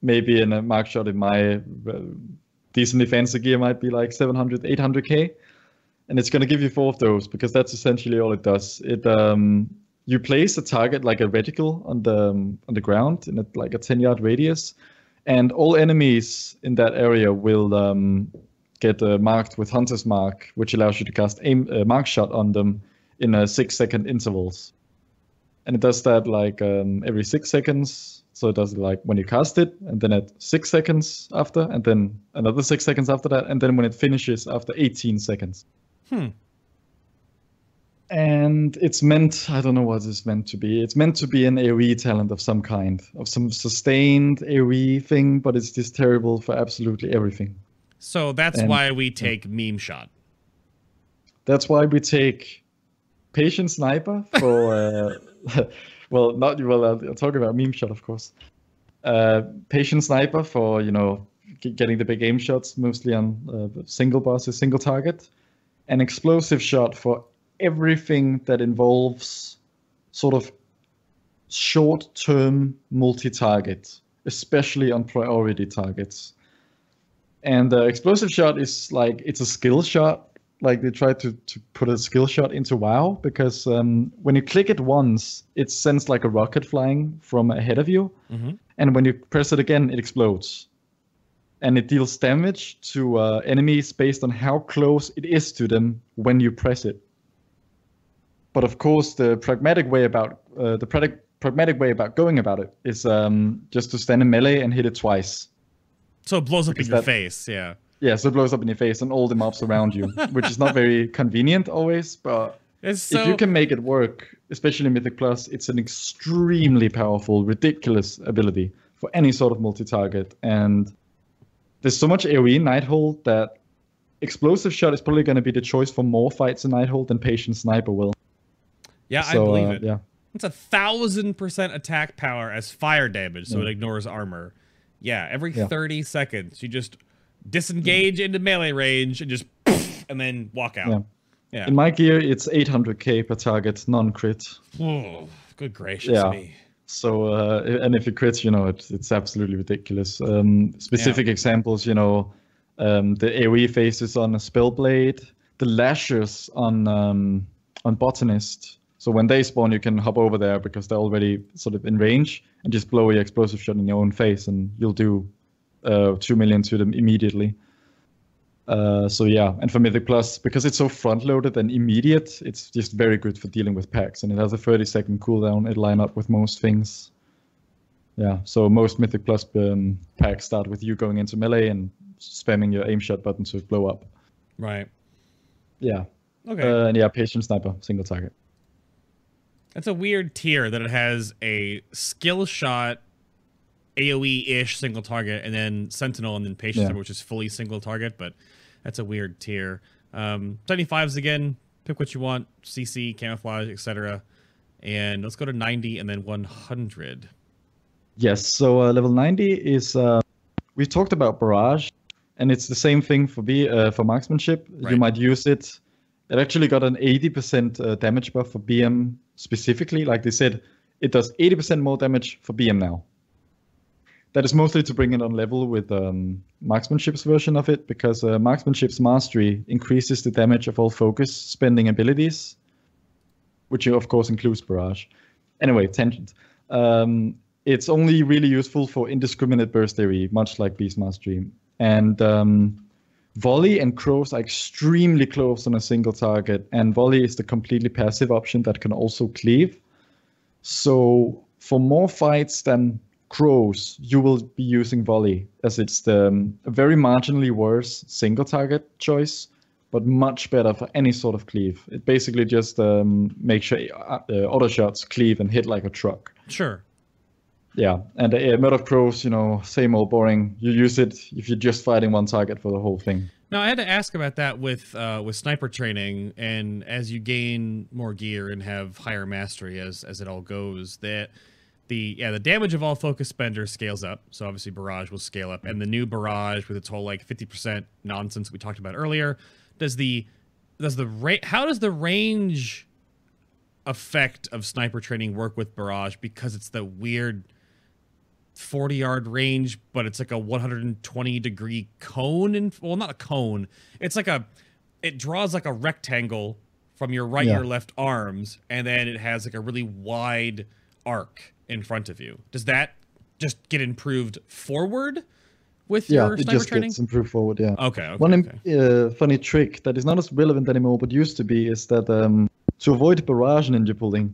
maybe in a mark shot in my uh, decently gear might be like 700, 800k and it's going to give you four of those because that's essentially all it does. It um, you place a target like a reticle on the um, on the ground in a, like a 10 yard radius, and all enemies in that area will um, get uh, marked with Hunter's Mark, which allows you to cast aim uh, mark shot on them in a six second intervals, and it does that like um, every six seconds. So it does it like when you cast it, and then at six seconds after, and then another six seconds after that, and then when it finishes after 18 seconds. Hmm. And it's meant i don't know what it's meant to be. It's meant to be an aoe talent of some kind of some sustained aoe thing but it's just terrible for absolutely everything. So that's And- why we take meme shot. That's why we take patient sniper for uh, well not well i'll, talk about meme shot of course. Uh, patient sniper for you know getting the big aim shots mostly on uh, single bosses single target. An explosive shot for everything that involves sort of short-term multi-target especially on priority targets. And the explosive shot is like it's a skill shot like they tried to, to put a skill shot into WoW because um, when you click it once, it sends like a rocket flying from ahead of you, Mhm. and when you press it again, it explodes, and it deals damage to uh, enemies based on how close it is to them when you press it. But of course, the pragmatic way about uh, the prag- pragmatic way about going about it is um, just to stand in melee and hit it twice. so it blows up in your that- face yeah Yeah, so it blows up in your face and all the mobs around you, which is not very convenient always, but it's so if you can make it work, especially in Mythic Plus, it's an extremely powerful, ridiculous ability for any sort of multi-target. And there's so much AoE in Nighthold that Explosive Shot is probably going to be the choice for more fights in Nighthold than Patient Sniper will. yeah i believe uh, it Yeah. It's a thousand percent attack power as fire damage, so Yeah. it ignores armor. Yeah, every Yeah. 30 seconds, you just disengage into melee range and just and then walk out. Yeah. Yeah. In my gear, it's 800k per target, non-crit. Good gracious Yeah. me. So, uh, and if it crits, you know, it's it's absolutely ridiculous. Um, specific examples, you know, um, the AOE phases on a Spellblade, the lashes on um, on Botanist. So when they spawn, you can hop over there because they're already sort of in range and just blow your explosive shot in your own face, and you'll do uh, two million to them immediately. Uh, so yeah, and for Mythic Plus, because it's so front-loaded and immediate, it's just very good for dealing with packs, and it has a 30-second cooldown. It line up with most things. Yeah, so most Mythic Plus um, packs start with you going into melee and spamming your aim shot button to blow up. Right. Yeah. Okay. Uh, and yeah, patient sniper, single target. That's a weird tier that it has a skill shot, AOE ish single target, and then Sentinel, and then Patient, Yeah. which is fully single target. But that's a weird tier. Um, 75s again. Pick what you want: CC, camouflage, etc. And let's go to 90 and then 100. Yes, so uh, level 90 is uh, we talked about barrage, and it's the same thing for B uh, for marksmanship. Right. You might use it. It actually got an 80% uh, damage buff for BM specifically. Like they said, it does 80% more damage for BM now. That is mostly to bring it on level with um, marksmanship's version of it, because uh, marksmanship's mastery increases the damage of all focus spending abilities, which of course includes barrage. Anyway, tangent. Um, it's only really useful for indiscriminate burst theory much like Beast Mastery. And um, Volley and Crows are extremely close on a single target, and Volley is the completely passive option that can also cleave. So for more fights than Crows, you will be using Volley, as it's the um, very marginally worse single target choice, but much better for any sort of cleave. It basically just um, makes sure uh, uh, auto shots cleave and hit like a truck. Sure. Yeah, and uh, Murder Crows, you know, same old boring. You use it if you're just fighting one target for the whole thing. Now I had to ask about that with uh, with sniper training, and as you gain more gear and have higher mastery as as it all goes, that the yeah the damage of all focus spenders scales up. So obviously barrage will scale up, and the new barrage with its whole like fifty percent nonsense we talked about earlier. Does the does the rate how does the range effect of sniper training work with barrage because it's the weird 40 yard range, but it's like a 120 degree cone. And well, not a cone. It's like a, it draws like a rectangle from your right Yeah. and your left arms, and then it has like a really wide arc in front of you. Does that just get improved forward with Yeah, your it just training? gets improved forward. Yeah. Okay. okay, One okay. uh, funny trick that is not as relevant anymore, but used to be, is that um, to avoid barrage ninja pulling,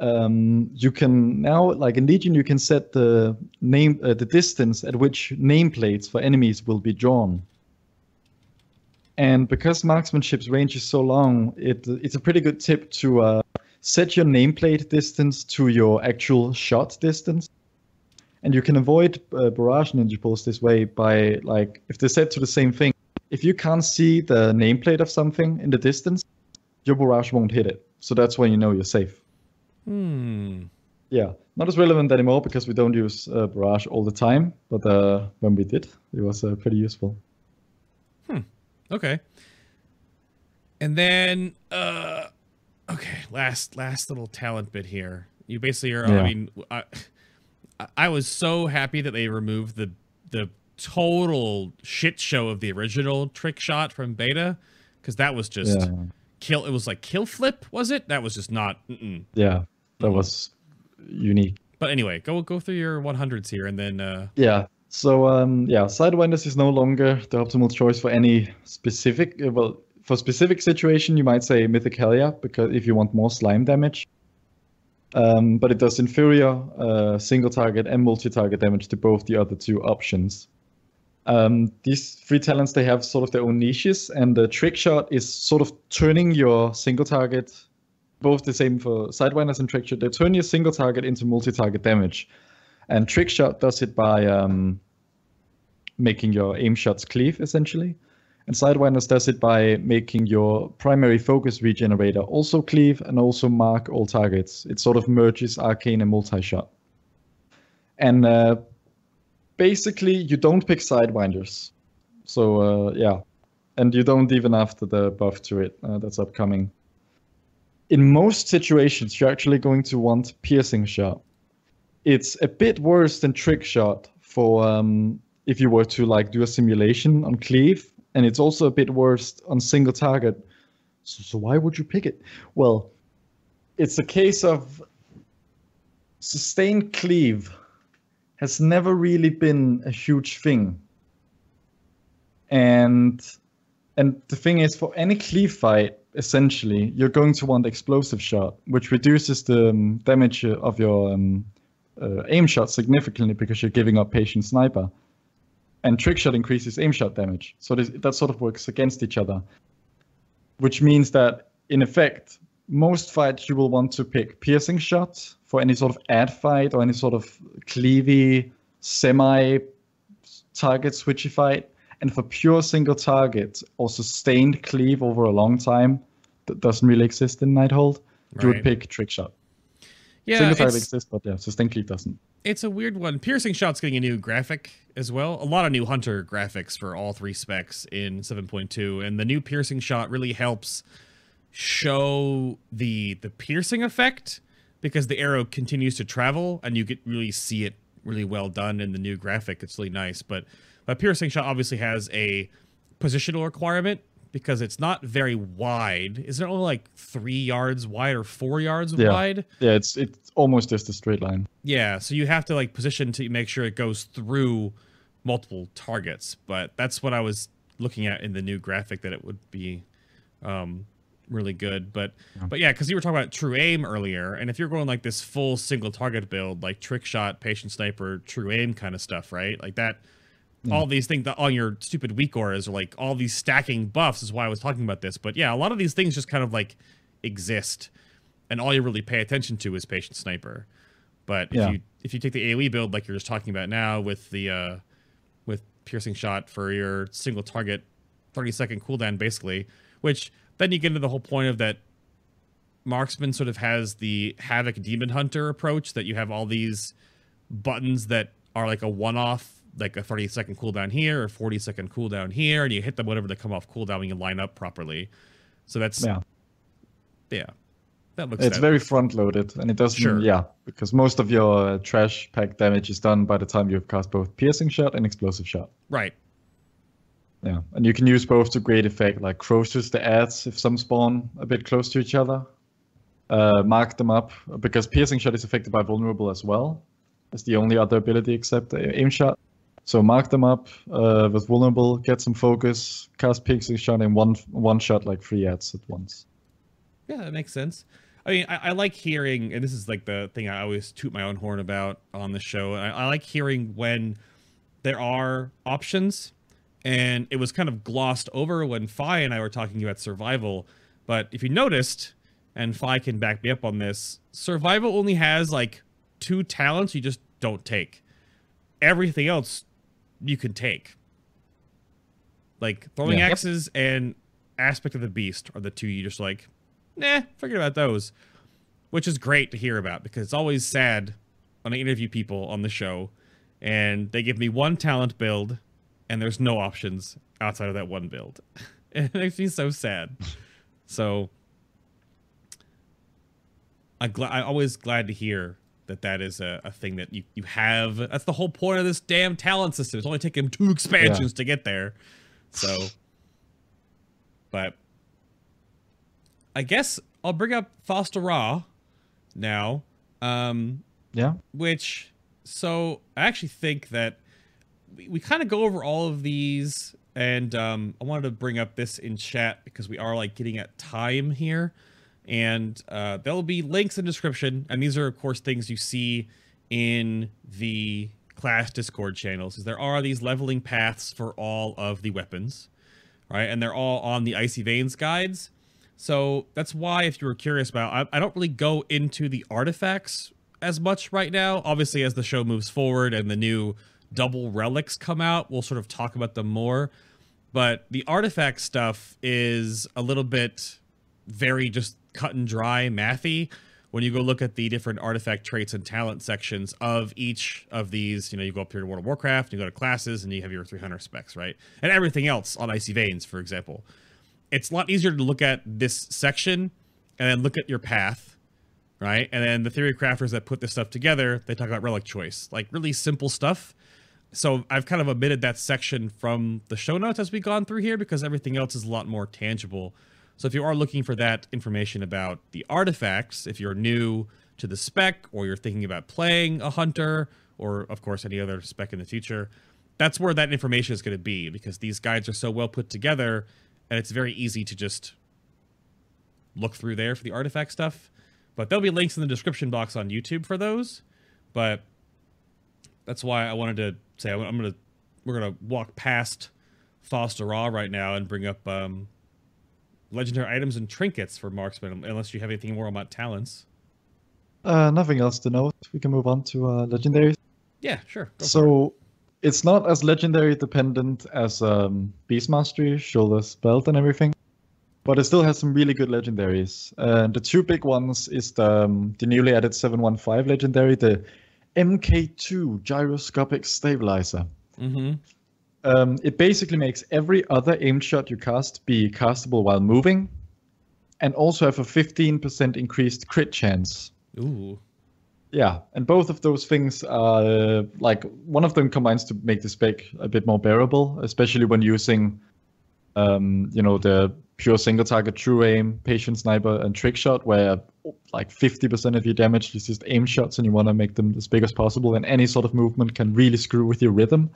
um, you can now, like in Legion, you can set the name, uh, the distance at which nameplates for enemies will be drawn. And because marksmanship's range is so long, it it's a pretty good tip to uh, set your nameplate distance to your actual shot distance. And you can avoid uh, barrage ninja pulls this way by like if they're set to the same thing. If you can't see the nameplate of something in the distance, your barrage won't hit it. So that's when you know you're safe. Hmm. Yeah, not as relevant anymore because we don't use uh, barrage all the time. But uh, when we did, it was uh, pretty useful. Hmm. Okay. And then uh last last little talent bit here. You basically are I mean I I was so happy that they removed the the total shit show of the original trick shot from beta cuz that was just Yeah, kill it was like kill flip was it? That was just not mm-mm. yeah, that was unique. But anyway, go go through your 100s here and then uh Yeah. So um, yeah, Sidewinders is no longer the optimal choice for any specific. uh, Well, for specific situation, you might say Mythic Helya because if you want more slime damage. Um, but it does inferior uh, single target and multi-target damage to both the other two options. Um, these three talents they have sort of their own niches, and the trick shot is sort of turning your single target. Both the same for Sidewinders and trick shot. They turn your single target into multi-target damage. And trick shot does it by um, making your aim shots cleave essentially. And Sidewinders does it by making your primary focus regenerator also cleave and also mark all targets. It sort of merges arcane and multi shot. And uh, basically, you don't pick Sidewinders. So, uh, yeah. And you don't even after the buff to it uh, that's upcoming. In most situations, you're actually going to want piercing shot it's a bit worse than trick shot for um, if you were to like do a simulation on cleave and it's also a bit worse on single target. So, so why would you pick it? Well it's a case of sustained cleave has never really been a huge thing. And and the thing is for any cleave fight essentially you're going to want explosive shot which reduces the um, damage of your um, uh, aim shot significantly because you're giving up patient sniper, and trick shot increases aim shot damage. So this, that sort of works against each other, which means that in effect, most fights you will want to pick piercing shot for any sort of ad fight or any sort of cleavy semi target switchy fight, and for pure single target or sustained cleave over a long time that doesn't really exist in Nighthold, you would pick trick shot. Yeah, single target exists, but yeah, sustained cleave doesn't. it's a weird one. Piercing Shot's getting a new graphic as well. A lot of new Hunter graphics for all three specs in 7.2, and the new Piercing Shot really helps show the the piercing effect because the arrow continues to travel and you get really see it really well done in the new graphic. It's really nice, but but Piercing Shot obviously has a positional requirement because it's not very wide. Is it only like three yards wide or four yards Yeah. wide? Yeah, it's it's almost just a straight line. Yeah, so you have to like position to make sure it goes through multiple targets. But that's what I was looking at in the new graphic that it would be um, really good. But yeah. but yeah, because you were talking about true aim earlier, and if you're going like this full single target build, like trick shot, patient sniper, true aim kind of stuff, right? Like that. All these things that on your stupid weak auras are like all these stacking buffs is why I was talking about this. But yeah, a lot of these things just kind of like exist, and all you really pay attention to is patient sniper. But if Yeah. you if you take the AoE build like you're just talking about now with the uh with piercing shot for your single target 30 second cooldown basically, which then you get into the whole point of that marksman sort of has the havoc demon hunter approach that you have all these buttons that are like a one off like a 30 second cooldown here or 40 second cooldown here and you hit them whenever they come off cooldown when you line up properly. So that's yeah. Yeah, That looks it's that- very front loaded, and it doesn't. Sure. Yeah, because most of your uh, trash pack damage is done by the time you've cast both piercing shot and explosive shot. right. Yeah, and you can use both to great effect, like Croesus the ads if some spawn a bit close to each other. Uh, mark them up because piercing shot is affected by vulnerable as well. It's the only other ability except aim shot. So mark them up uh, with vulnerable, get some focus, cast piercing shot in one one shot like three ads at once. Yeah, that makes sense. I mean, I, I like hearing, and this is like the thing I always toot my own horn about on the show. I, I like hearing when there are options, and it was kind of glossed over when Fi and I were talking about survival. But if you noticed, and Fi can back me up on this, survival only has like two talents you just don't take. Everything else you can take. Like throwing Yeah. Yep. axes and aspect of the beast are the two you just like, nah, forget about those. Which is great to hear about because it's always sad when I interview people on the show and they give me one talent build and there's no options outside of that one build. it makes me so sad. So I gl- I'm always glad to hear that that is a, a thing that you, you have. That's the whole point of this damn talent system. It's only taken two expansions to get there. So, but I guess I'll bring up Foster Raw now. Um, Yeah. which so I actually think that we, we kind of go over all of these and um, I wanted to bring up this in chat because we are like getting at time here and uh, there'll be links in the description and these are of course things you see in the class discord channels is there are these leveling paths for all of the weapons right and they're all on the icy veins guides so that's why, if you were curious about, I, I don't really go into the artifacts as much right now. Obviously, as the show moves forward and the new double relics come out, we'll sort of talk about them more. But the artifact stuff is a little bit very just cut and dry, mathy. When you go look at the different artifact traits and talent sections of each of these, you know, you go up here to World of Warcraft, you go to classes, and you have your 300 specs, right? And everything else on Icy Veins, for example it's a lot easier to look at this section and then look at your path, right? And then the theory crafters that put this stuff together, they talk about relic choice, like really simple stuff. So I've kind of omitted that section from the show notes as we've gone through here because everything else is a lot more tangible. So if you are looking for that information about the artifacts, if you're new to the spec or you're thinking about playing a hunter or of course any other spec in the future, that's where that information is going to be because these guides are so well put together and it's very easy to just look through there for the artifact stuff. But there'll be links in the description box on YouTube for those. But that's why I wanted to say I'm, I'm gonna we're gonna walk past Foster Raw right now and bring up um, legendary items and trinkets for marksman. Unless you have anything more about talents. Uh, nothing else to note. We can move on to uh, legendaries. Yeah, sure. go for it. So it's not as legendary dependent as um, Beast Mastery, Shoulders Belt, and everything, but it still has some really good legendaries. Uh, the two big ones is the, um, the newly added 715 legendary, the MK2 Gyroscopic Stabilizer. Mm-hmm. Um, it basically makes every other aim shot you cast be castable while moving, and also have a 15% increased crit chance. Ooh. Yeah, and both of those things are like one of them combines to make the spec a bit more bearable, especially when using, um, you know, the pure single target true aim, patient sniper, and trick shot, where like 50% of your damage is just aim shots, and you want to make them as big as possible, and any sort of movement can really screw with your rhythm.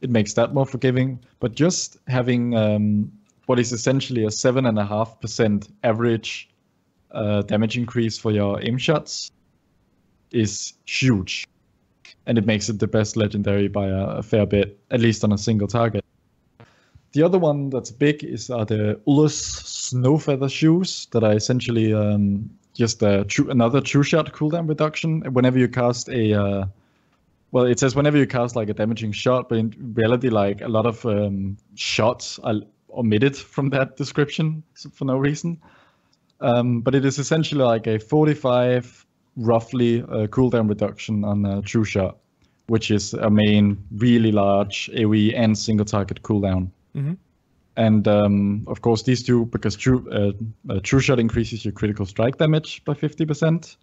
It makes that more forgiving, but just having um, what is essentially a seven and a half percent average uh, damage increase for your aim shots is huge, and it makes it the best legendary by a, a fair bit, at least on a single target. The other one that's big is uh, the Ullr's Snowfeather shoes that are essentially um, just a true, another true shot cooldown reduction. Whenever you cast a, uh, well, it says whenever you cast like a damaging shot, but in reality, like a lot of um, shots are omitted from that description for no reason. Um, but it is essentially like a 45 roughly uh, cooldown reduction on a true shot, which is a main really large AoE and single target cooldown. Mm-hmm. And um, of course, these two, because true uh, uh, true shot increases your critical strike damage by 50%.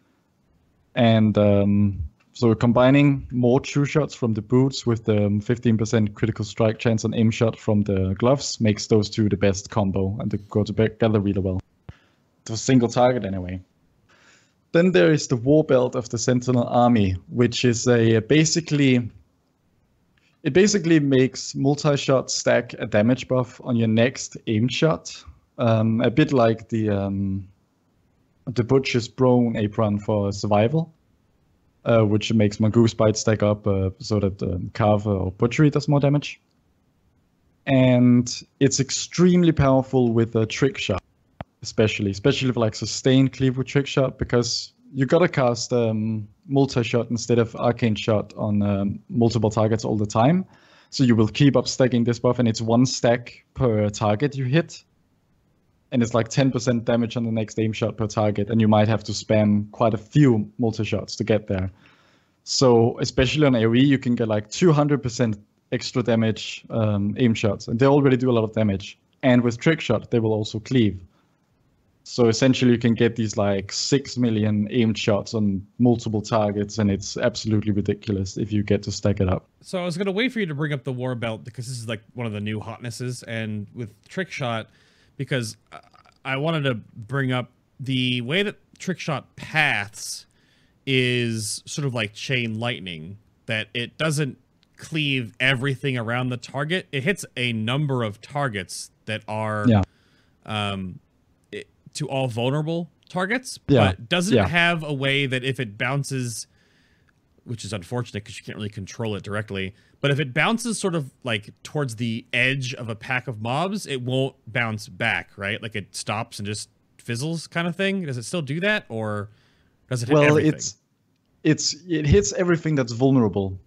And um, so combining more true shots from the boots with the um, 15% critical strike chance on aim shot from the gloves makes those two the best combo, and they go together really well. To a single target, anyway. Then there is the War Belt of the Sentinel Army, which is a basically it basically makes multi-shot stack a damage buff on your next aim shot, um, a bit like the um, the Butcher's Bone Apron for survival, uh, which makes Mongoose Bite stack up uh, so that um, Carver or Butchery does more damage. And it's extremely powerful with a trick shot, especially, especially for like sustained cleave with trick shot, because you gotta cast um, multi-shot instead of arcane shot on um, multiple targets all the time. So you will keep up stacking this buff, and it's one stack per target you hit. And it's like 10% damage on the next aim shot per target, and you might have to spam quite a few multi-shots to get there. So especially on AoE, you can get like 200% extra damage um, aim shots, and they already do a lot of damage. And with trick shot, they will also cleave. So essentially, you can get these like six million aimed shots on multiple targets, and it's absolutely ridiculous if you get to stack it up. So I was gonna wait for you to bring up the war belt because this is like one of the new hotnesses, and with trick shot, because I- wanted to bring up the way that trick shot paths is sort of like chain lightning, that it doesn't cleave everything around the target. It hits a number of targets that are Yeah. um, it, to all vulnerable targets, Yeah, but doesn't yeah. have a way that if it bounces, which is unfortunate because you can't really control it directly, but if it bounces sort of like towards the edge of a pack of mobs, it won't bounce back, right? Like it stops and just fizzles kind of thing. Does it still do that or does it hit well, everything? it's it's it hits everything that's vulnerable,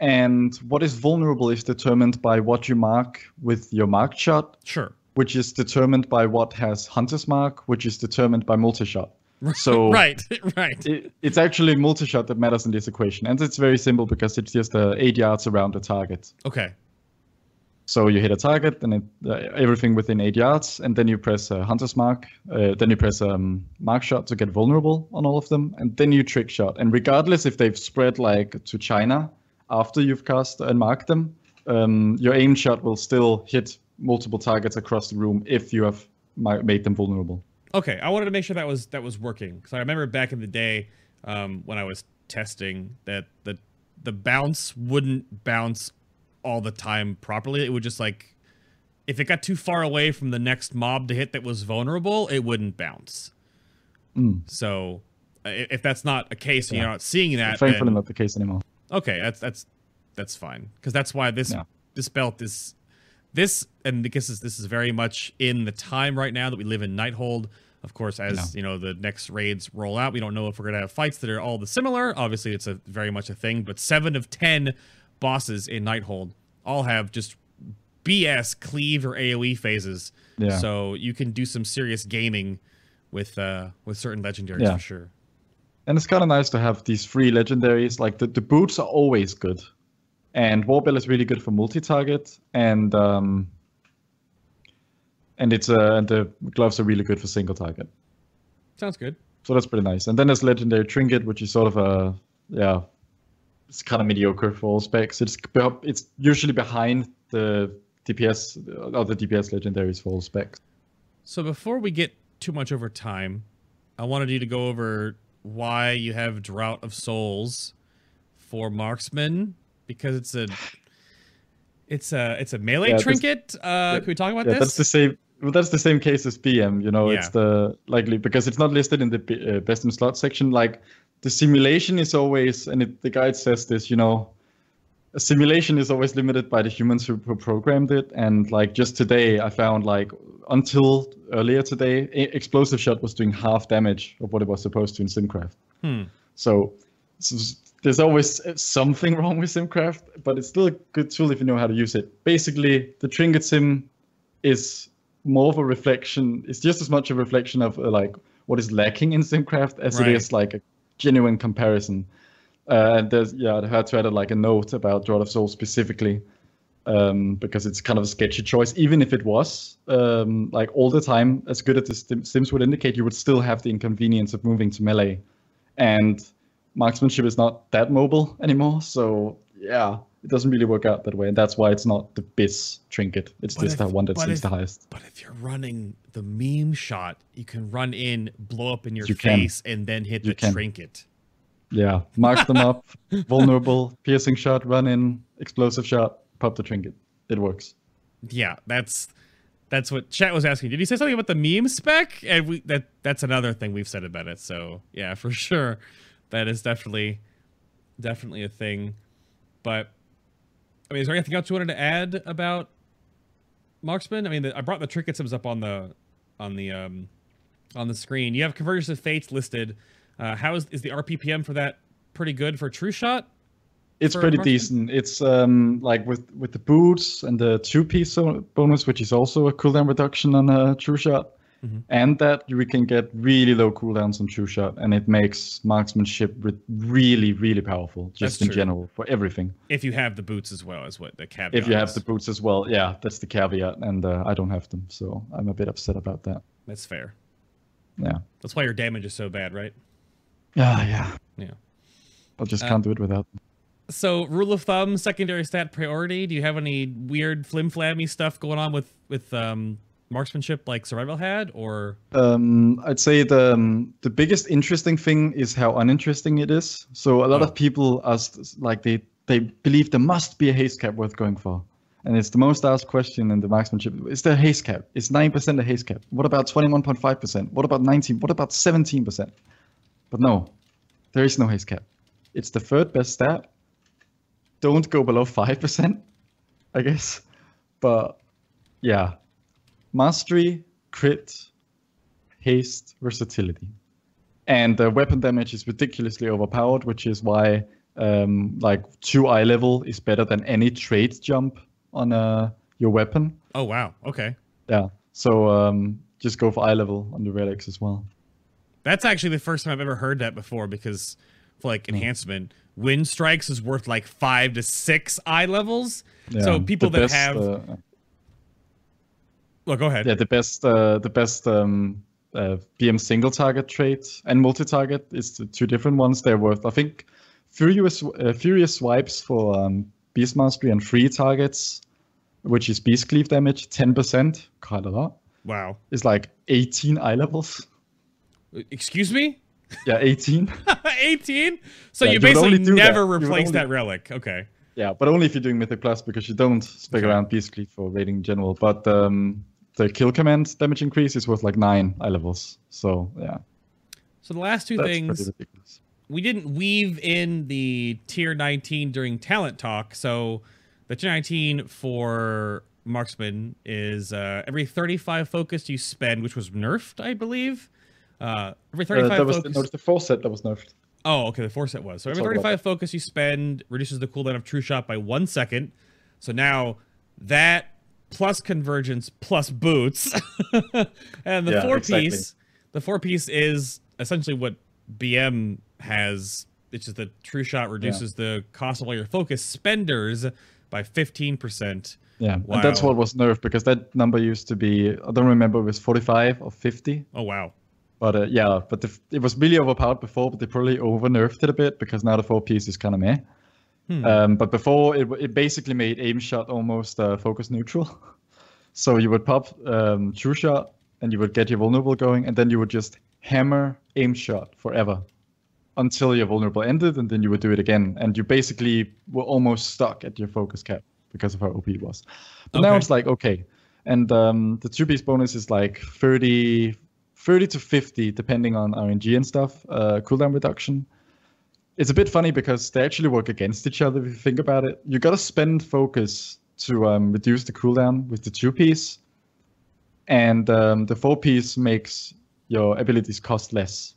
and what is vulnerable is determined by what you mark with your mark shot, Sure. which is determined by what has hunter's mark, which is determined by multi-shot. So right, right. it, it's actually multi-shot that matters in this equation, and it's very simple because it's just uh, eight yards around the target. Okay. So you hit a target, and it, uh, everything within eight yards, and then you press a hunter's mark. Uh, then you press um, mark shot to get vulnerable on all of them, and then you trick shot. And regardless if they've spread like to China after you've cast and marked them, um, your aim shot will still hit multiple targets across the room if you have ma- made them vulnerable. Okay, I wanted to make sure that was that was working because I remember back in the day um, when I was testing that the the bounce wouldn't bounce all the time properly. It would just like if it got too far away from the next mob to hit that was vulnerable, it wouldn't bounce. Mm. So if that's not a case, and you're not seeing that. Thankfully, then- not the case anymore. okay, that's that's that's fine because that's why this Yeah. this belt is this and because this, this is very much in the time right now that we live in Nighthold. Of course, as you know, the next raids roll out, we don't know if we're gonna have fights that are all the similar. Obviously, it's a very much a thing, but seven of ten bosses in Nighthold all have just BS cleave or AOE phases. Yeah. So you can do some serious gaming with uh with certain legendaries Yeah. for sure. And it's kind of nice to have these free legendaries. Like the, the boots are always good, and Warbell is really good for multi-target, and um, and it's uh, and the gloves are really good for single target. Sounds good. So that's pretty nice. And then there's legendary trinket, which is sort of a yeah, it's kind of mediocre for all specs. It's it's usually behind the DPS other DPS legendaries for all specs. So before we get too much over time, I wanted you to go over why you have Draught of Souls for marksman because it's a it's a it's a melee Yeah, trinket. Uh, can we talk about yeah, this? that's the same. Well, that's the same case as BM. You know, it's the likely because it's not listed in the uh, best in slot section. Like the simulation is always, and it, the guide says this. You know, a simulation is always limited by the humans who, programmed it. And like just today, I found like until earlier today, explosive shot was doing half damage of what it was supposed to in Simcraft. Hmm. So, s- there's always something wrong with Simcraft, but it's still a good tool if you know how to use it. Basically, the trinket sim is more of a reflection. It's just as much a reflection of uh, like what is lacking in Simcraft as Right. it is like a genuine comparison. Uh, and there's yeah, I had to add like a note about Draught of Soul specifically um, because it's kind of a sketchy choice. Even if it was um, like all the time as good as the Sims would indicate, you would still have the inconvenience of moving to melee, and marksmanship is not that mobile anymore. So yeah, it doesn't really work out that way, and that's why it's not the BIS trinket. It's But just if- the one that but sees the highest. But if you're running the meme shot, you can run in, blow up in your You can. face, and then hit You the can. trinket. Yeah, mark them up, vulnerable, piercing shot, run in, explosive shot, pop the trinket. It works. Yeah, that's that's what chat was asking. Did you say something about the meme spec? And we that that's another thing we've said about it. So yeah, for sure, that is definitely definitely a thing. But I mean, is there anything else you wanted to add about marksman? I mean, the, I brought the trinket up on the on the um on the screen. You have convergence of fates listed. Uh, how is is the RPPM for that pretty good for true shot? It's pretty marksman? decent. It's um like with with the boots and the two piece bonus, which is also a cooldown reduction on a true shot, Mhm. and that we can get really low cooldowns on true shot, and it makes marksmanship re- really really powerful just That's in true. general for everything. If you have the boots as well, is what the caveat. If you have is. the boots as well, yeah, that's the caveat, and uh, I don't have them, so I'm a bit upset about that. that's fair. Yeah. That's why your damage is so bad, right? Yeah, yeah. Yeah. I just Uh, can't do it without them. So, rule of thumb, secondary stat priority. Do you have any weird flim flammy stuff going on with with um, marksmanship like survival had, or Um, I'd say the um, the biggest interesting thing is how uninteresting it is. So a lot Oh. of people are like they they believe there must be a haste cap worth going for, and it's the most asked question in the marksmanship. Is there a haste cap? Is nine percent a haste cap? What about twenty one point five percent? What about nineteen? What about seventeen percent? But no, there is no haste cap. It's the third best stat. Don't go below five percent, I guess. But yeah, mastery, crit, haste, versatility. And the weapon damage is ridiculously overpowered, which is why um, like two eye level is better than any trait jump on uh, your weapon. oh wow, okay, Yeah. So um, just go for eye level on the relics as well. that's actually the first time I've ever heard that before. Because for like Hmm. enhancement, wind strikes is worth like five to six eye levels. So people that best, have, uh, well, go ahead. yeah, the best, uh, the best um, uh, BM single target trait and multi target is the two different ones. They're worth, I think, furious uh, furious swipes for um, beast mastery and free targets, which is beast cleave damage, ten percent, quite a lot. Wow. it's like eighteen eye levels. Excuse me. Yeah, eighteen. 18 so Yeah, you you basically do that. never replace only- that relic okay yeah, but only if you're doing mythic plus because you don't spec Okay. around beast cleave for raiding in general. But um, the kill command damage increase is worth like nine eye levels. So yeah, so the last two that's things we didn't weave in the tier 19 during talent talk. So the tier 19 for marksman is uh, every 35 focus you spend, which was nerfed, I believe. Uh, every 35 uh, that was, focus. No, the four set that was nerfed. Oh, okay. The four set was. So every 35 focus you spend reduces the cooldown of True Shot by one second. So now that plus convergence plus boots, and the Yeah, four exactly. piece, the four piece is essentially what BM has. It's just the True Shot reduces the cost of all your focus spenders by 15%. Yeah, and that's what was nerfed because that number used to be I don't remember it was 45 or 50. Oh, wow. But uh, yeah, but the, it was really overpowered before, but they probably over nerfed it a bit because now the four piece is kind of meh. Hmm. Um, but before it, it basically made aim shot almost uh, focus neutral. so you would pop um, true shot and you would get your vulnerable going, and then you would just hammer aim shot forever until your vulnerable ended, and then you would do it again. And you basically were almost stuck at your focus cap because of how OP it was. But now it's like, okay. And um, the two piece bonus is like 30, 30 to 50, depending on RNG and stuff, uh, cooldown reduction. It's a bit funny because they actually work against each other if you think about it. You gotta spend focus to um, reduce the cooldown with the two piece, and um, the four piece makes your abilities cost less.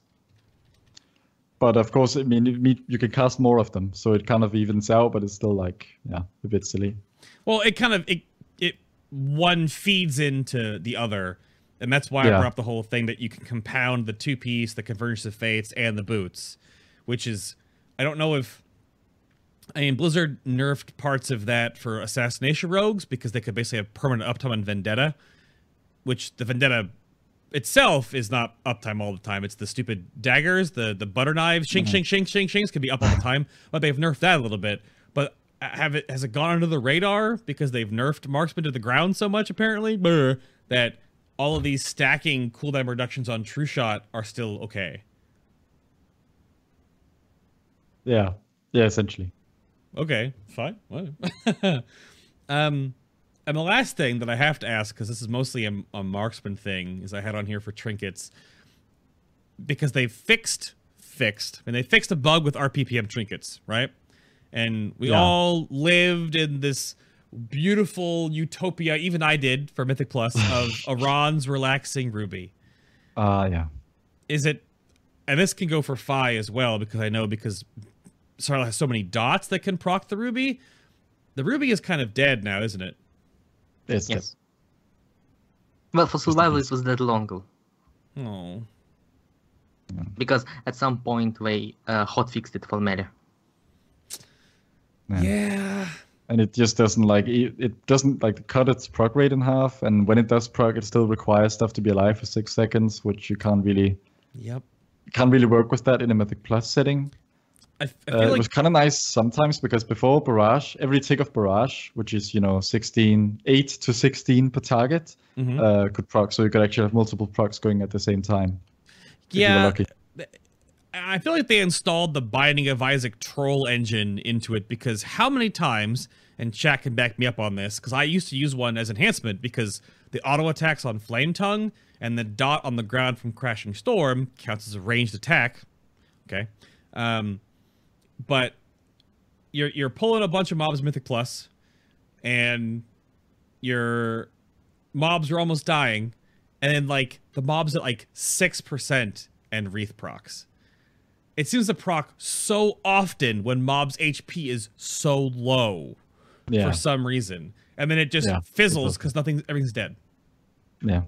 But of course, I mean, you can cast more of them, so it kind of evens out. But it's still like, yeah, a bit silly. Well, it kind of it it one feeds into the other, and that's why I Yeah. brought up the whole thing that you can compound the two piece, the convergence of fates, and the boots, which is I don't know if I mean Blizzard nerfed parts of that for assassination rogues because they could basically have permanent uptime on Vendetta, which the Vendetta itself is not uptime all the time. It's the stupid daggers, the the butter knives, shink mm-hmm. shink shink shink shinks can be up all the time, but they've nerfed that a little bit. But have it has it gone under the radar because they've nerfed marksman to the ground so much apparently Brr, that all of these stacking cooldown reductions on true shot are still okay. Yeah, yeah, essentially. Okay, fine. Um, and the last thing that I have to ask, because this is mostly a, a marksman thing, is I had on here for trinkets because they fixed fixed and they fixed a bug with RPPM trinkets, right? And we Yeah. all lived in this beautiful utopia. Even I did for Mythic Plus of Aran's Relaxing Ruby. Uh yeah. Is it? And this can go for Phi as well because I know because Sarla has so many dots that can proc the ruby. The ruby is kind of dead now, isn't it? It's Yes. Well, for survival, it was that longer Oh, because at some point they uh, hotfixed it for meta. Yeah. yeah. and it just doesn't like it, it doesn't like cut its proc rate in half and when it does proc it still requires stuff to be alive for six seconds which you can't really Yep. can't really work with that in a mythic plus setting I, I feel uh, it was kind of nice sometimes because before barrage every tick of barrage which is you know 16 8 to 16 per target Mhm. uh, could proc so you could actually have multiple procs going at the same time if you were yeah. I feel like they installed the Binding of Isaac troll engine into it because how many times, and chat can back me up on this, because I used to use one as enhancement because the auto attacks on Flame Tongue and the dot on the ground from Crashing Storm counts as a ranged attack. Okay. Um, but you're you're pulling a bunch of mobs Mythic Plus, and your mobs are almost dying, and then like the mobs at like six percent and Wreath procs. It seems to proc so often when mobs HP is so low yeah for some reason, and then it just Yeah, fizzles because nothing, everything's dead. yeah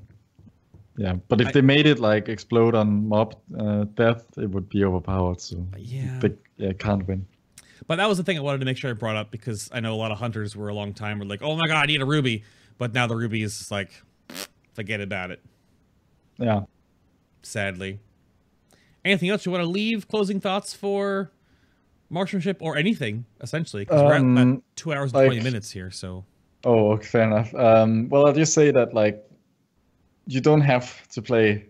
yeah but if I- they made it like explode on mob uh, death it would be overpowered so Yeah. they yeah, can't win But that was the thing I wanted to make sure I brought up because I know a lot of hunters were a long time were like, "Oh my god, I need a ruby," but now the ruby is just like, forget about it. yeah Sadly. Anything else you want to leave? Closing thoughts for marksmanship or anything essentially? Because we're at Um, about two hours and twenty minutes here. So Oh, okay, fair enough. Um, well, I'll just say that like you don't have to play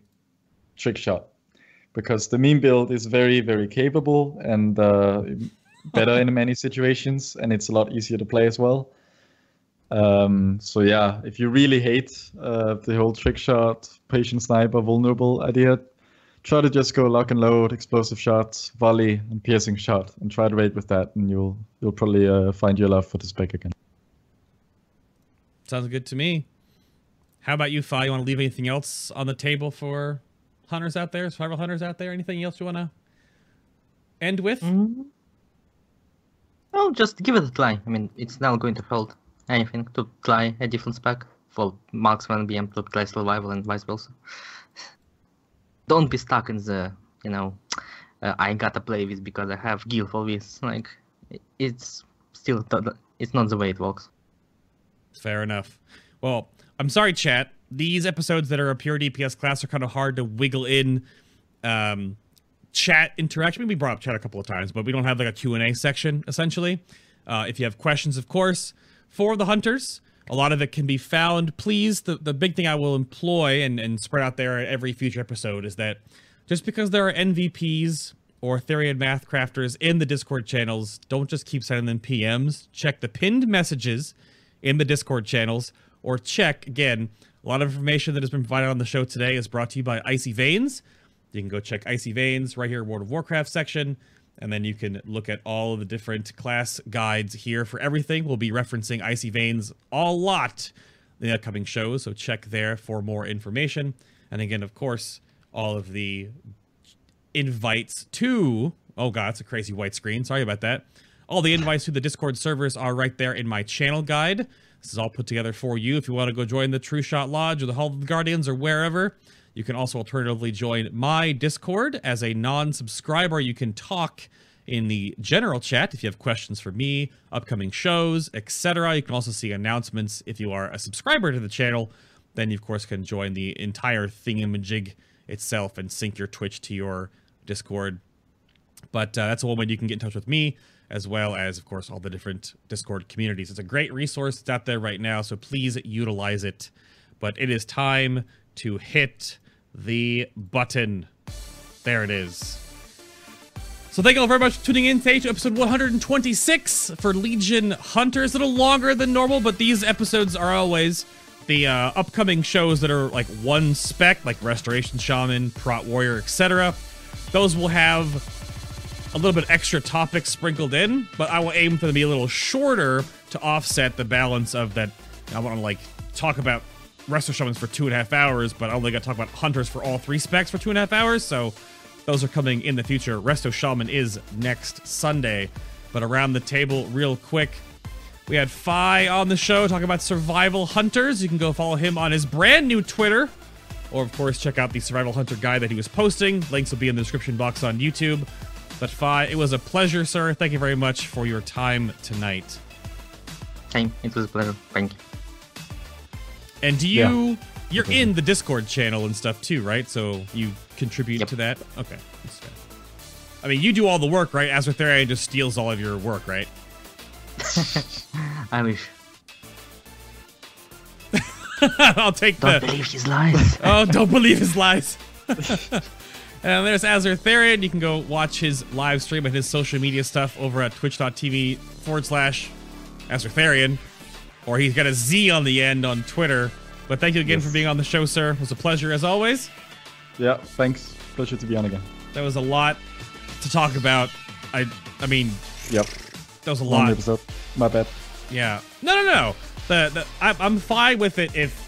trick shot because the meme build is very, very capable and uh, better in many situations, and it's a lot easier to play as well. Um, so yeah, if you really hate uh, the whole trick shot, patient sniper, vulnerable idea, try to just go lock and load, explosive shots, volley, and piercing shot, and try to raid with that, and you'll you'll probably uh, find your love for the spec again. Sounds good to me. How about you, Fi? You want to leave anything else on the table for hunters out there, survival hunters out there? Anything else you want to end with? Mm-hmm. Oh, just give it a try. I mean, it's not going to hurt anything to try a different spec for marksman, BM to try survival and vice versa. Don't be stuck in the, you know, uh, I gotta play this because I have gear for this. Like, it's still, it's not the way it works. Fair enough. Well, I'm sorry, chat. These episodes that are a pure DPS class are kind of hard to wiggle in um, chat interaction. We brought up chat a couple of times, but we don't have like a Q&A section, essentially. Uh, if you have questions, of course, for the hunters, a lot of it can be found. Please, the, the big thing I will employ and, and spread out there at every future episode is that just because there are MVPs or Therian math crafters in the Discord channels, don't just keep sending them PMs. Check the pinned messages in the Discord channels or check, again, a lot of information that has been provided on the show today is brought to you by Icy Veins. You can go check Icy Veins right here, World of Warcraft section. And then you can look at all of the different class guides here for everything. We'll be referencing Icy Veins a lot in the upcoming shows, so check there for more information. And again, of course, all of the invites to oh god, it's a crazy white screen. Sorry about that. All the invites to the Discord servers are right there in my channel guide. This is all put together for you if you want to go join the Trueshot Lodge or the Hall of the Guardians or wherever. You can also alternatively join my Discord as a non-subscriber. You can talk in the general chat if you have questions for me, upcoming shows, etc. You can also see announcements if you are a subscriber to the channel. Then you, of course, can join the entire thingamajig itself and sync your Twitch to your Discord. But uh, that's one way you can get in touch with me, as well as, of course, all the different Discord communities. It's a great resource. It's out there right now, so please utilize it. But it is time to hit the button. There it is. So thank you all very much for tuning in today to episode 126 for Legion Hunters. A little longer than normal, but these episodes are always the uh, upcoming shows that are like one spec, like Restoration Shaman, Prot Warrior, etc. Those will have a little bit extra topics sprinkled in, but I will aim for them to be a little shorter to offset the balance of that. I want to like talk about Resto Shamans for two and a half hours, but I only got to talk about Hunters for all three specs for two and a half hours, so those are coming in the future. Resto Shaman is next Sunday, but around the table, real quick, we had Fi on the show talking about Survival Hunters. You can go follow him on his brand new Twitter, or of course, check out the Survival Hunter guide that he was posting. Links will be in the description box on YouTube. But Fi, it was a pleasure, sir. Thank you very much for your time tonight. Hey, it was a pleasure. Thank you. And do you? Yeah. You're in the Discord channel and stuff too, right? So you contribute yep. to that. Okay. I mean, you do all the work, right? Azortharion just steals all of your work, right? I wish. I'll take don't the. Don't believe his lies. oh, don't believe his lies. And there's Azortharion. You can go watch his live stream and his social media stuff over at twitch.tv forward slash Azortharion or he's got a Z on the end on Twitter. But thank you again yes. for being on the show, sir. It was a pleasure as always. Yeah, thanks. Pleasure to be on again. That was a lot to talk about. I I mean, yep. That was a lot. Episode. My bad. Yeah. No, no, no. The, the I, I'm fine with it if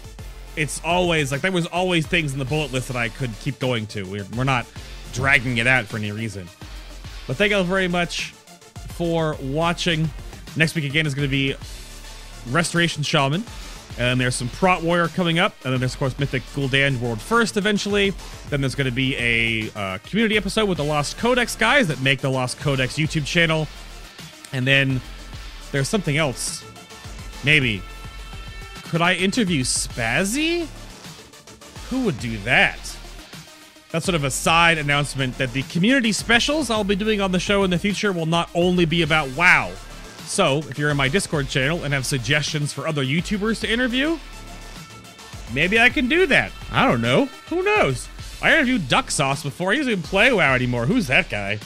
it's always like there was always things in the bullet list that I could keep going to. We're, we're not dragging it out for any reason. But thank you all very much for watching. Next week again is going to be Restoration Shaman. And there's some Prot Warrior coming up. And then there's, of course, Mythic Gul'dan World First eventually. Then there's going to be a uh, community episode with the Lost Codex guys that make the Lost Codex YouTube channel. And then there's something else. Maybe. Could I interview Spazzy? Who would do that? That's sort of a side announcement that the community specials I'll be doing on the show in the future will not only be about WoW. So, if you're in my Discord channel and have suggestions for other YouTubers to interview, maybe I can do that. I don't know. Who knows? I interviewed Duck Sauce before. He doesn't even play WoW anymore. Who's that guy?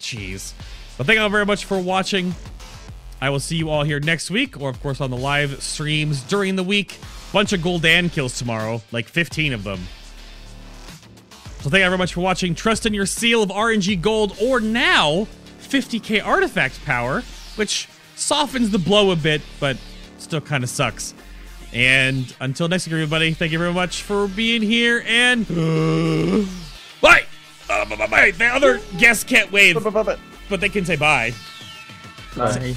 Jeez. But thank you all very much for watching. I will see you all here next week, or of course on the live streams during the week. Bunch of Gul'dan kills tomorrow, like 15 of them. So thank you very much for watching. Trust in your seal of RNG gold or now 50k artifact power, which softens the blow a bit, but still kind of sucks. And until next week, everybody, thank you very much for being here. And bye. Uh, bye, bye, bye. The other guests can't wave, but they can say bye. Bye.